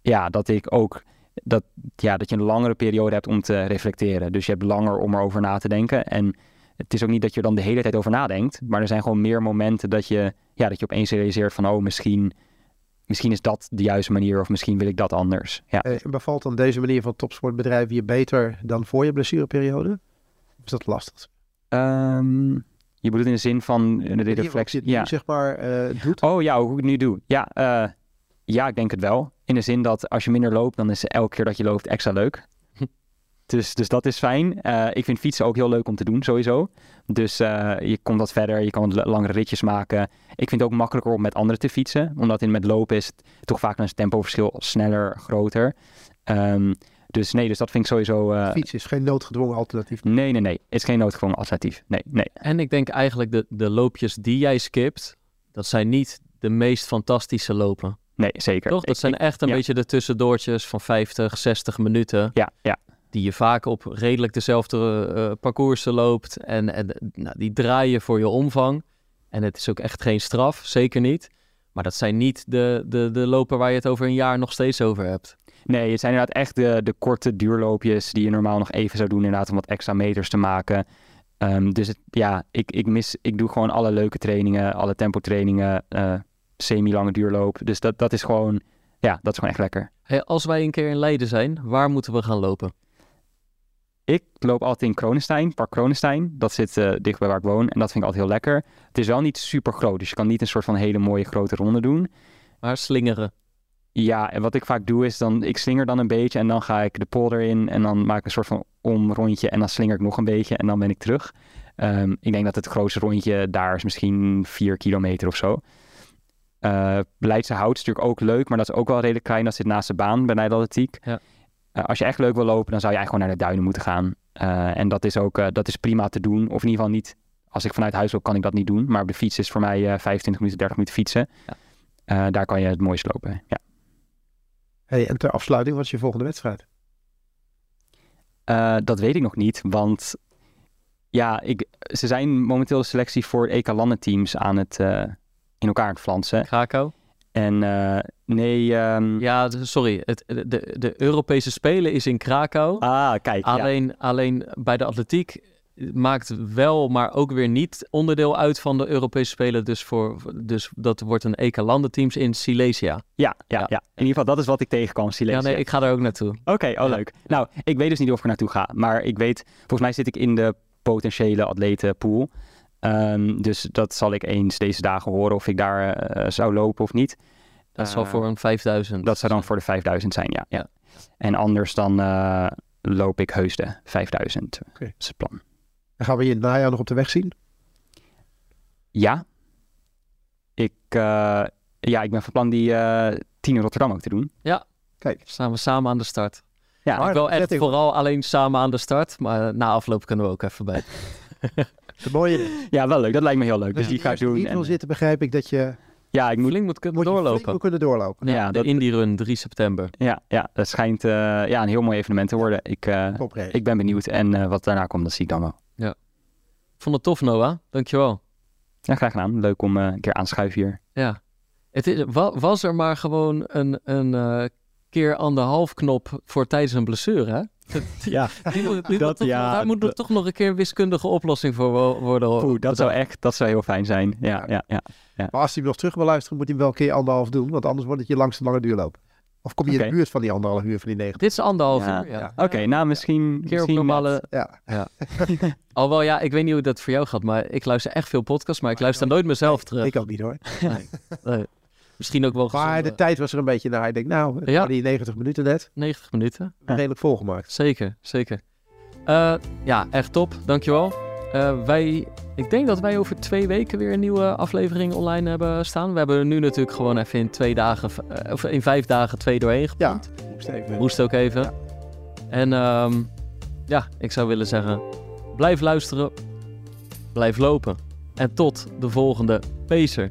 ja, dat ik ook... Dat, ja, dat je een langere periode hebt om te reflecteren. Dus je hebt langer om erover na te denken. En het is ook niet dat je dan de hele tijd over nadenkt. Maar er zijn gewoon meer momenten dat je, ja, dat je opeens realiseert van... oh, misschien, misschien is dat de juiste manier of misschien wil ik dat anders. Ja. Eh, En bevalt dan deze manier van topsport bedrijven je beter dan voor je blessureperiode? Is dat lastig? Ehm, je bedoelt in de zin van eh, de reflectie? je nu, Ja. zeg maar eh, doet. Oh ja, hoe ik het nu doe. Ja, ja, ik denk het wel. In de zin dat als je minder loopt, dan is elke keer dat je loopt extra leuk. Dus, dus dat is fijn. Eh, ik vind fietsen ook heel leuk om te doen, sowieso. Dus eh, je komt wat verder, je kan langere ritjes maken. Ik vind het ook makkelijker om met anderen te fietsen. Omdat in met lopen is het toch vaak een tempoverschil sneller, groter. Ehm, dus nee, dus dat vind ik sowieso... eh, Fietsen is geen noodgedwongen alternatief. nee, nee, nee. Het is geen noodgedwongen alternatief. Nee, nee. En ik denk eigenlijk de, de loopjes die jij skipt, dat zijn niet de meest fantastische lopen. Nee, zeker. Toch? Dat Ik- zijn ik- echt een ja. beetje de tussendoortjes van 50, 60 minuten. Ja, ja. Die je vaak op redelijk dezelfde eh, parcoursen loopt. En, en nou, die draaien voor je omvang. En het is ook echt geen straf, zeker niet. Maar dat zijn niet de, de, de lopen waar je het over een jaar nog steeds over hebt. Nee, het zijn inderdaad echt de, de korte duurloopjes die je normaal nog even zou doen, inderdaad, om wat extra meters te maken. Ehm, dus het, ja, ik, ik, mis, ik doe gewoon alle leuke trainingen, alle tempotrainingen, eh semi-lange duurloop. Dus dat, dat is gewoon, ja, dat is gewoon echt lekker. Hey, als wij een keer in Leiden zijn, waar moeten we gaan lopen? Ik loop altijd in Kronenstein, Park Kronenstein. Dat zit eh, dicht bij waar ik woon en dat vind ik altijd heel lekker. Het is wel niet super groot, dus je kan niet een soort van hele mooie grote ronde doen. Waar slingeren? Ja, en wat ik vaak doe is dan, ik slinger dan een beetje en dan ga ik de polder in en dan maak ik een soort van omrondje en dan slinger ik nog een beetje en dan ben ik terug. Ehm, ik denk dat het grootste rondje daar is misschien 4 kilometer of zo. Eh Leidse Hout is natuurlijk ook leuk, maar dat is ook wel redelijk klein. Dat zit naast de baan bij Atletiek. Ja. Eh, als je echt leuk wil lopen, dan zou je eigenlijk gewoon naar de duinen moeten gaan. Eh, en dat is ook eh, dat is prima te doen. Of in ieder geval niet, als ik vanuit huis loop, kan ik dat niet doen. Maar op de fiets is voor mij eh 25 minuten, 30 minuten fietsen. Ja. Eh, daar kan je het mooist lopen. Ja. Hey, en ter afsluiting, wat is je volgende wedstrijd? Eh, dat weet ik nog niet, want ja, ik, ze zijn momenteel de selectie voor EK landenteams aan het eh, in elkaar aan het flansen. Krakau? En eh, nee, ehm, Ja, sorry. Het, de, de Europese Spelen is in Krakau. ah, kijk, ja. Alleen, alleen bij de atletiek maakt wel, maar ook weer niet onderdeel uit van de Europese Spelen. Dus, voor, dus dat wordt een EK landenteams in Silesia. Ja, ja, Ja. ja, in ieder geval, dat is wat ik tegenkwam, Silesia. Ja, nee, ik ga daar ook naartoe. Oké, oh Ja. leuk. Nou, ik weet dus niet of ik er naartoe ga, maar ik weet, volgens mij zit ik in de potentiële atletenpool. Ehm, dus dat zal ik eens deze dagen horen of ik daar eh, zou lopen of niet. Dat zal Eh, voor een 5000. Dat zou dan voor de 5000 zijn, ja. ja. Ja. En anders dan eh, loop ik heus de 5000. Oké. Dat is het plan. Dan gaan we je in het najaar nog op de weg zien. Ja. Ik, eh, ja, ik ben van plan die eh 10 in Rotterdam ook te doen. Kijk, Staan we samen aan de start. Ja, ik wil echt vooral alleen samen aan de start. Maar na afloop kunnen we ook even bij. Mooie is, ja, wel leuk. Dat lijkt me heel leuk. Dus die ga ik als je doen. niet wil En, zitten, begrijp ik dat je, ja, ik moet, Flink moet kunnen doorlopen. moet kunnen doorlopen. ja, de Indie Run 3 september. ja, ja, dat schijnt eh, ja, een heel mooi evenement te worden. Ik, eh, ik ben benieuwd. En eh, wat daarna komt, dat zie ik dan wel. Ik vond het tof, Noah. Dankjewel. Ja, graag gedaan. Leuk om een keer aan te schuiven hier. Ja. Het is, wa- was er maar gewoon een, een keer anderhalf knop voor tijdens een blessure, hè? Ja, Die moet, die Dat- toch, ja, daar moet er toch nog een keer een wiskundige oplossing voor wo- worden. Oeh, dat zou echt dat zou heel fijn zijn. Ja, ja, ja. Maar als hij hem nog terug wil luisteren, moet hij hem wel een keer anderhalf doen. Want anders wordt het je langste lange duurloop. Of kom je in de buurt van die anderhalf uur van die negen? Dit is anderhalf Ja. uur, ja. Oké, nou misschien... Een keer op misschien normale... Ja. Alhoewel, ja, ik weet niet hoe dat voor jou gaat, maar ik luister echt veel podcasts, maar ik luister nooit mezelf terug. Ik ook niet hoor. Nee. Misschien ook wel Maar gezonde- de tijd was er een beetje naar. Ik denk, nou, Ja. ja. die 90 minuten net. 90 minuten. Redelijk volgemaakt. Zeker, zeker. Eh, ja, echt top. Dankjewel. Eh wij, ik denk dat wij over twee weken weer een nieuwe aflevering online hebben staan. We hebben er nu natuurlijk gewoon even in twee dagen, eh, of in vijf dagen twee doorheen Ja, gepland. moest even. Moest ook even. En ehm, ja, ik zou willen zeggen, blijf luisteren, blijf lopen. En tot de volgende Pacer.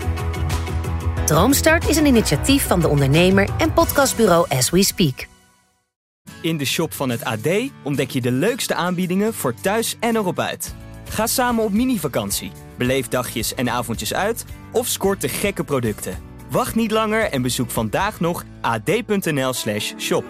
Droomstart is een initiatief van de ondernemer en podcastbureau As We Speak. In de shop van het AD ontdek je de leukste aanbiedingen voor thuis en erop uit. Ga samen op mini-vakantie, beleef dagjes en avondjes uit of scoort de gekke producten. Wacht niet langer en bezoek vandaag nog ad.nl/shop.